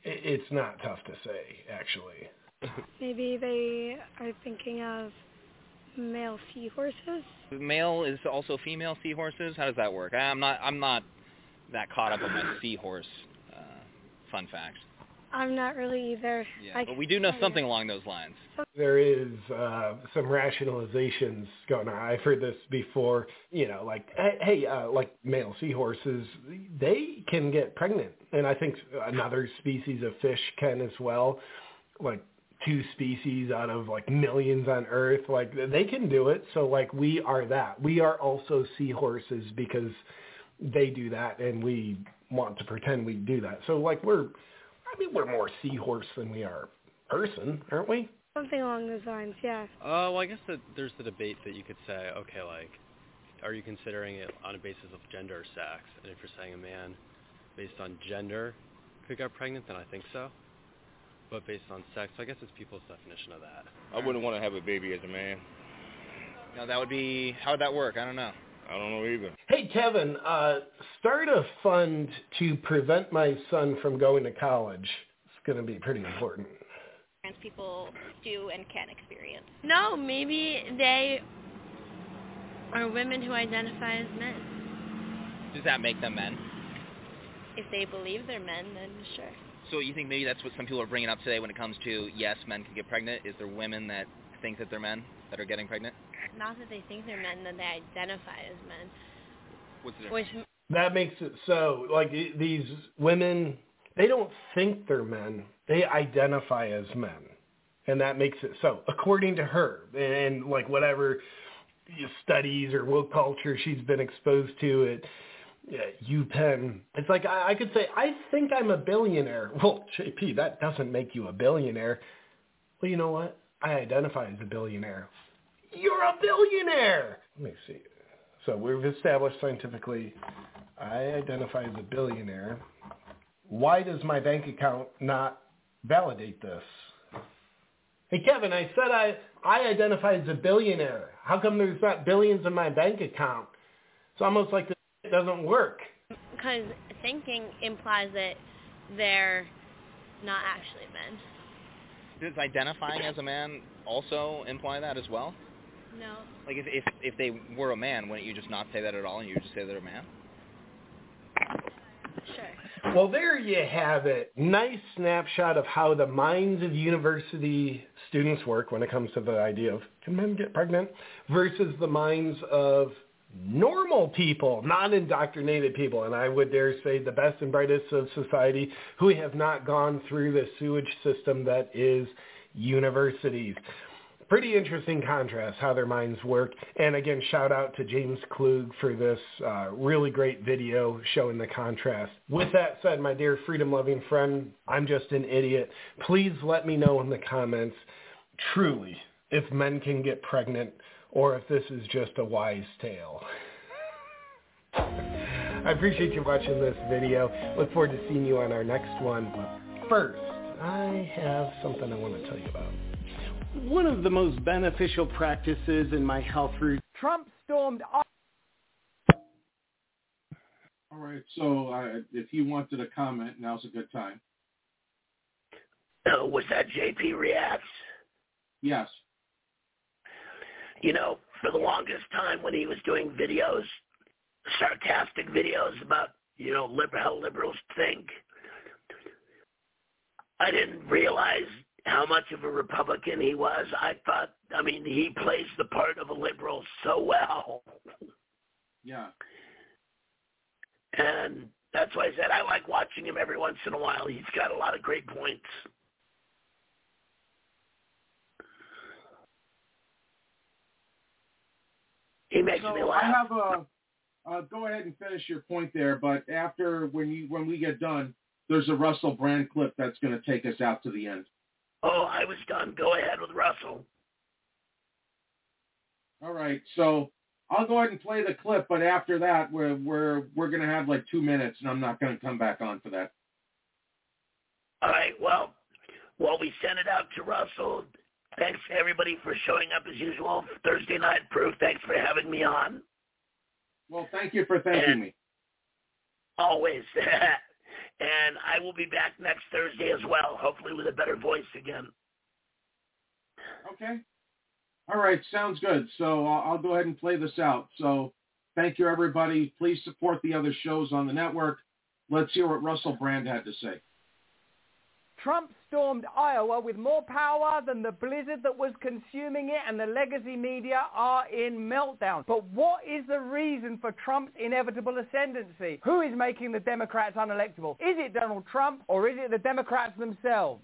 it's not tough to say, actually. Maybe they are thinking of male seahorses. Male is also female seahorses. How does that work? I'm not. I'm not that caught up on my seahorse uh, fun facts. I'm not really either. Yeah, I but we do know something along those lines. There is uh, some rationalizations going on. I've heard this before. You know, like hey, hey uh, like male seahorses, they can get pregnant, and I think another species of fish can as well. Like two species out of like millions on Earth, like they can do it. So like we are that. We are also seahorses because they do that, and we want to pretend we do that. So like we're, I mean, we're more seahorse than we are person, aren't we? Something along those lines, yeah. Uh, well, I guess that there's the debate that you could say, okay, like, are you considering it on a basis of gender or sex? And if you're saying a man based on gender could get pregnant, then I think so. But based on sex. So I guess it's people's definition of that. I wouldn't want to have a baby as a man. Now that would be how would that work? I don't know. I don't know either. Hey Kevin, uh, start a fund to prevent my son from going to college. It's going to be pretty important. Trans people do and can experience. No, maybe they are women who identify as men. Does that make them men? If they believe they're men, then sure. So you think maybe that's what some people are bringing up today when it comes to yes, men can get pregnant? Is there women that think that they're men that are getting pregnant? Not that they think they're men, that they identify as men. What's the Which? That makes it so. Like these women, they don't think they're men. They identify as men, and that makes it so. According to her, and like whatever studies or woke culture she's been exposed to at uh, UPenn, it's like I, I could say, I think I'm a billionaire. Well, JP, that doesn't make you a billionaire. Well, you know what? I identify as a billionaire. You're a billionaire. Let me see. So we've established scientifically I identify as a billionaire. Why does my bank account not validate this? Hey Kevin, I said I I identify as a billionaire. How come there's not billions in my bank account? It's almost like this doesn't work. because thinking implies that they're not actually men. Does identifying as a man also imply that as well? No. Like if if if they were a man, wouldn't you just not say that at all and you just say they're a man? Sure. Well, there you have it. Nice snapshot of how the minds of university students work when it comes to the idea of can men get pregnant versus the minds of normal people, not indoctrinated people, and I would dare say the best and brightest of society who have not gone through the sewage system that is universities. Pretty interesting contrast how their minds work. And again, shout out to James Klug for this uh, really great video showing the contrast. With that said, my dear freedom-loving friend, I'm just an idiot. Please let me know in the comments, truly, if men can get pregnant or if this is just a wise tale. I appreciate you watching this video. Look forward to seeing you on our next one. But first, I have something I want to tell you about. One of the most beneficial practices in my health routine. Trump stormed All right. So uh, if you wanted a comment, now's a good time. Uh, was that JP Reacts? Yes. You know, for the longest time when he was doing videos, sarcastic videos about, you know, liber- how liberals think, I didn't realize how much of a Republican he was. I thought, I mean, he plays the part of a liberal so well. Yeah. And that's why I said I like watching him every once in a while. He's got a lot of great points. He makes so me I have a. Uh, go ahead and finish your point there, but after when you when we get done, there's a Russell Brand clip that's going to take us out to the end. Oh, I was done. Go ahead with Russell. All right, so I'll go ahead and play the clip, but after that, we're we're we're going to have like two minutes, and I'm not going to come back on for that. All right. Well, while we send it out to Russell, thanks to everybody for showing up as usual. Thursday night proof. Thanks for having me on. Well, thank you for thanking And- me. Always. and I will be back next Thursday as well, hopefully with a better voice again. Okay. All right, sounds good. So I'll, I'll go ahead and play this out. So thank you, everybody. Please support the other shows on the network. Let's hear what Russell Brand had to say. Trump stormed Iowa with more power than the blizzard that was consuming it, and the legacy media are in meltdown. But what is the reason for Trump's inevitable ascendancy? Who is making the Democrats unelectable? Is it Donald Trump, or is it the Democrats themselves?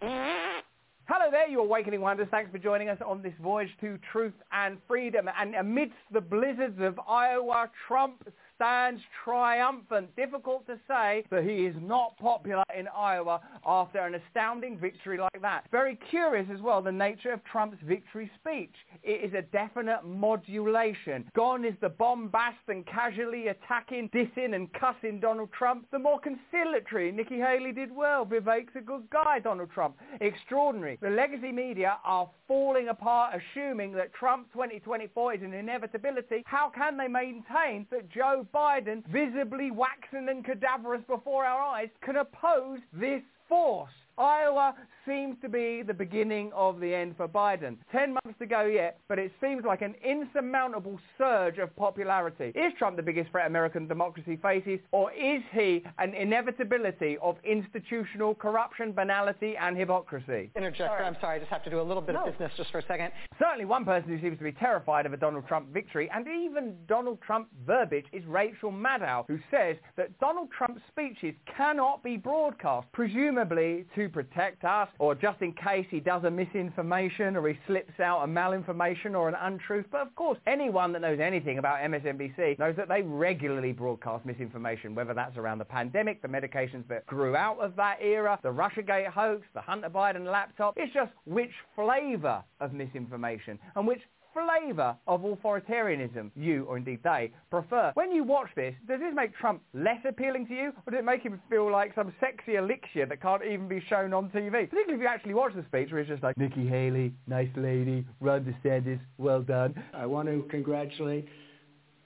Hello there, you awakening wonders. Thanks for joining us on this voyage to truth and freedom. And amidst the blizzards of Iowa, Trump stands triumphant. Difficult to say that he is not popular in Iowa after an astounding victory like that. Very curious as well the nature of Trump's victory speech. It is a definite modulation. Gone is the bombast and casually attacking, dissing and cussing Donald Trump. The more conciliatory Nikki Haley did well. Vivek's a good guy, Donald Trump. Extraordinary. The legacy media are falling apart, assuming that Trump 2024 is an inevitability. How can they maintain that Joe Biden, visibly waxen and cadaverous before our eyes, can oppose this force? Iowa seems to be the beginning of the end for Biden. Ten months to go yet, but it seems like an insurmountable surge of popularity. Is Trump the biggest threat American democracy faces, or is he an inevitability of institutional corruption, banality, and hypocrisy? Interject. I'm sorry, I just have to do a little bit No. of business just for a second. Certainly one person who seems to be terrified of a Donald Trump victory, and even Donald Trump verbiage, is Rachel Maddow, who says that Donald Trump's speeches cannot be broadcast, presumably to protect us, or just in case he does a misinformation, or he slips out a malinformation or an untruth. But of course, anyone that knows anything about MSNBC knows that they regularly broadcast misinformation, whether that's around the pandemic, the medications that grew out of that era, the Russiagate hoax, the Hunter Biden laptop. It's just which flavor of misinformation and which flavour of authoritarianism you, or indeed they, prefer. When you watch this, does this make Trump less appealing to you, or does it make him feel like some sexy elixir that can't even be shown on TV? Particularly if you actually watch the speech where it's just like, Nikki Haley, nice lady, Ron DeSantis, well done. I want to congratulate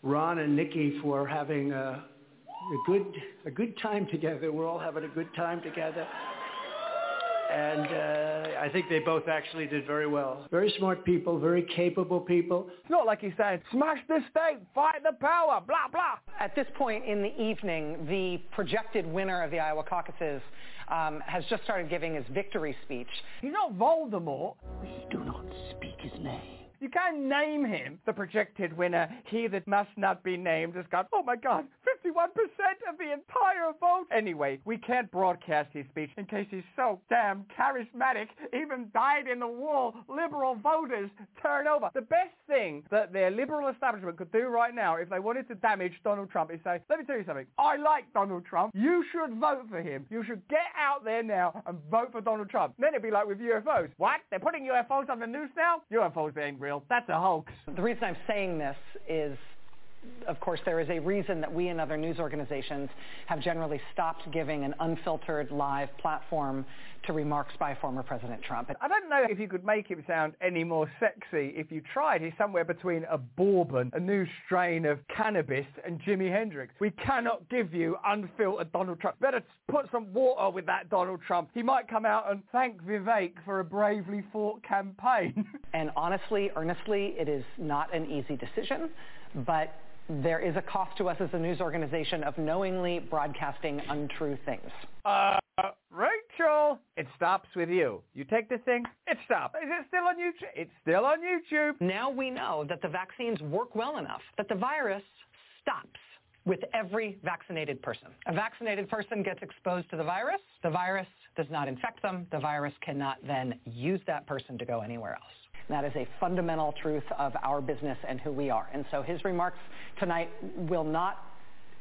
Ron and Nikki for having a, a good a good time together. We're all having a good time together. And uh, I think they both actually did very well. Very smart people, very capable people. It's not like he's saying, smash the state, fight the power, blah, blah. At this point in the evening, the projected winner of the Iowa caucuses um, has just started giving his victory speech. He's not Voldemort. We do not speak his name. You can't name him the projected winner. He that must not be named has got, oh my God, 51% of the entire vote. Anyway, we can't broadcast his speech in case he's so damn charismatic, even died in the wall. Liberal voters turn over. The best thing that their liberal establishment could do right now if they wanted to damage Donald Trump is say, let me tell you something. I like Donald Trump. You should vote for him. You should get out there now and vote for Donald Trump. Then it'd be like with UFOs. What? They're putting UFOs on the news now? UFOs ain't real. That's a hoax. The reason I'm saying this is of course, there is a reason that we and other news organizations have generally stopped giving an unfiltered live platform to remarks by former President Trump. I don't know if you could make him sound any more sexy if you tried. He's somewhere between a bourbon, a new strain of cannabis, and Jimi Hendrix. We cannot give you unfiltered Donald Trump. Better put some water with that Donald Trump. He might come out and thank Vivek for a bravely fought campaign. And honestly, earnestly, it is not an easy decision, but there is a cost to us as a news organization of knowingly broadcasting untrue things. Uh, Rachel, it stops with you. You take the thing, it stops. Is it still on YouTube? It's still on YouTube. Now we know that the vaccines work well enough that the virus stops with every vaccinated person. A vaccinated person gets exposed to the virus. The virus does not infect them. The virus cannot then use that person to go anywhere else. That is a fundamental truth of our business and who we are. And so his remarks tonight will not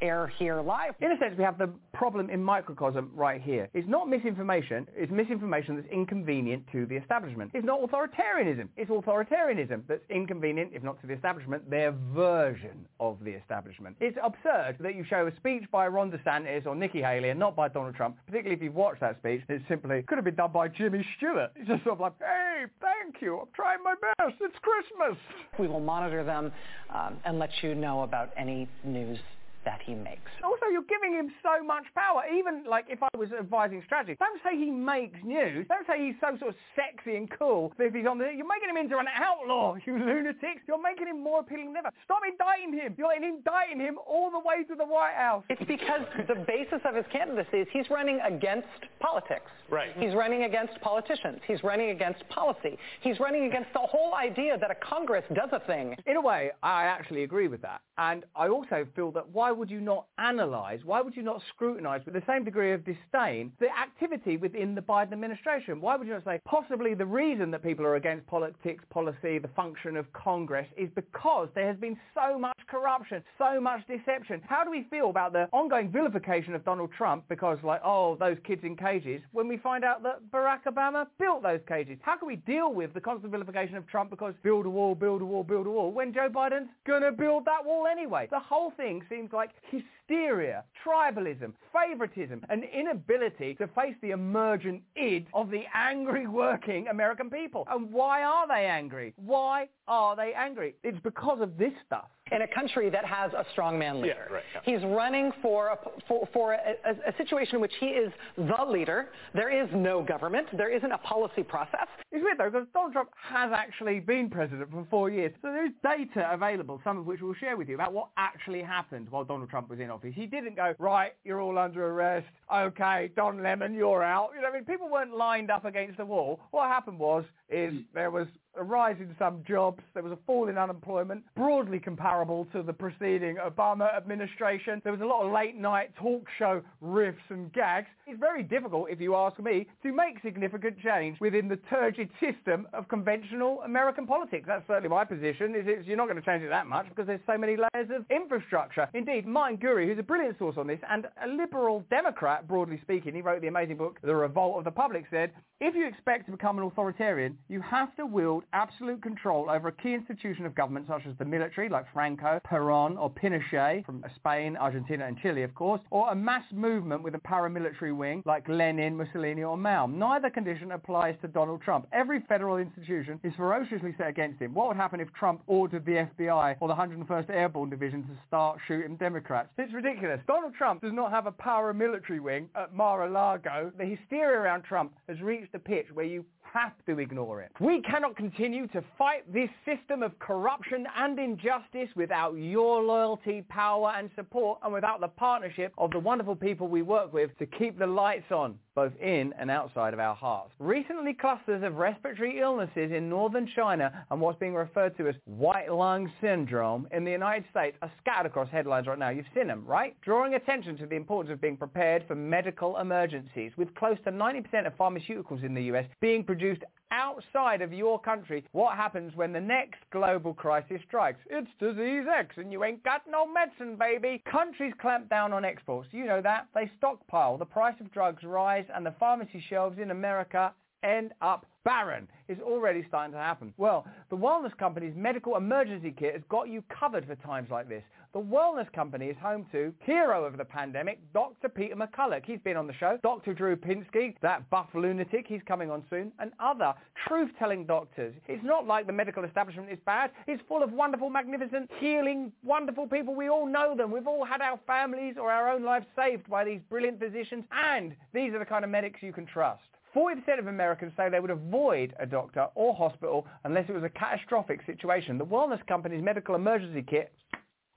air here live. In a sense, we have the problem in microcosm right here. It's not misinformation. It's misinformation that's inconvenient to the establishment. It's not authoritarianism. It's authoritarianism that's inconvenient, if not to the establishment, their version of the establishment. It's absurd that you show a speech by Ron DeSantis or Nikki Haley and not by Donald Trump, particularly if you've watched that speech. It's simply, could have been done by Jimmy Stewart. It's just sort of like, hey, thank you. I'm trying my best. It's Christmas. We will monitor them um, and let you know about any news that he makes. Also, you're giving him so much power. Even like if I was advising strategy, don't say he makes news. Don't say he's so sort of sexy and cool. If he's on the, you're making him into an outlaw, you lunatics. You're making him more appealing than ever. Stop indicting him. You're indicting him all the way to the White House. It's because the basis of his candidacy is he's running against politics. Right. He's running against politicians. He's running against policy. He's running against the whole idea that a Congress does a thing. In a way, I actually agree with that. And I also feel that why would you not analyze, why would you not scrutinize with the same degree of disdain the activity within the Biden administration? Why would you not say possibly the reason that people are against politics, policy, the function of Congress is because there has been so much corruption, so much deception. How do we feel about the ongoing vilification of Donald Trump because like, oh, those kids in cages, when we find out that Barack Obama built those cages? How can we deal with the constant vilification of Trump because build a wall, build a wall, build a wall, when Joe Biden's gonna build that wall anyway? The whole thing seems like like he's hysteria, tribalism, favoritism, an inability to face the emergent id of the angry working American people. And why are they angry? Why are they angry? It's because of this stuff. In a country that has a strongman leader. Yeah, right, yeah. He's running for, a, for, for a, a, a situation in which he is the leader. There is no government. There isn't a policy process. It's weird though, because Donald Trump has actually been president for four years. So there is data available, some of which we'll share with you, about what actually happened while Donald Trump was in office. He didn't go, right, you're all under arrest. Okay, Don Lemon, you're out. You know, I mean, people weren't lined up against the wall. What happened was, is mm. there was a rise in some jobs. There was a fall in unemployment, broadly comparable to the preceding Obama administration. There was a lot of late night talk show riffs and gags. It's very difficult, if you ask me, to make significant change within the turgid system of conventional American politics. That's certainly my position, is it's, you're not going to change it that much because there's so many layers of infrastructure. Indeed, Martin Gurri, who's a brilliant source on this, and a liberal Democrat, broadly speaking, he wrote the amazing book, The Revolt of the Public, said, if you expect to become an authoritarian, you have to wield absolute control over a key institution of government such as the military, like Franco, Perón, or Pinochet from Spain, Argentina, and Chile, of course, or a mass movement with a paramilitary wing like Lenin, Mussolini, or Mao. Neither condition applies to Donald Trump. Every federal institution is ferociously set against him. What would happen if Trump ordered the FBI or the 101st Airborne Division to start shooting Democrats? It's ridiculous. Donald Trump does not have a paramilitary wing at Mar-a-Lago. The hysteria around Trump has reached a pitch where you have to ignore it. We cannot continue to fight this system of corruption and injustice without your loyalty, power and support and without the partnership of the wonderful people we work with to keep the lights on both in and outside of our hearts. Recently, clusters of respiratory illnesses in northern China and what's being referred to as white lung syndrome in the United States are scattered across headlines right now. You've seen them, right? Drawing attention to the importance of being prepared for medical emergencies, with close to 90% of pharmaceuticals in the US being produced outside of your country, what happens when the next global crisis strikes? It's disease X and you ain't got no medicine, baby. Countries clamp down on exports. You know that. They stockpile. The price of drugs rise and the pharmacy shelves in America end up barren is already starting to happen. Well, the wellness company's medical emergency kit has got you covered for times like this. The wellness company is home to hero of the pandemic, Dr. Peter McCullough. He's been on the show. Dr. Drew Pinsky, that buff lunatic, he's coming on soon, and other truth-telling doctors. It's not like the medical establishment is bad. It's full of wonderful, magnificent, healing, wonderful people. We all know them. We've all had our families or our own lives saved by these brilliant physicians, and these are the kind of medics you can trust. 40% of Americans say they would avoid a doctor or hospital unless it was a catastrophic situation. The wellness company's medical emergency kit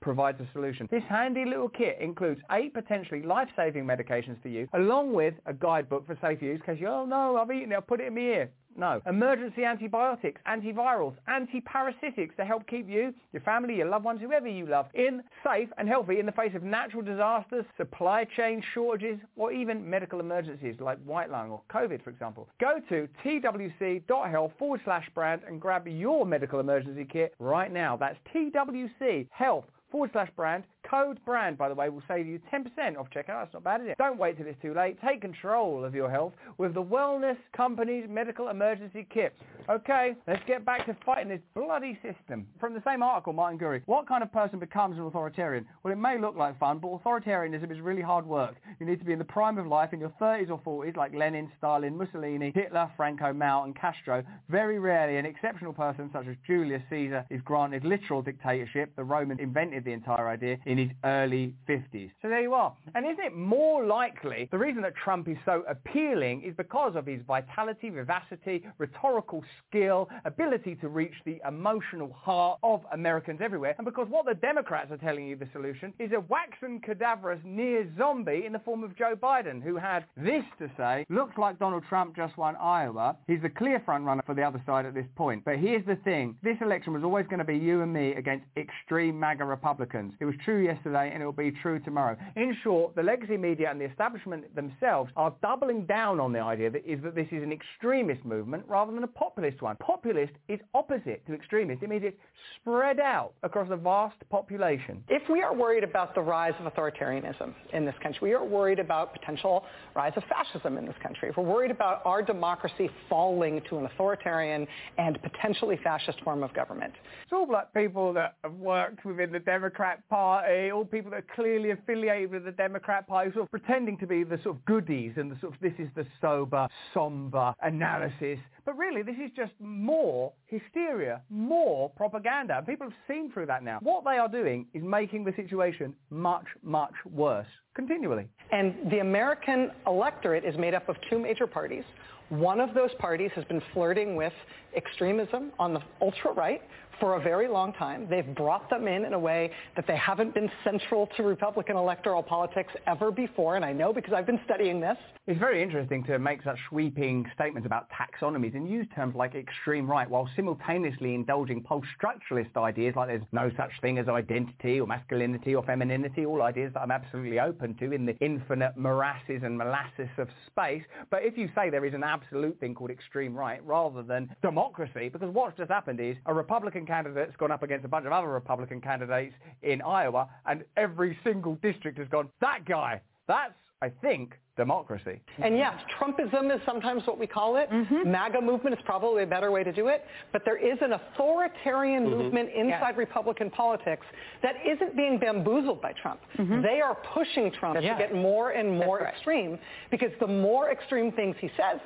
provides a solution. This handy little kit includes eight potentially life-saving medications for you, along with a guidebook for safe use in case you, oh no, I've eaten it, I'll put it in my ear. No. Emergency antibiotics, antivirals, antiparasitics to help keep you, your family, your loved ones, whoever you love, in safe and healthy in the face of natural disasters, supply chain shortages, or even medical emergencies like white lung or COVID, for example. Go to twc.health forward slash brand and grab your medical emergency kit right now. That's TWC Health forward slash brand. Code brand, by the way, will save you 10% off checkout. That's not bad, is it? Don't wait till it's too late. Take control of your health with the Wellness Company's Medical Emergency Kit. Okay, let's get back to fighting this bloody system. From the same article, Martin Gurri, what kind of person becomes an authoritarian? Well, it may look like fun, but authoritarianism is really hard work. You need to be in the prime of life in your 30s or 40s, like Lenin, Stalin, Mussolini, Hitler, Franco, Mao, and Castro. Very rarely, an exceptional person such as Julius Caesar is granted literal dictatorship. The Romans invented the entire idea in his early 50s. So there you are. And isn't it more likely, the reason that Trump is so appealing is because of his vitality, vivacity, rhetorical skill, ability to reach the emotional heart of Americans everywhere, and because what the Democrats are telling you the solution is a waxen cadaverous near zombie in the form of Joe Biden, who had this to say, looks like Donald Trump just won Iowa. He's the clear front runner for the other side at this point. But here's the thing, this election was always going to be you and me against extreme MAGA Republicans. It was true yesterday and it will be true tomorrow. In short, the legacy media and the establishment themselves are doubling down on the idea that is that this is an extremist movement rather than a populist one. Populist is opposite to extremist. It means it's spread out across a vast population. If we are worried about the rise of authoritarianism in this country, we are worried about potential rise of fascism in this country. If we're worried about our democracy falling to an authoritarian and potentially fascist form of government. It's all like people that have worked within the Democrat Party, all people that are clearly affiliated with the Democrat Party, sort of pretending to be the sort of goodies and the sort of this is the sober, somber analysis. But really, this is just more hysteria, more propaganda. And people have seen through that now. What they are doing is making the situation much, much worse continually. And the American electorate is made up of two major parties. One of those parties has been flirting with extremism on the ultra-right for a very long time. They've brought them in in a way that they haven't been central to Republican electoral politics ever before, and I know because I've been studying this. It's very interesting to make such sweeping statements about taxonomies and use terms like extreme right while simultaneously indulging post-structuralist ideas like there's no such thing as identity or masculinity or femininity, all ideas that I'm absolutely open to in the infinite morasses and molasses of space. But if you say there is an absolute thing called extreme right rather than democracy, because what's just happened is a Republican candidate's gone up against a bunch of other Republican candidates in Iowa and every single district has gone, that guy, that's, I think, democracy. And yes, Trumpism is sometimes what we call it. Mm-hmm. MAGA movement is probably a better way to do it. But there is an authoritarian mm-hmm. movement inside Republican politics that isn't being bamboozled by Trump. Mm-hmm. They are pushing Trump Yeah. to get more and more correct. extreme because the more extreme things he says,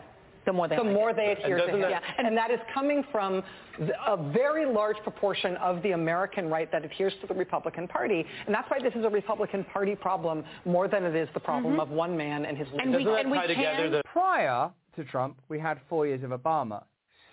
the more they the like more it. they And adhere to doesn't him. that- And, that is coming from a very large proportion of the American right that adheres to the Republican Party. And that's why this is a Republican Party problem more than it is the problem Mhm. of one man and his And we- and we can- Prior to Trump, we had four years of Obama.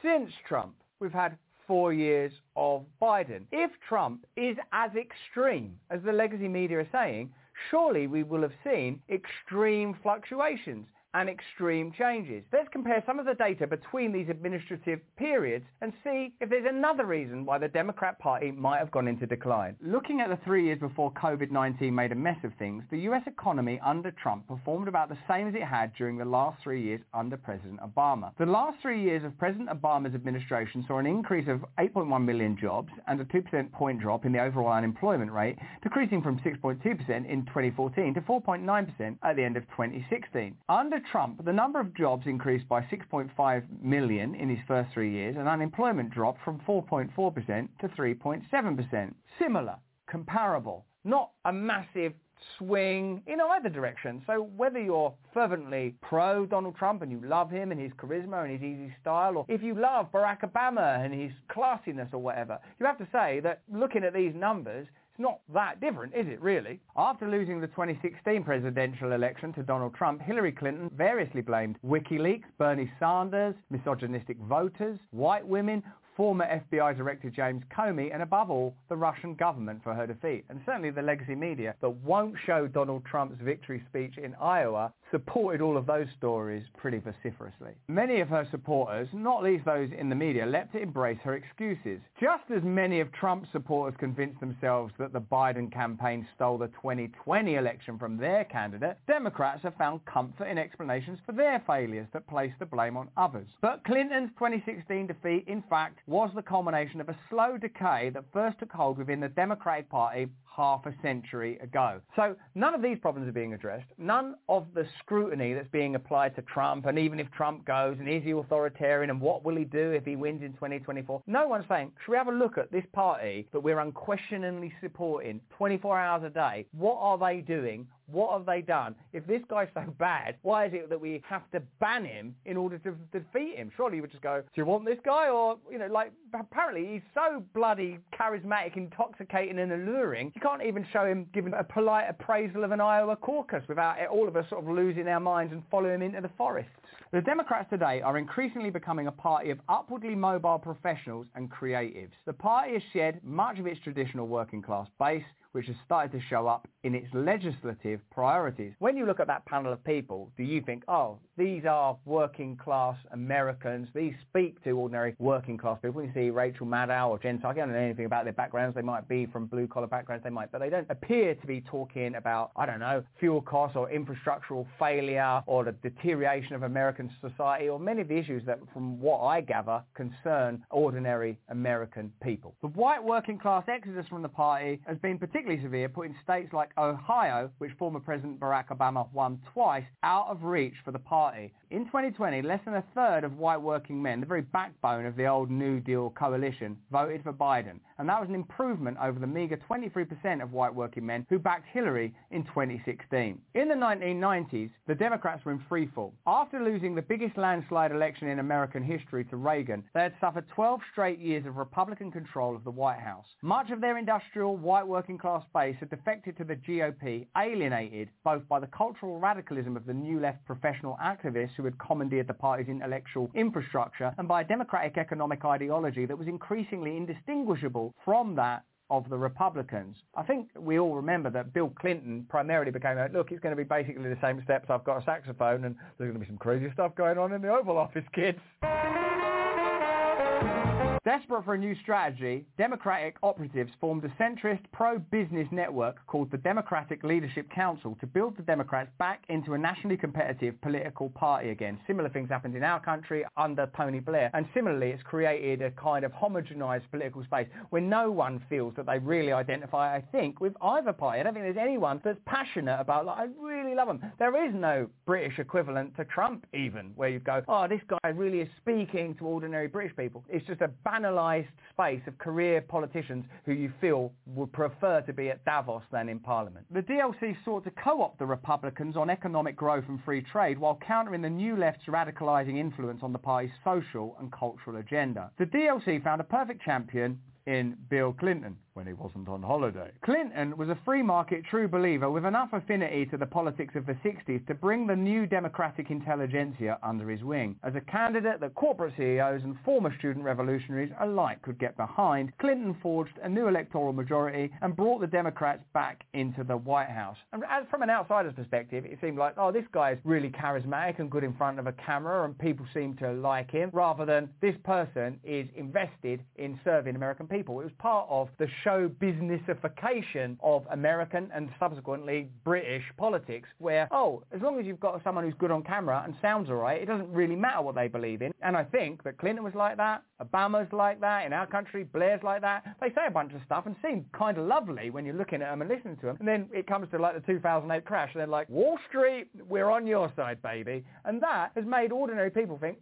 Since Trump, we've had four years of Biden. If Trump is as extreme as the legacy media are saying, surely we will have seen extreme fluctuations and extreme changes. Let's compare some of the data between these administrative periods and see if there's another reason why the Democrat Party might have gone into decline. Looking at the three years before COVID-19 made a mess of things, the US economy under Trump performed about the same as it had during the last three years under President Obama. The last three years of President Obama's administration saw an increase of 8.1 million jobs and a 2% point drop in the overall unemployment rate, decreasing from 6.2% in 2014 to 4.9% at the end of 2016. Under Trump, the number of jobs increased by 6.5 million in his first three years and unemployment dropped from 4.4% to 3.7%. Similar, comparable, not a massive swing in either direction. So whether you're fervently pro Donald Trump and you love him and his charisma and his easy style, or if you love Barack Obama and his classiness or whatever, you have to say that looking at these numbers, not that different, is it really? After losing the 2016 presidential election to Donald Trump, Hillary Clinton variously blamed WikiLeaks, Bernie Sanders, misogynistic voters, white women, former FBI Director James Comey, and above all, the Russian government for her defeat. And certainly the legacy media that won't show Donald Trump's victory speech in Iowa supported all of those stories pretty vociferously. Many of her supporters, not least those in the media, leapt to embrace her excuses. Just as many of Trump's supporters convinced themselves that the Biden campaign stole the 2020 election from their candidate, Democrats have found comfort in explanations for their failures that place the blame on others. But Clinton's 2016 defeat, in fact, was the culmination of a slow decay that first took hold within the Democratic Party half a century ago. So none of these problems are being addressed. None of the scrutiny that's being applied to Trump, and even if Trump goes, and is he authoritarian, and what will he do if he wins in 2024? No one's saying, should we have a look at this party that we're unquestioningly supporting 24 hours a day? What are they doing? What have they done? If this guy's so bad, why is it that we have to ban him in order to defeat him? Surely you would just go, do you want this guy? Or, you know, like, apparently he's so bloody charismatic, intoxicating and alluring, you can't even show him giving a polite appraisal of an Iowa caucus without all of us sort of losing our minds and following him into the forests. The Democrats today are increasingly becoming a party of upwardly mobile professionals and creatives. The party has shed much of its traditional working class base, which has started to show up in its legislative priorities. When you look at that panel of people, do you think, oh, these are working class Americans, these speak to ordinary working class people? When you see Rachel Maddow or Jen Psaki, I don't know anything about their backgrounds, they might be from blue collar backgrounds, they might, but they don't appear to be talking about, I don't know, fuel costs or infrastructural failure or the deterioration of American society or many of the issues that, from what I gather, concern ordinary American people. The white working class exodus from the party has been particularly severe, putting states like Ohio, which former President Barack Obama won twice, out of reach for the party. In 2020, less than a third of white working men, the very backbone of the old New Deal coalition, voted for Biden. And that was an improvement over the meager 23% of white working men who backed Hillary in 2016. In the 1990s, the Democrats were in freefall. After losing the biggest landslide election in American history to Reagan, they had suffered 12 straight years of Republican control of the White House. Much of their industrial, white working class base had defected to the GOP, alienated both by the cultural radicalism of the new left professional activists who had commandeered the party's intellectual infrastructure and by a democratic economic ideology that was increasingly indistinguishable from that of the Republicans. I think we all remember that Bill Clinton primarily became a, look, it's going to be basically the same steps. I've got a saxophone and there's going to be some crazy stuff going on in the Oval Office, kids. Desperate for a new strategy, Democratic operatives formed a centrist pro-business network called the Democratic Leadership Council to build the Democrats back into a nationally competitive political party again. Similar things happened in our country under Tony Blair. And similarly, it's created a kind of homogenized political space where no one feels that they really identify, I think, with either party. I don't think there's anyone that's passionate about, like, I really love them. There is no British equivalent to Trump even, where you go, oh, this guy really is speaking to ordinary British people. It's just a banalised space of career politicians who you feel would prefer to be at Davos than in Parliament. The DLC sought to co-opt the Republicans on economic growth and free trade while countering the New Left's radicalising influence on the party's social and cultural agenda. The DLC found a perfect champion in Bill Clinton when he wasn't on holiday. Clinton was a free market true believer with enough affinity to the politics of the 60s to bring the new democratic intelligentsia under his wing. As a candidate that corporate CEOs and former student revolutionaries alike could get behind, Clinton forged a new electoral majority and brought the Democrats back into the White House. And as from an outsider's perspective, it seemed like, oh, this guy is really charismatic and good in front of a camera and people seem to like him, rather than this person is invested in serving American people. It was part of the show businessification of American and subsequently British politics where, oh, as long as you've got someone who's good on camera and sounds alright, it doesn't really matter what they believe in. And I think that Clinton was like that, Obama's like that, in our country, Blair's like that. They say a bunch of stuff and seem kind of lovely when you're looking at them and listening to them. And then it comes to like the 2008 crash and they're like, Wall Street, we're on your side, baby. And that has made ordinary people think,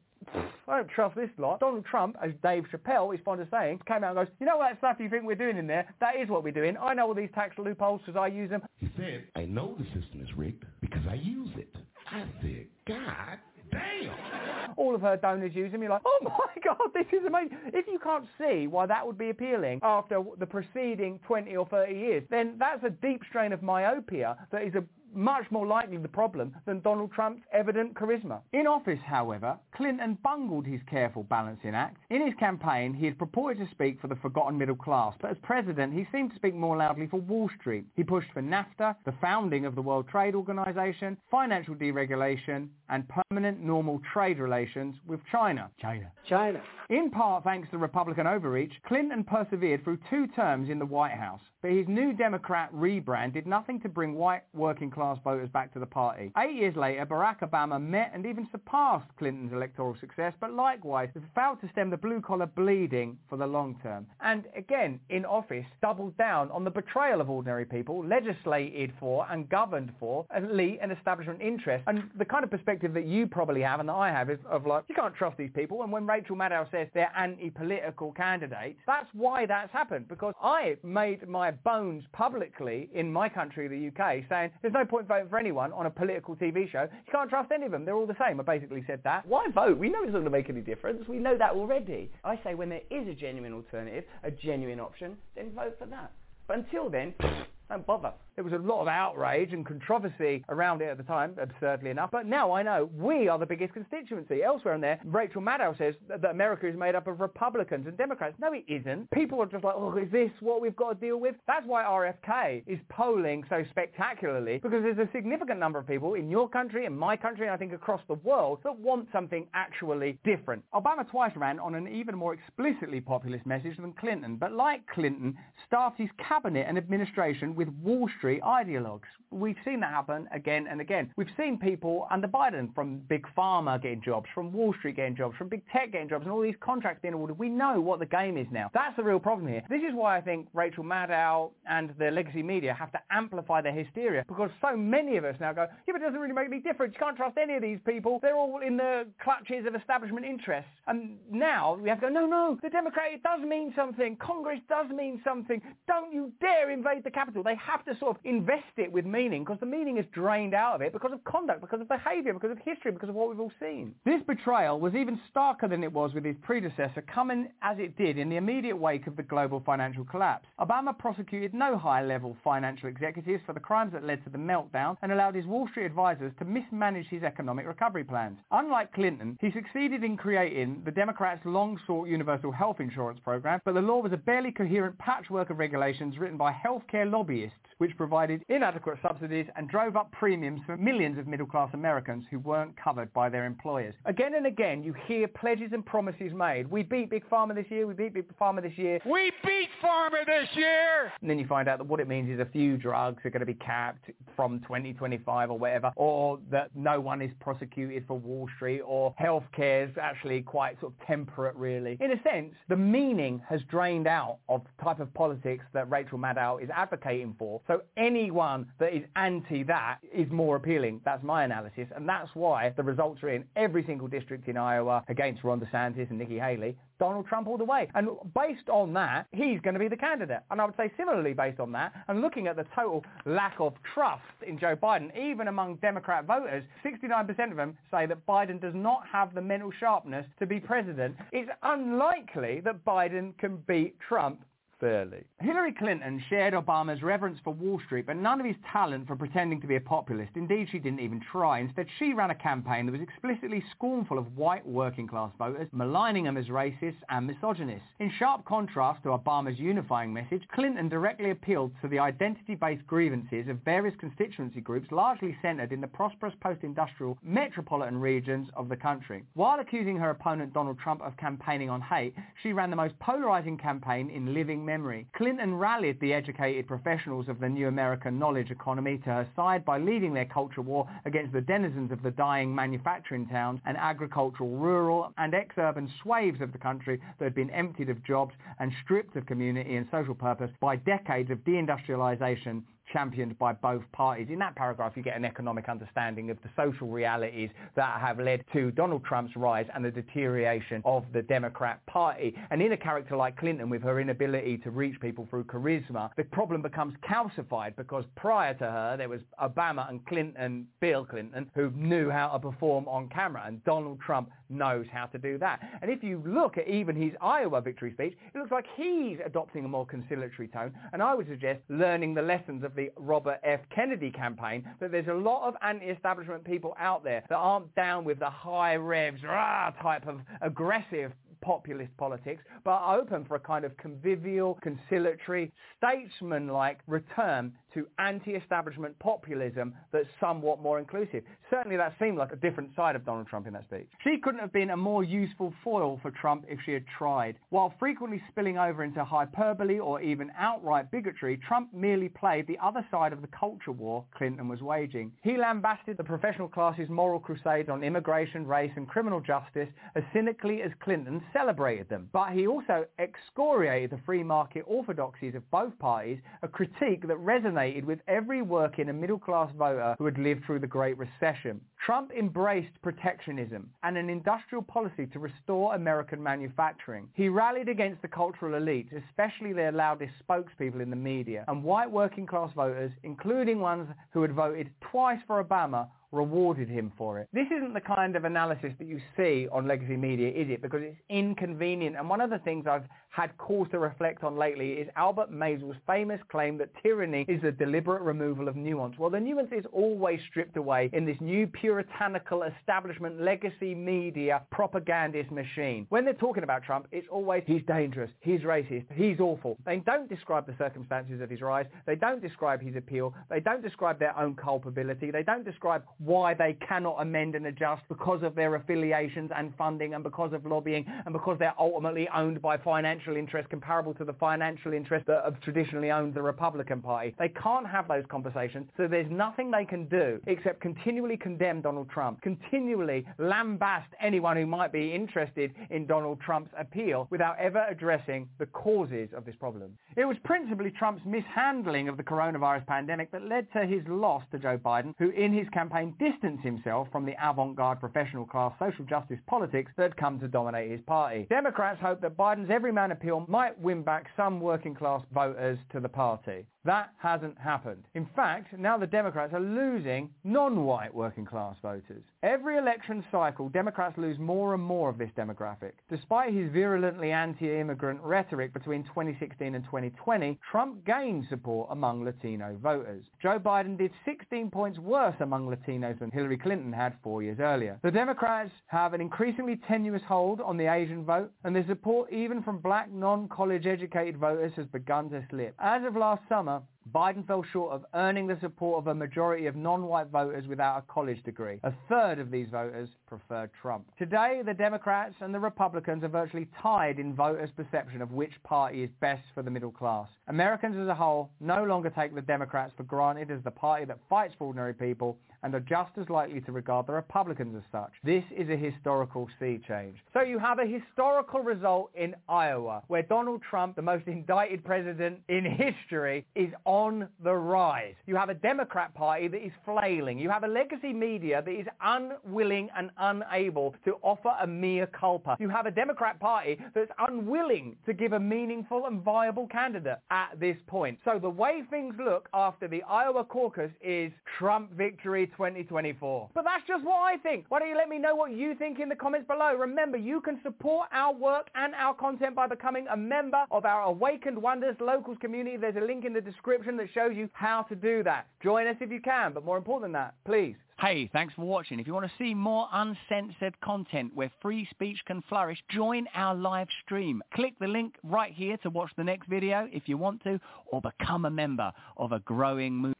I don't trust this lot. Donald Trump, as Dave Chappelle is fond of saying, came out and goes, you know what that stuff you think we're doing in there? That is what we're doing. I know all these tax loopholes because I use them. He said, I know the system is rigged because I use it. I said, God damn. All of her donors use them. You're like, oh my God, this is amazing. If you can't see why that would be appealing after the preceding 20 or 30 years, then that's a deep strain of myopia that is a much more likely the problem than Donald Trump's evident charisma. In office, however, Clinton bungled his careful balancing act. In his campaign, he had purported to speak for the forgotten middle class, but as president, he seemed to speak more loudly for Wall Street. He pushed for NAFTA, the founding of the World Trade Organization, financial deregulation, and permanent normal trade relations with China. China. China. In part thanks to Republican overreach, Clinton persevered through two terms in the White House. But his new Democrat rebrand did nothing to bring white working class voters back to the party. Eight years later, Barack Obama met and even surpassed Clinton's electoral success, but likewise failed to stem the blue-collar bleeding for the long term. And again, in office, doubled down on the betrayal of ordinary people, legislated for and governed for elite and establishment interests. And the kind of perspective that you probably have and that I have is of like, you can't trust these people. And when Rachel Maddow says they're anti-political candidates, that's why that's happened. Because I made my bones publicly in my country, the UK, saying there's no point voting for anyone on a political TV show. You can't trust any of them. They're all the same. I basically said that. Why vote? We know it's not going to make any difference. We know that already. I say when there is a genuine alternative, a genuine option, then vote for that. But until then, Don't bother. There was a lot of outrage and controversy around it at the time, absurdly enough. But now I know we are the biggest constituency. Elsewhere in there, Rachel Maddow says that America is made up of Republicans and Democrats. No, it isn't. People are just like, oh, is this what we've got to deal with? That's why RFK is polling so spectacularly because there's a significant number of people in your country, in my country, and I think across the world that want something actually different. Obama twice ran on an even more explicitly populist message than Clinton, but like Clinton, staffed his cabinet and administration with Wall Street ideologues. We've seen that happen again and again. We've seen people under Biden from Big Pharma getting jobs, from Wall Street getting jobs, from Big Tech getting jobs, and all these contracts being awarded. We know what the game is now. That's the real problem here. This is why I think Rachel Maddow and the legacy media have to amplify their hysteria because so many of us now go, yeah, but it doesn't really make any difference. You can't trust any of these people. They're all in the clutches of establishment interests. And now we have to go, no, no, the Democrat, it does mean something. Congress does mean something. Don't you dare invade the Capitol. They have to sort of invest it with meaning because the meaning is drained out of it because of conduct, because of behaviour, because of history, because of what we've all seen. This betrayal was even starker than it was with his predecessor, coming as it did in the immediate wake of the global financial collapse. Obama prosecuted no high-level financial executives for the crimes that led to the meltdown and allowed his Wall Street advisors to mismanage his economic recovery plans. Unlike Clinton, he succeeded in creating the Democrats' long-sought universal health insurance program, but the law was a barely coherent patchwork of regulations written by healthcare lobbyists which provided inadequate subsidies and drove up premiums for millions of middle-class Americans who weren't covered by their employers. Again and again, you hear pledges and promises made. We beat Big Pharma this year, we beat Big Pharma this year. We beat Pharma this year! And then you find out that what it means is a few drugs are going to be capped from 2025 or whatever, or that no one is prosecuted for Wall Street, or healthcare is actually quite sort of temperate, really. In a sense, the meaning has drained out of the type of politics that Rachel Maddow is advocating for. So anyone that is anti that is more appealing. That's my analysis. And that's why the results are in every single district in Iowa against Ron DeSantis and Nikki Haley. Donald Trump all the way. And based on that, he's going to be the candidate. And I would say similarly based on that, and looking at the total lack of trust in Joe Biden, even among Democrat voters, 69% of them say that Biden does not have the mental sharpness to be president. It's unlikely that Biden can beat Trump fairly. Hillary Clinton shared Obama's reverence for Wall Street, but none of his talent for pretending to be a populist. Indeed, she didn't even try. Instead, she ran a campaign that was explicitly scornful of white working class voters, maligning them as racist and misogynist. In sharp contrast to Obama's unifying message, Clinton directly appealed to the identity-based grievances of various constituency groups largely centered in the prosperous post-industrial metropolitan regions of the country. While accusing her opponent Donald Trump of campaigning on hate, she ran the most polarizing campaign in living memory. Clinton rallied the educated professionals of the new American knowledge economy to her side by leading their culture war against the denizens of the dying manufacturing towns and agricultural, rural and ex-urban swathes of the country that had been emptied of jobs and stripped of community and social purpose by decades of deindustrialization championed by both parties. In that paragraph, you get an economic understanding of the social realities that have led to Donald Trump's rise and the deterioration of the Democrat Party. And in a character like Clinton, with her inability to reach people through charisma, the problem becomes calcified because prior to her, there was Obama and Clinton, Bill Clinton, who knew how to perform on camera, and Donald Trump knows how to do that. And if you look at even his Iowa victory speech, it looks like he's adopting a more conciliatory tone, and I would suggest learning the lessons of the Robert F. Kennedy campaign, that there's a lot of anti-establishment people out there that aren't down with the high revs, rah, type of aggressive populist politics, but are open for a kind of convivial, conciliatory, statesman-like return to anti-establishment populism that's somewhat more inclusive. Certainly that seemed like a different side of Donald Trump in that speech. She couldn't have been a more useful foil for Trump if she had tried. While frequently spilling over into hyperbole or even outright bigotry, Trump merely played the other side of the culture war Clinton was waging. He lambasted the professional class's moral crusades on immigration, race and criminal justice as cynically as Clinton celebrated them. But he also excoriated the free market orthodoxies of both parties, a critique that resonated with every working and middle-class voter who had lived through the Great Recession. Trump embraced protectionism and an industrial policy to restore American manufacturing. He rallied against the cultural elite, especially their loudest spokespeople in the media, and white working class voters, including ones who had voted twice for Obama, rewarded him for it. This isn't the kind of analysis that you see on legacy media, is it? Because it's inconvenient. And one of the things I've had cause to reflect on lately is Albert Maysles' famous claim that tyranny is the deliberate removal of nuance. Well, the nuance is always stripped away in this new puritanical establishment legacy media propagandist machine. When they're talking about Trump, it's always he's dangerous, he's racist, he's awful. They don't describe the circumstances of his rise. They don't describe his appeal. They don't describe their own culpability. They don't describe why they cannot amend and adjust because of their affiliations and funding and because of lobbying and because they're ultimately owned by financial interests comparable to the financial interests that have traditionally owned the Republican Party. They can't have those conversations, so there's nothing they can do except continually condemn Donald Trump, continually lambast anyone who might be interested in Donald Trump's appeal without ever addressing the causes of this problem. It was principally Trump's mishandling of the coronavirus pandemic that led to his loss to Joe Biden, who in his campaign distanced himself from the avant-garde professional class social justice politics that had come to dominate his party. Democrats hope that Biden's everyman appeal might win back some working class voters to the party. That hasn't happened. In fact, now the Democrats are losing non-white working class voters. Every election cycle, Democrats lose more and more of this demographic. Despite his virulently anti-immigrant rhetoric between 2016 and 2020, Trump gained support among Latino voters. Joe Biden did 16 points worse among Latinos than Hillary Clinton had four years earlier. The Democrats have an increasingly tenuous hold on the Asian vote, and their support even from black non-college educated voters has begun to slip. As of last summer, Biden fell short of earning the support of a majority of non-white voters without a college degree. A third of these voters preferred Trump. Today, the Democrats and the Republicans are virtually tied in voters' perception of which party is best for the middle class. Americans as a whole no longer take the Democrats for granted as the party that fights for ordinary people and are just as likely to regard the Republicans as such. This is a historical sea change. So you have a historical result in Iowa where Donald Trump, the most indicted president in history, is on the rise. You have a Democrat party that is flailing. You have a legacy media that is unwilling and unable to offer a mea culpa. You have a Democrat party that's unwilling to give a meaningful and viable candidate at this point. So the way things look after the Iowa caucus is Trump victory 2024. But that's just what I think. Why don't you let me know what you think in the comments below? Remember, you can support our work and our content by becoming a member of our Awakened Wonders Locals community. There's a link in the description that shows you how to do that. Join us if you can, but more important than that, please Hey, thanks for watching. If you want to see more uncensored content where free speech can flourish, join our live stream. Click the link right here to watch the next video if you want to, or become a member of a growing movement.